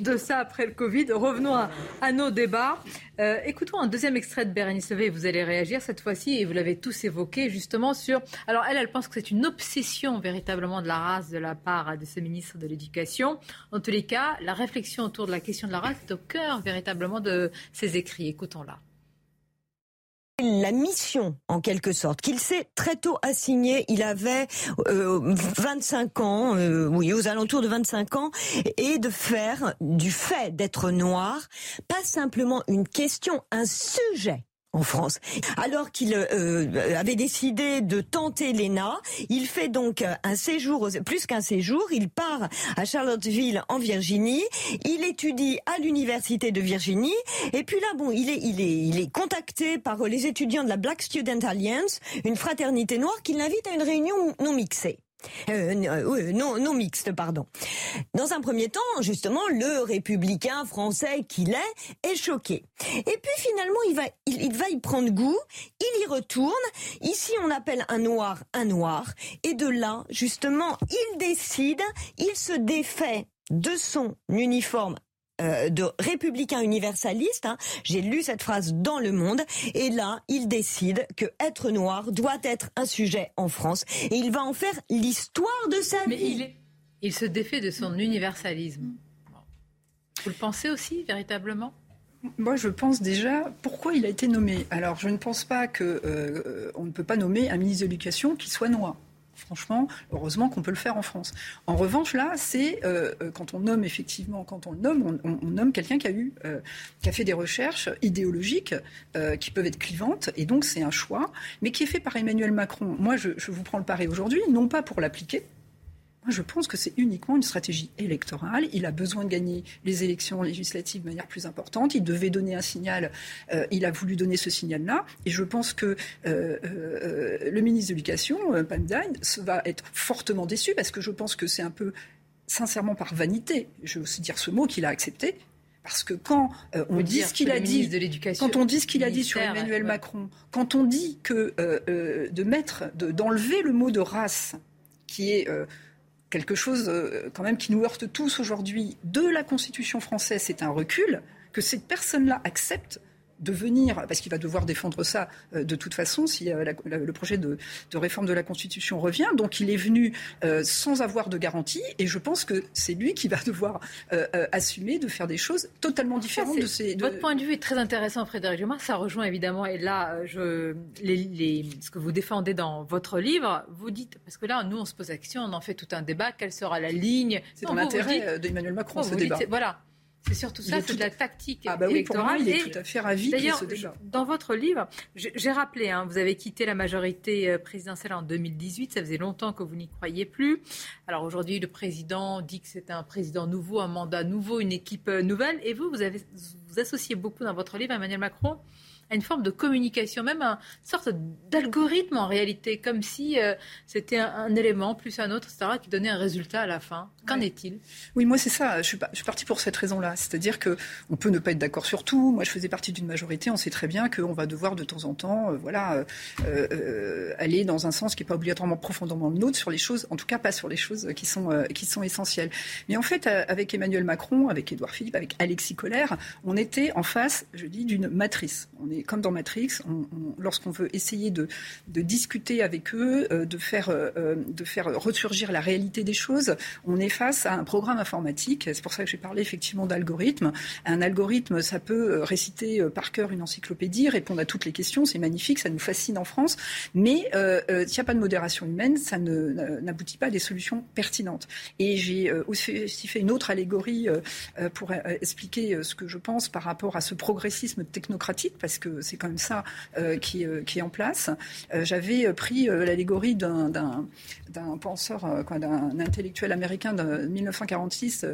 [SPEAKER 2] de ça après le Covid. Revenons à, nos débats. Euh, écoutons un deuxième extrait de Bérénice Levé. Vous allez réagir cette fois-ci et vous l'avez tous évoqué justement sur. Alors elle, elle pense que c'est une obsession véritablement de la race de la part de ce ministre de l'Éducation. En tous les cas, la réflexion autour de la question de la race est au cœur véritablement de ses écrits. Écoutons-la
[SPEAKER 33] la mission, en quelque sorte, qu'il s'est très tôt assigné. Il avait 25 euh, ans, euh, oui, aux alentours de 25 ans, et de faire du fait d'être noir, pas simplement une question, un sujet en France. Alors qu'il euh, avait décidé de tenter l'ENA, il fait donc un séjour, plus qu'un séjour, il part à Charlottesville en Virginie, il étudie à l'université de Virginie, et puis là, bon, il est, il est, il est contacté par les étudiants de la Black Student Alliance, une fraternité noire, qui l'invite à une réunion non mixée. Euh, euh non, non mixte, pardon. Dans un premier temps, justement, le républicain français qu'il est est choqué. Et puis finalement, il va, il, va y prendre goût, il y retourne. Ici, on appelle un noir un noir. Et de là, justement, il décide, il se défait de son uniforme euh, de républicain universaliste. Hein. J'ai lu cette phrase dans Le Monde. Et là, il décide que être noir doit être un sujet en France. Et il va en faire l'histoire de sa
[SPEAKER 2] Mais
[SPEAKER 33] vie.
[SPEAKER 2] Il, est,
[SPEAKER 33] il
[SPEAKER 2] se défait de son universalisme. Vous le pensez aussi, véritablement?
[SPEAKER 30] Moi, je pense déjà pourquoi il a été nommé? Alors, je ne pense pas qu'on euh, ne peut pas nommer un ministre de l'Éducation qui soit noir. Franchement, heureusement qu'on peut le faire en France. En revanche, là, c'est euh, euh, quand on nomme effectivement, quand on nomme, on, nomme quelqu'un qui a eu, euh, qui a fait des recherches idéologiques qui peuvent être clivantes, et donc c'est un choix, mais qui est fait par Emmanuel Macron. Moi, je, je vous prends le pari aujourd'hui, non pas pour l'appliquer, moi, je pense que c'est uniquement une stratégie électorale. Il a besoin de gagner les élections législatives de manière plus importante. Il devait donner un signal. Euh, il a voulu donner ce signal-là. Et je pense que euh, euh, le ministre de l'Éducation, Pamdine, va être fortement déçu parce que je pense que c'est un peu, sincèrement, par vanité, je veux aussi dire ce mot qu'il a accepté. Parce que quand on dit ce qu'il a dit, quand on dit ce qu'il a dit sur Emmanuel Macron, quand on dit que de mettre, d'enlever le mot de race, qui est quelque chose euh, quand même qui nous heurte tous aujourd'hui de la Constitution française, c'est un recul, que cette personne-là accepte de venir, parce qu'il va devoir défendre ça euh, de toute façon si euh, le projet de, réforme de la Constitution revient. Donc il est venu euh, sans avoir de garantie et je pense que c'est lui qui va devoir assumer de faire des choses totalement différentes de ces.
[SPEAKER 2] Votre point de vue est très intéressant, Frédéric Dumas. Ça rejoint évidemment, et là, je, les, ce que vous défendez dans votre livre, vous dites, parce que là, nous, on se pose la question, on en fait tout un débat, quelle sera la ligne
[SPEAKER 30] C'est dans l'intérêt d'Emmanuel Macron, ce débat.
[SPEAKER 2] voilà. C'est surtout ça, c'est de la tactique
[SPEAKER 30] ah bah
[SPEAKER 2] électorale.
[SPEAKER 30] il est tout à fait ravi
[SPEAKER 2] D'ailleurs, dans votre livre, j'ai rappelé, hein, vous avez quitté la majorité euh, présidentielle en 2018. Ça faisait longtemps que vous n'y croyez plus. Alors aujourd'hui, le président dit que c'est un président nouveau, un mandat nouveau, une équipe euh, nouvelle. Et vous, vous avez vous associez beaucoup dans votre livre à Emmanuel Macron une forme de communication, même une sorte d'algorithme en réalité, comme si euh, c'était un, élément plus un autre, etc., qui donnait un résultat à la fin. Qu'en est-il?
[SPEAKER 30] Oui, moi c'est ça. Je suis, je suis partie pour cette raison-là. C'est-à-dire qu'on peut ne pas être d'accord sur tout. Moi, je faisais partie d'une majorité. On sait très bien qu'on va devoir de temps en temps, euh, voilà, euh, aller dans un sens qui n'est pas obligatoirement profondément le nôtre sur les choses, en tout cas pas sur les choses qui sont, qui sont essentielles. Mais en fait, avec Emmanuel Macron, avec Édouard Philippe, avec Alexis Collère, on était en face, je dis, d'une matrice. On est comme dans Matrix, lorsqu'on veut essayer de, discuter avec eux, euh, de, faire, euh, euh, de faire ressurgir la réalité des choses, on est face à un programme informatique. C'est pour ça que j'ai parlé effectivement d'algorithme. Un algorithme, ça peut réciter par cœur une encyclopédie, répondre à toutes les questions, c'est magnifique, ça nous fascine en France. Mais s'il n'y a pas de modération humaine, ça n'aboutit pas à des solutions pertinentes. Et j'ai aussi fait une autre allégorie pour expliquer ce que je pense par rapport à ce progressisme technocratique, parce que c'est quand même ça euh, qui, euh, qui, est en place. Euh, j'avais pris l'allégorie d'un penseur, d'un intellectuel américain de 1946,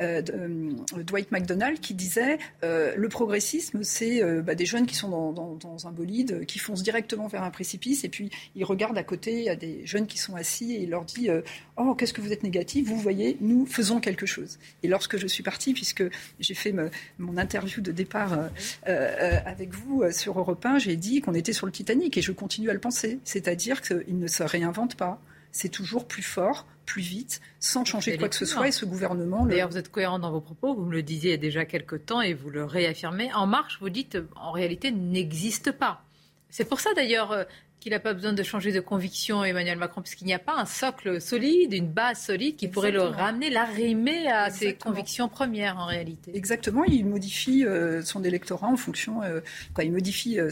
[SPEAKER 30] Dwight MacDonald, qui disait le progressisme, c'est bah, des jeunes qui sont dans, un bolide, qui foncent directement vers un précipice, et puis ils regardent à côté, a des jeunes qui sont assis, et il leur dit Oh, qu'est-ce que vous êtes négatif Vous voyez, nous faisons quelque chose. Et lorsque je suis partie, puisque j'ai fait mon interview de départ avec vous, sur Europe 1, j'ai dit qu'on était sur le Titanic et je continue à le penser. C'est-à-dire qu'il ne se réinvente pas. C'est toujours plus fort, plus vite, sans changer quoi que ce soit. Et ce gouvernement.
[SPEAKER 2] D'ailleurs, vous êtes cohérent dans vos propos. Vous me le disiez il y a déjà quelques temps et vous le réaffirmez. En marche, vous dites en réalité n'existe pas. C'est pour ça d'ailleurs euh, qu'il n'a pas besoin de changer de conviction, Emmanuel Macron, puisqu'il n'y a pas un socle solide, une base solide qui pourrait le ramener, l'arrimer à ses convictions premières en réalité.
[SPEAKER 30] Exactement, il modifie euh, son électorat en fonction, euh, il modifie euh,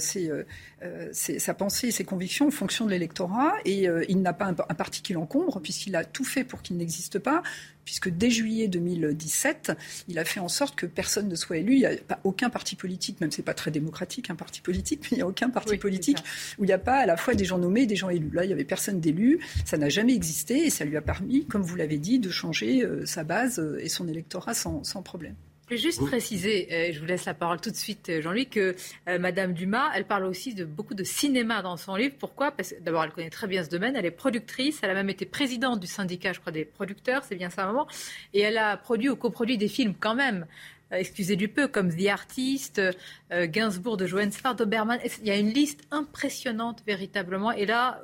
[SPEAKER 30] sa pensée et ses convictions en fonction de l'électorat, et il n'a pas un, un parti qui l'encombre, puisqu'il a tout fait pour qu'il n'existe pas puisque dès juillet 2017, il a fait en sorte que personne ne soit élu. Il n'y a pas aucun parti politique, même c'est pas très démocratique un parti politique, mais il n'y a aucun parti politique où il n'y a pas à la fois des gens nommés et des gens élus. Là, il n'y avait personne d'élu, ça n'a jamais existé et ça lui a permis, comme vous l'avez dit, de changer euh, sa base euh, et son électorat sans problème.
[SPEAKER 2] Je vais juste préciser, euh, je vous laisse la parole tout de suite, euh, Jean-Louis, que euh, Madame Dumas, elle parle aussi de beaucoup de cinéma dans son livre. Pourquoi? Parce que d'abord, elle connaît très bien ce domaine. Elle est productrice. Elle a même été présidente du syndicat, je crois, des producteurs. C'est bien ça, maman. Et elle a produit ou coproduit des films quand même. Excusez du peu, comme The Artist, Gainsbourg de Johann Sfar, Doberman. Il y a une liste impressionnante véritablement. Et là,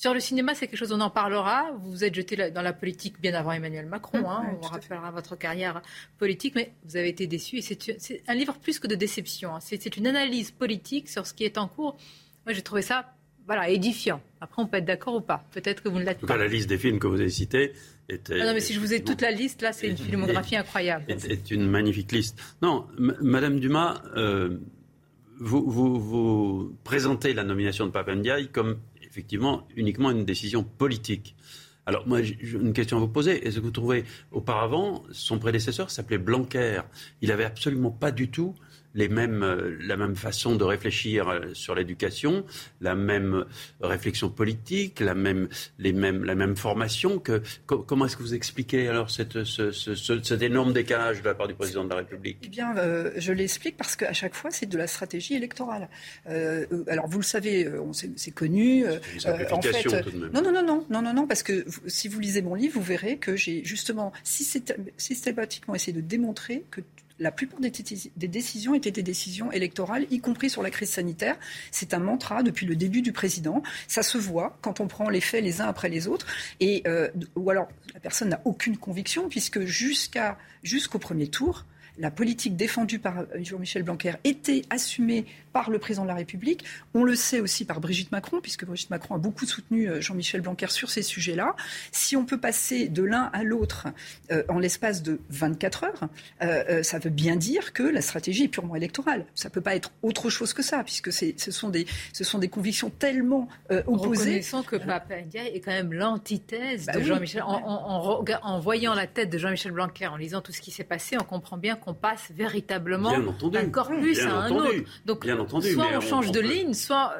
[SPEAKER 2] sur le cinéma, c'est quelque chose, on en parlera. Vous vous êtes jeté dans la politique bien avant Emmanuel Macron. Hein. on rappellera votre carrière politique, mais vous avez été déçu. Et c'est un livre plus que de déception. Hein. C'est une analyse politique sur ce qui est en cours. Moi, j'ai trouvé ça voilà, édifiant. Après, on peut être d'accord ou pas. Peut-être que vous ne l'êtes pas.
[SPEAKER 15] la liste des films que vous avez cités était.
[SPEAKER 2] Ah non, mais si je vous ai toute la liste, là, c'est une filmographie incroyable.
[SPEAKER 15] C'est une magnifique liste. Non, Madame Dumas, euh, vous, vous, vous, présentez la nomination de Papendiaï comme effectivement uniquement une décision politique. Alors moi, j'ai une question à vous poser. Est-ce que vous trouvez, auparavant, son prédécesseur s'appelait Blanquer? Il n'avait absolument pas du tout les mêmes, euh, la même façon de réfléchir euh, sur l'éducation, la même réflexion politique, la même, les mêmes, la même formation. Que, comment est-ce que vous expliquez alors cette, ce, ce, cet énorme décalage de la part du président de la République?
[SPEAKER 30] Eh bien, euh, je l'explique parce qu'à chaque fois, c'est de la stratégie électorale. alors, vous le savez, c'est connu.
[SPEAKER 15] Une en fait, tout de même.
[SPEAKER 30] Non, non, non, non, non, non, non, parce que si vous lisez mon livre, vous verrez que j'ai justement systématiquement essayé de démontrer que la plupart des, décisions étaient des décisions électorales, y compris sur la crise sanitaire. C'est un mantra depuis le début du président. Ça se voit quand on prend les faits les uns après les autres. Et, euh, ou alors, la personne n'a aucune conviction, puisque jusqu'au premier tour, la politique défendue par Jean-Michel Blanquer était assumée par le président de la République. On le sait aussi par Brigitte Macron, puisque Brigitte Macron a beaucoup soutenu euh, Jean-Michel Blanquer sur ces sujets-là. Si on peut passer de l'un à l'autre euh, en l'espace de 24 heures, euh, ça veut bien dire que la stratégie est purement électorale. Ça ne peut pas être autre chose que ça, puisque ce sont, des, ce sont des convictions tellement opposées.
[SPEAKER 2] Reconnaissons que Papa Ndiaye est quand même l'antithèse bah de Jean-Michel. En, en, voyant la tête de Jean-Michel Blanquer, en lisant tout ce qui s'est passé, on comprend bien qu'on passe véritablement d'un corpus à un autre.
[SPEAKER 15] Donc,
[SPEAKER 2] Soit on change de ligne, soit.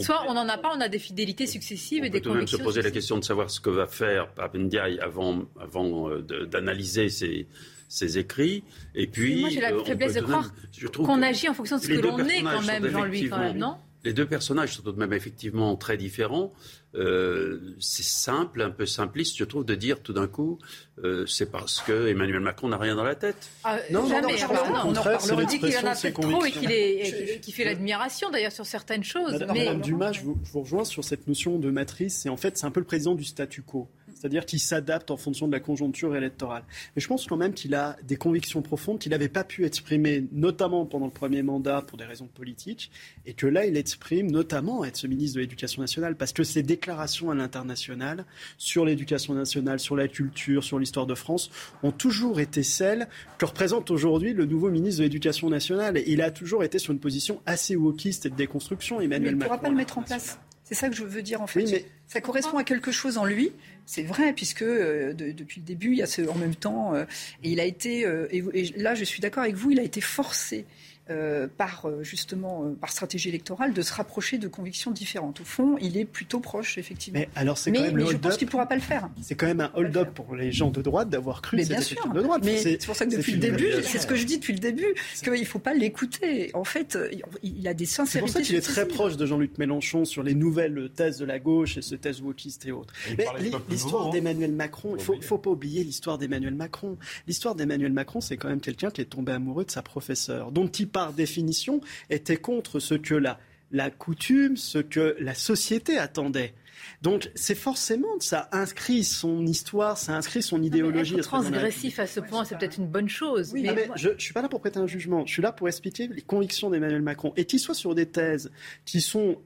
[SPEAKER 2] Soit on n'en a pas, on a des fidélités successives et des
[SPEAKER 15] convictions. On peut même se poser la question de savoir ce que va faire Papendiaï avant, avant euh, d'analyser ses, écrits. Et puis,
[SPEAKER 2] moi, j'ai la euh, faiblesse de croire qu'on agit en fonction de ce que l'on est quand même, Jean-Louis, quand même, non?
[SPEAKER 15] Les deux personnages sont tout de même effectivement très différents. Euh, c'est simple, un peu simpliste, je trouve, de dire tout d'un coup, euh, c'est parce que Emmanuel Macron n'a rien dans la tête.
[SPEAKER 2] Ah, non, jamais. Non, non, non, on dit qu'il en a fait trop et qu'il fait l'admiration d'ailleurs sur certaines choses.
[SPEAKER 17] Madame, mais... Madame Dumas, je vous, je vous, rejoins sur cette notion de matrice. C'est en fait, c'est un peu le président du statu quo c'est-à-dire qu'il s'adapte en fonction de la conjoncture électorale. Mais je pense quand même qu'il a des convictions profondes qu'il n'avait pas pu exprimer, notamment pendant le premier mandat pour des raisons politiques, et que là, il exprime notamment être ce ministre de l'Éducation nationale, parce que ses déclarations à l'international sur l'éducation nationale, sur la culture, sur l'histoire de France, ont toujours été celles que représente aujourd'hui le nouveau ministre de l'Éducation nationale. Et il a toujours été sur une position assez wokiste et de déconstruction, Emmanuel
[SPEAKER 30] Mais il
[SPEAKER 17] ne
[SPEAKER 30] pourra pas le mettre en place. C'est ça que je veux dire en fait. mais... Ça correspond à quelque chose en lui. C'est vrai, puisque euh, depuis le début, il y a ce en même temps. Euh, et il a été, euh, et, là, je suis d'accord avec vous, il a été forcé euh, par euh, justement euh, par stratégie électorale de se rapprocher de convictions différentes. Au fond, il est plutôt proche effectivement.
[SPEAKER 17] Mais alors c'est quand même
[SPEAKER 30] je pense qu'il ne pourra pas le faire.
[SPEAKER 17] C'est quand même un hold-up pour les gens de droite d'avoir cru.
[SPEAKER 30] Mais bien sûr. De droite. Mais c'est pour ça que depuis le début, c'est ce que je dis depuis le début, qu'il ne faut pas l'écouter. En fait, il a des sincérités.
[SPEAKER 17] C'est pour ça qu'il est très proche de Jean-Luc Mélenchon sur les nouvelles thèses de la gauche et ce thèse wokiste et autres. Mais l'histoire hein. d'Emmanuel Macron, il faut, faut pas oublier l'histoire d'Emmanuel Macron. L'histoire d'Emmanuel Macron, c'est quand même quelqu'un qui est tombé amoureux de sa professeure, dont il par définition, était contre ce que la la coutume, ce que la société attendait. Donc c'est forcément, ça inscrit son histoire, ça inscrit son idéologie.
[SPEAKER 2] être transgressif à ce point, c'est peut-être une bonne chose.
[SPEAKER 17] mais... je ne suis pas là pour prêter un jugement, je suis là pour expliquer les convictions d'Emmanuel Macron. Et qu'il soit sur des thèses qui sont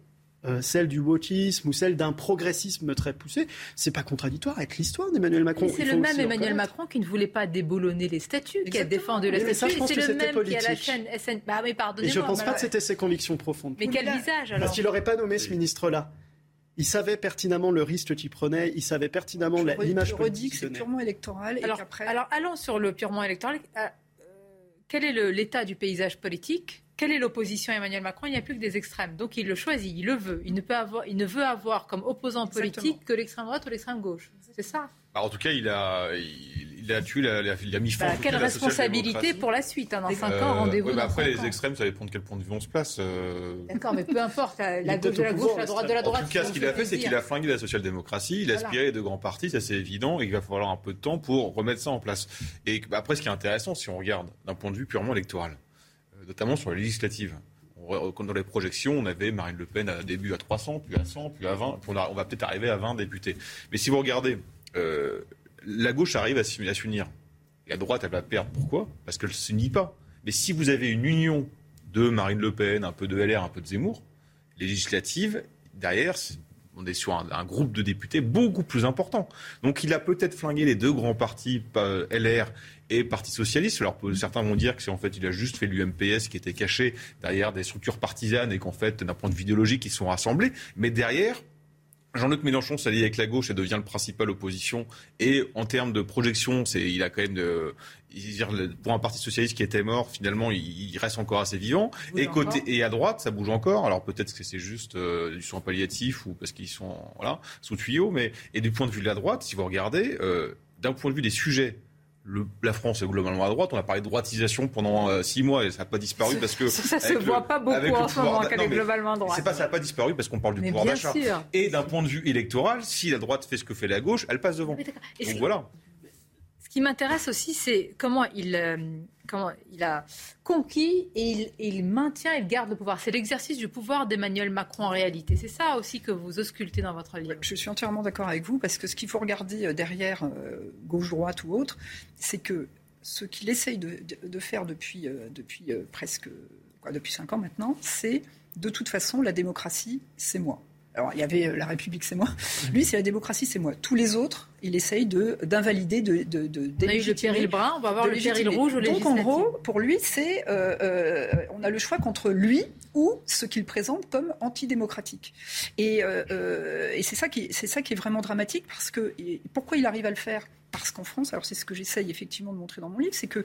[SPEAKER 17] euh, celle du wokisme ou celle d'un progressisme très poussé, c'est pas contradictoire avec l'histoire d'Emmanuel Macron.
[SPEAKER 2] C'est le même Emmanuel Macron qui ne voulait pas déboulonner les statuts, qui a défendu les statuts. C'est le même qui a la chaîne SN. Bah, mais
[SPEAKER 17] Et je ne pense pas que c'était ses convictions profondes.
[SPEAKER 2] Mais quel visage alors
[SPEAKER 17] Parce qu'il n'aurait pas nommé ce ministre-là. Il savait pertinemment le risque qu'il prenait, il savait pertinemment l'image politique.
[SPEAKER 30] c'est purement électoral.
[SPEAKER 2] Alors, alors, allons sur le purement électoral. Euh, quel est l'état du paysage politique quelle est l'opposition à Emmanuel Macron Il n'y a plus que des extrêmes. Donc il le choisit, il le veut. Il ne, peut avoir, il ne veut avoir comme opposant politique que l'extrême droite ou l'extrême gauche. C'est ça
[SPEAKER 16] bah, En tout cas, il a, il, a tué, il a, mis fin
[SPEAKER 2] bah, Quelle responsabilité pour la suite hein, Dans 5 ans, rendez-vous.
[SPEAKER 16] bah après, les extrêmes, ça dépend de quel point de vue on se place. Euh.
[SPEAKER 2] D'accord, mais peu importe. La gauche de la gauche, la droite de la droite.
[SPEAKER 16] En tout cas, ce qu'il a fait, c'est qu'il a flingué la social-démocratie. Il a aspiré les deux grands partis, ça c'est évident, et il va falloir un peu de temps pour remettre ça en place. Et après, ce qui est intéressant, si on regarde d'un point de vue purement électoral, euh, notamment sur les législatives dans les projections, on avait Marine Le Pen à début à 300, puis à 100, puis à 20. on, va peut-être arriver à 20 députés. Mais si vous regardez, euh, la gauche arrive à s'unir. La droite, elle va perdre. Pourquoi? Parce qu'elle ne s'unit pas. Mais si vous avez une union de Marine Le Pen, un peu de LR, un peu de Zemmour, législative, derrière, on est sur un, groupe de députés beaucoup plus important. Donc il a peut-être flingué les deux grands partis, LR et Parti socialiste. Alors certains vont dire que c'est en fait il a juste fait l'UMPS qui était caché derrière des structures partisanes et qu'en fait d'un point de vue idéologique ils sont rassemblés. Mais derrière, Jean-Luc Mélenchon s'allie avec la gauche et devient le principal opposition. Et en termes de projection, c'est, il a quand même, de, pour un parti socialiste qui était mort, finalement, il, reste encore assez vivant. Et côté et à droite, ça bouge encore. Alors peut-être que c'est juste euh, du soin palliatif ou parce qu'ils sont voilà sous tuyau. Mais et du point de vue de la droite, si vous regardez, euh, d'un point de vue des sujets la France est globalement à droite. On a parlé de droitisation pendant euh, six mois et ça n'a pas disparu parce que.
[SPEAKER 2] Ça, se voit pas beaucoup en ce moment qu'elle est globalement à droite.
[SPEAKER 16] C'est pas, ça n'a pas disparu parce qu'on parle du pouvoir d'achat. Et d'un point de vue électoral, si la droite fait ce que fait la gauche, elle passe devant. Donc voilà.
[SPEAKER 2] Ce qui m'intéresse aussi, c'est comment il, euh, a conquis et il, maintient, il garde le pouvoir. C'est l'exercice du pouvoir d'Emmanuel Macron en réalité. C'est ça aussi que vous auscultez dans votre livre.
[SPEAKER 30] Je suis entièrement d'accord avec vous parce que ce qu'il faut regarder euh, derrière, euh, gauche-droite ou autre, c'est que ce qu'il essaye de, faire depuis, depuis presque quoi, depuis cinq ans maintenant, c'est de toute façon la démocratie, c'est moi. Alors, il y avait euh, la République, c'est moi. Lui, c'est la démocratie, c'est moi. Tous les autres, il essaye d'invalider, de, de, de,
[SPEAKER 2] On a eu le péril brun, on va avoir le péril rouge
[SPEAKER 30] Donc, en gros, pour lui, c'est euh, euh, on a le choix contre lui ou ce qu'il présente comme antidémocratique. Et, et c'est ça qui, c'est ça qui est vraiment dramatique parce que pourquoi il arrive à le faire? Parce qu'en France, alors c'est ce que j'essaye effectivement de montrer dans mon livre, c'est que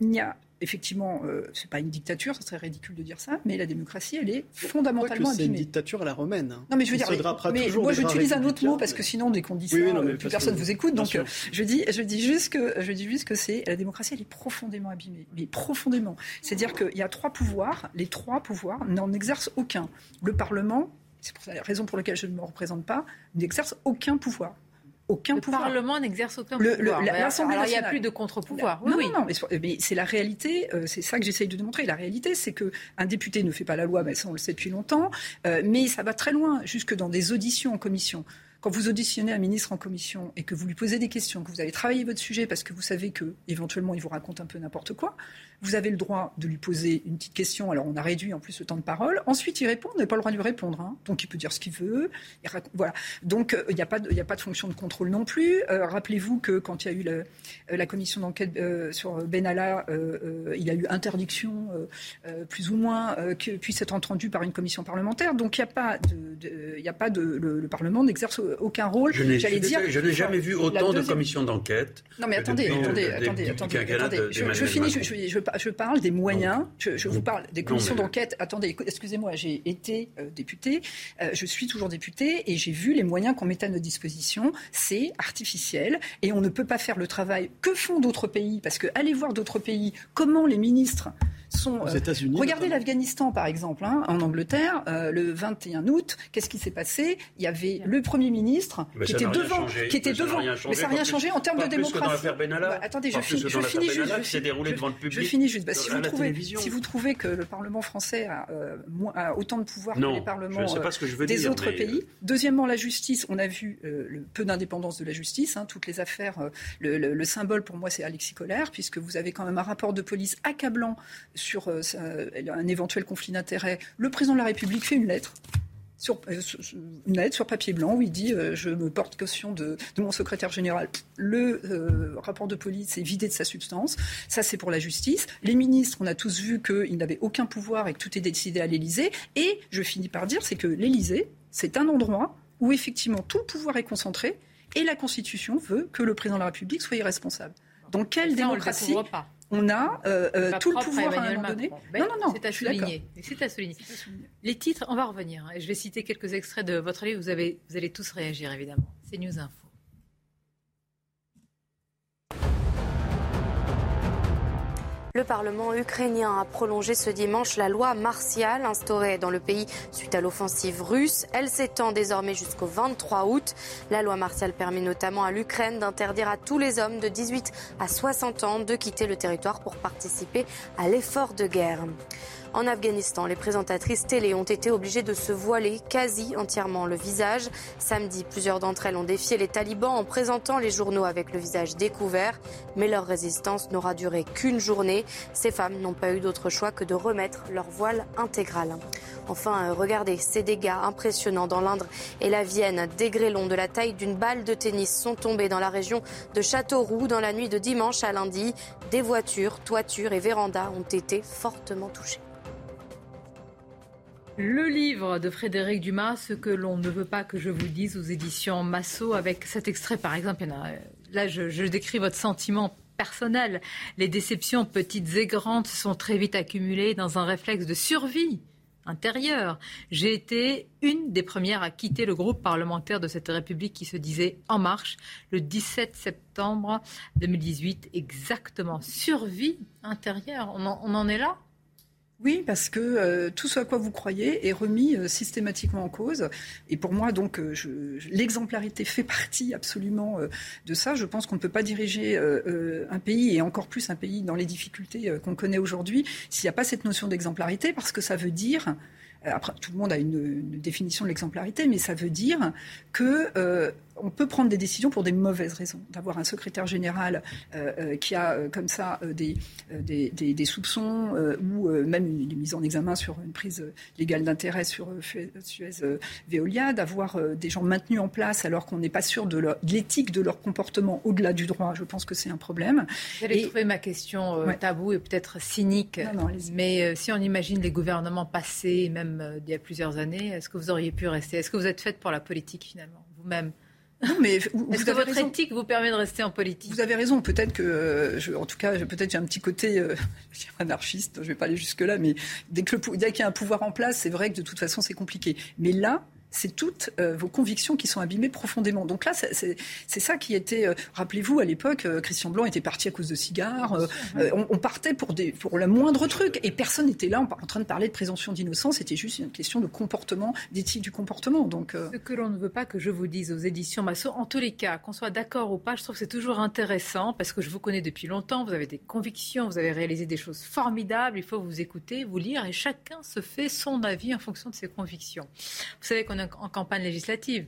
[SPEAKER 30] il n'y a effectivement, euh, c'est pas une dictature, ça serait ridicule de dire ça, mais la démocratie, elle est fondamentalement
[SPEAKER 17] C'est une dictature à la romaine. Hein.
[SPEAKER 30] Non, mais je veux dire, mais, moi j'utilise un autre mot parce que sinon, dès qu'on dit ça, plus personne ne vous écoute. Donc, euh, je dis, je dis juste que, je dis juste que c'est la démocratie, elle est profondément abîmée, mais profondément. C'est-à-dire qu'il y a trois pouvoirs, les trois pouvoirs n'en exercent aucun. Le Parlement, c'est la raison pour laquelle je ne me représente pas, n'exerce aucun pouvoir aucun
[SPEAKER 2] le Parlement n'exerce aucun pouvoir. Alors, il n'y a plus de contre-pouvoir.
[SPEAKER 30] Oui, non, non, mais, c'est la réalité. Euh, c'est ça que j'essaye de démontrer. La réalité, c'est que un député ne fait pas la loi, mais ça on le sait depuis longtemps. Euh, mais ça va très loin, jusque dans des auditions en commission. Quand vous auditionnez un ministre en commission et que vous lui posez des questions, que vous avez travaillé votre sujet parce que vous savez que éventuellement il vous raconte un peu n'importe quoi, vous avez le droit de lui poser une petite question. Alors, on a réduit en plus le temps de parole. Ensuite, il répond. On n'a pas le droit de lui répondre. Hein. Donc, il peut dire ce qu'il veut. Voilà. Donc, euh, il n'y a, pas de, fonction de contrôle non plus. Euh, rappelez-vous que quand il y a eu la, euh, commission d'enquête sur Benalla, il y a eu interdiction, plus ou moins, que puisse être entendu par une commission parlementaire. Donc, il n'y a pas de le, Parlement n'exerce aucun rôle.
[SPEAKER 15] Je n'ai jamais vu autant de commissions d'enquête.
[SPEAKER 30] Non, mais attendez, attendez, attendez, attendez, Je, finis. Je, je parle des moyens, je, vous parle des commissions d'enquête. Attendez, excusez-moi, j'ai été euh, député, euh, je suis toujours député et j'ai vu les moyens qu'on mettait à notre disposition. C'est artificiel et on ne peut pas faire le travail que font d'autres pays? Parce que allez voir d'autres pays, comment les ministres sont.
[SPEAKER 17] Aux États-Unis.
[SPEAKER 30] regardez l'Afghanistan, par exemple, hein, en Angleterre, le 21 août. Qu'est-ce qui s'est passé? Il y avait le Premier ministre qui était devant, qui était devant. Mais ça n'a rien changé en termes de démocratie. Bah, attendez, je, finis, je finis juste. Je finis juste. Bah, si, vous trouvez, si vous trouvez que le Parlement français a, autant de pouvoir que les parlements des autres pays. Deuxièmement, la justice. On a vu le peu d'indépendance de la justice. Hein, toutes les affaires. Le, symbole pour moi, c'est Alexis Collère, puisque vous avez quand même un rapport de police accablant sur un éventuel conflit d'intérêts. Le président de la République fait une lettre sur, euh, une lettre sur papier blanc où il dit euh, Je me porte caution de, mon secrétaire général. Le euh, rapport de police est vidé de sa substance. Ça, c'est pour la justice. Les ministres, on a tous vu qu'ils n'avaient aucun pouvoir et que tout est décidé à l'Élysée. Et je finis par dire c'est que l'Élysée, c'est un endroit où effectivement tout le pouvoir est concentré et la Constitution veut que le président de la République soit irresponsable. Dans quelle démocratie on a euh, euh, tout le pouvoir à un moment donné.
[SPEAKER 2] non, non, non, c'est à, souligner. À. Les titres, on va revenir. Hein, et je vais citer quelques extraits de votre livre. Vous, avez, vous allez tous réagir, évidemment. C'est News Info.
[SPEAKER 19] Le Parlement ukrainien a prolongé ce dimanche la loi martiale instaurée dans le pays suite à l'offensive russe. Elle s'étend désormais jusqu'au 23 août. La loi martiale permet notamment à l'Ukraine d'interdire à tous les hommes de 18 à 60 ans de quitter le territoire pour participer à l'effort de guerre. En Afghanistan, les présentatrices télé ont été obligées de se voiler quasi entièrement le visage. Samedi, plusieurs d'entre elles ont défié les talibans en présentant les journaux avec le visage découvert. Mais leur résistance n'aura duré qu'une journée. Ces femmes n'ont pas eu d'autre choix que de remettre leur voile intégral. Enfin, regardez ces dégâts impressionnants dans l'Indre et la Vienne. Des grêlons de la taille d'une balle de tennis sont tombés dans la région de Châteauroux dans la nuit de dimanche à lundi. Des voitures, toitures et vérandas ont été fortement touchées.
[SPEAKER 2] Le livre de Frédéric Dumas, Ce que l'on ne veut pas que je vous dise, aux éditions Massot, avec cet extrait par exemple. là, je, décris votre sentiment personnel. Les déceptions petites et grandes sont très vite accumulées dans un réflexe de survie intérieure. J'ai été une des premières à quitter le groupe parlementaire de cette République qui se disait En Marche le 17 septembre 2018, exactement. Survie intérieure, on en est là?
[SPEAKER 30] Oui, parce que euh, tout ce à quoi vous croyez est remis euh, systématiquement en cause. Et pour moi, donc, euh, l'exemplarité fait partie absolument de ça. Je pense qu'on ne peut pas diriger un pays, et encore plus un pays dans les difficultés qu'on connaît aujourd'hui, s'il n'y a pas cette notion d'exemplarité, parce que ça veut dire après, tout le monde a une, définition de l'exemplarité, mais ça veut dire que on peut prendre des décisions pour des mauvaises raisons. D'avoir un secrétaire général euh, euh, qui a euh, comme ça des, des, des, soupçons ou même une, mise en examen sur une prise légale d'intérêt sur Suez Veolia, d'avoir des gens maintenus en place alors qu'on n'est pas sûr de l'éthique de, leur comportement au-delà du droit, je pense que c'est un problème.
[SPEAKER 2] Vous allez trouver ma question tabou et peut-être cynique, mais si on imagine les gouvernements passés, même d'il y a plusieurs années, est-ce que vous auriez pu rester? Est-ce que vous êtes faite pour la politique finalement, vous-même?
[SPEAKER 30] Non, mais vous,
[SPEAKER 2] Est-ce que votre éthique vous permet de rester en politique?
[SPEAKER 30] Vous avez raison. Peut-être que, euh, je, en tout cas, peut-être j'ai un petit côté euh, anarchiste. Je ne vais pas aller jusque là, mais dès qu'il y a un pouvoir en place, c'est vrai que de toute façon c'est compliqué. Mais là, c'est toutes euh, vos convictions qui sont abîmées profondément. Donc là, c'est ça qui était. Euh, rappelez-vous, à l'époque, euh, Christian Blanc était parti à cause de cigares. On, partait pour, des, pour le moindre truc. Et personne n'était là en, train de parler de présomption d'innocence. C'était juste une question de comportement, d'éthique du comportement. Donc,
[SPEAKER 2] Ce que l'on ne veut pas que je vous dise aux éditions Massot, en tous les cas, qu'on soit d'accord ou pas, je trouve que c'est toujours intéressant parce que je vous connais depuis longtemps. Vous avez des convictions, vous avez réalisé des choses formidables. Il faut vous écouter, vous lire et chacun se fait son avis en fonction de ses convictions. Vous savez qu'on a en campagne législative.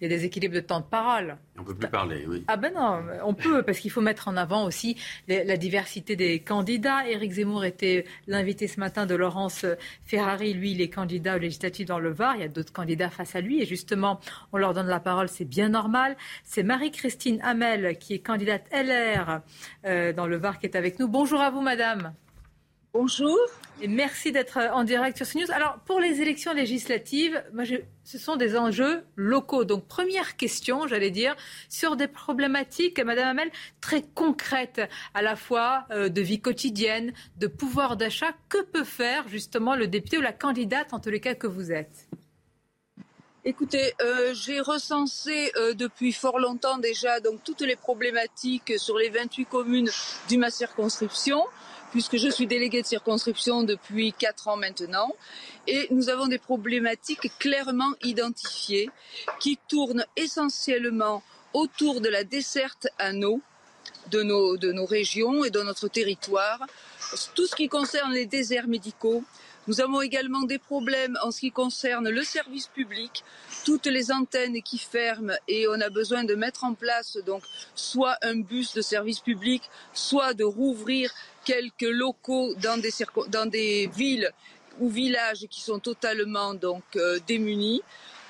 [SPEAKER 2] Il y a des équilibres de temps de parole.
[SPEAKER 15] On ne peut plus parler, oui.
[SPEAKER 2] Ah ben non, on peut, parce qu'il faut mettre en avant aussi la diversité des candidats. Éric Zemmour était l'invité ce matin de Laurence Ferrari. Lui, il est candidat aux législatives dans le Var. Il y a d'autres candidats face à lui. Et justement, on leur donne la parole, c'est bien normal. C'est Marie-Christine Hamel, qui est candidate LR euh, dans le Var, qui est avec nous. Bonjour à vous, madame.
[SPEAKER 34] Bonjour.
[SPEAKER 2] Et merci d'être euh, en direct sur CNews. Alors, pour les élections législatives, ce sont des enjeux locaux. Donc, première question, j'allais dire, sur des problématiques, Madame Hamel, très concrètes, à la fois euh, de vie quotidienne, de pouvoir d'achat. Que peut faire justement le député ou la candidate, en tous les cas que vous êtes?
[SPEAKER 34] Écoutez, euh, j'ai recensé depuis fort longtemps déjà donc toutes les problématiques sur les 28 communes de ma circonscription, puisque je suis déléguée de circonscription depuis 4 ans maintenant. Et nous avons des problématiques clairement identifiées qui tournent essentiellement autour de la desserte à eau de nos, de nos régions et de notre territoire. Tout ce qui concerne les déserts médicaux, nous avons également des problèmes en ce qui concerne le service public, toutes les antennes qui ferment et on a besoin de mettre en place donc soit un bus de service public, soit de rouvrir quelques locaux dans des, villes ou villages qui sont totalement donc euh, démunis.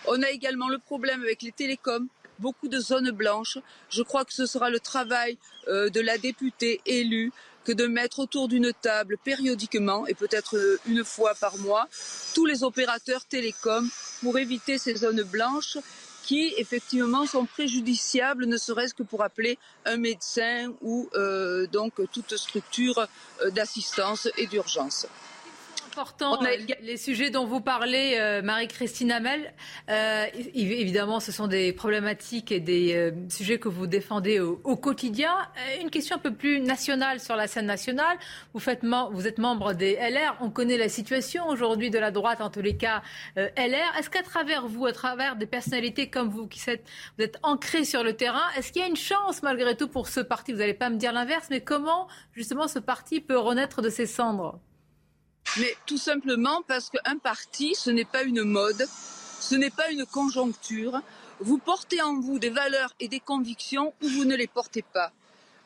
[SPEAKER 34] On a également le problème avec les télécoms beaucoup de zones blanches. Je crois que ce sera le travail euh, de la députée élue que de mettre autour d'une table périodiquement et peut-être euh, une fois par mois tous les opérateurs télécoms pour éviter ces zones blanches qui effectivement sont préjudiciables, ne serait-ce que pour appeler un médecin ou euh, donc toute structure euh, d'assistance et d'urgence
[SPEAKER 2] important, euh, les sujets dont vous parlez, euh, Marie-Christine Hamel. Euh, évidemment, ce sont des problématiques et des sujets que vous défendez au, quotidien. Une question un peu plus nationale sur la scène nationale. Vous, faites vous êtes membre des LR. On connaît la situation aujourd'hui de la droite, en tous les cas LR. Est-ce qu'à travers vous, à travers des personnalités comme vous, qui êtes, vous êtes ancrés sur le terrain, est-ce qu'il y a une chance malgré tout pour ce parti? Vous n'allez pas me dire l'inverse, mais comment justement ce parti peut renaître de ses cendres?
[SPEAKER 34] Mais tout simplement parce qu'un parti, ce n'est pas une mode, ce n'est pas une conjoncture. Vous portez en vous des valeurs et des convictions ou vous ne les portez pas.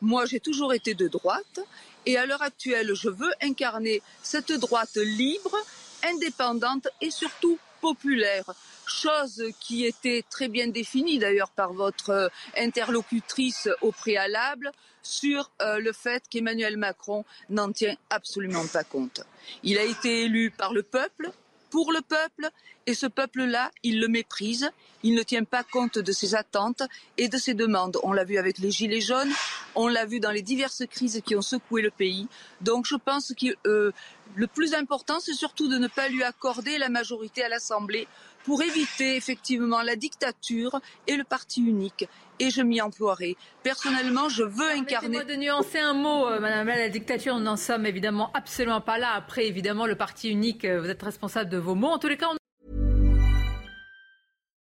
[SPEAKER 34] Moi, j'ai toujours été de droite et à l'heure actuelle, je veux incarner cette droite libre, indépendante et surtout populaire chose qui était très bien définie d'ailleurs par votre euh, interlocutrice au préalable sur euh, le fait qu'Emmanuel Macron n'en tient absolument pas compte. Il a été élu par le peuple, pour le peuple, et ce peuple-là, il le méprise, il ne tient pas compte de ses attentes et de ses demandes. On l'a vu avec les Gilets jaunes, on l'a vu dans les diverses crises qui ont secoué le pays. Donc je pense que euh, le plus important, c'est surtout de ne pas lui accorder la majorité à l'Assemblée pour éviter effectivement la dictature et le parti unique. Et je m'y emploierai. Personnellement, je veux incarner.
[SPEAKER 2] De nuancer un mot, euh, Madame la dictature, nous n'en sommes évidemment absolument pas là. Après, évidemment, le parti unique, euh, vous êtes responsable de vos mots. En tous les cas, on...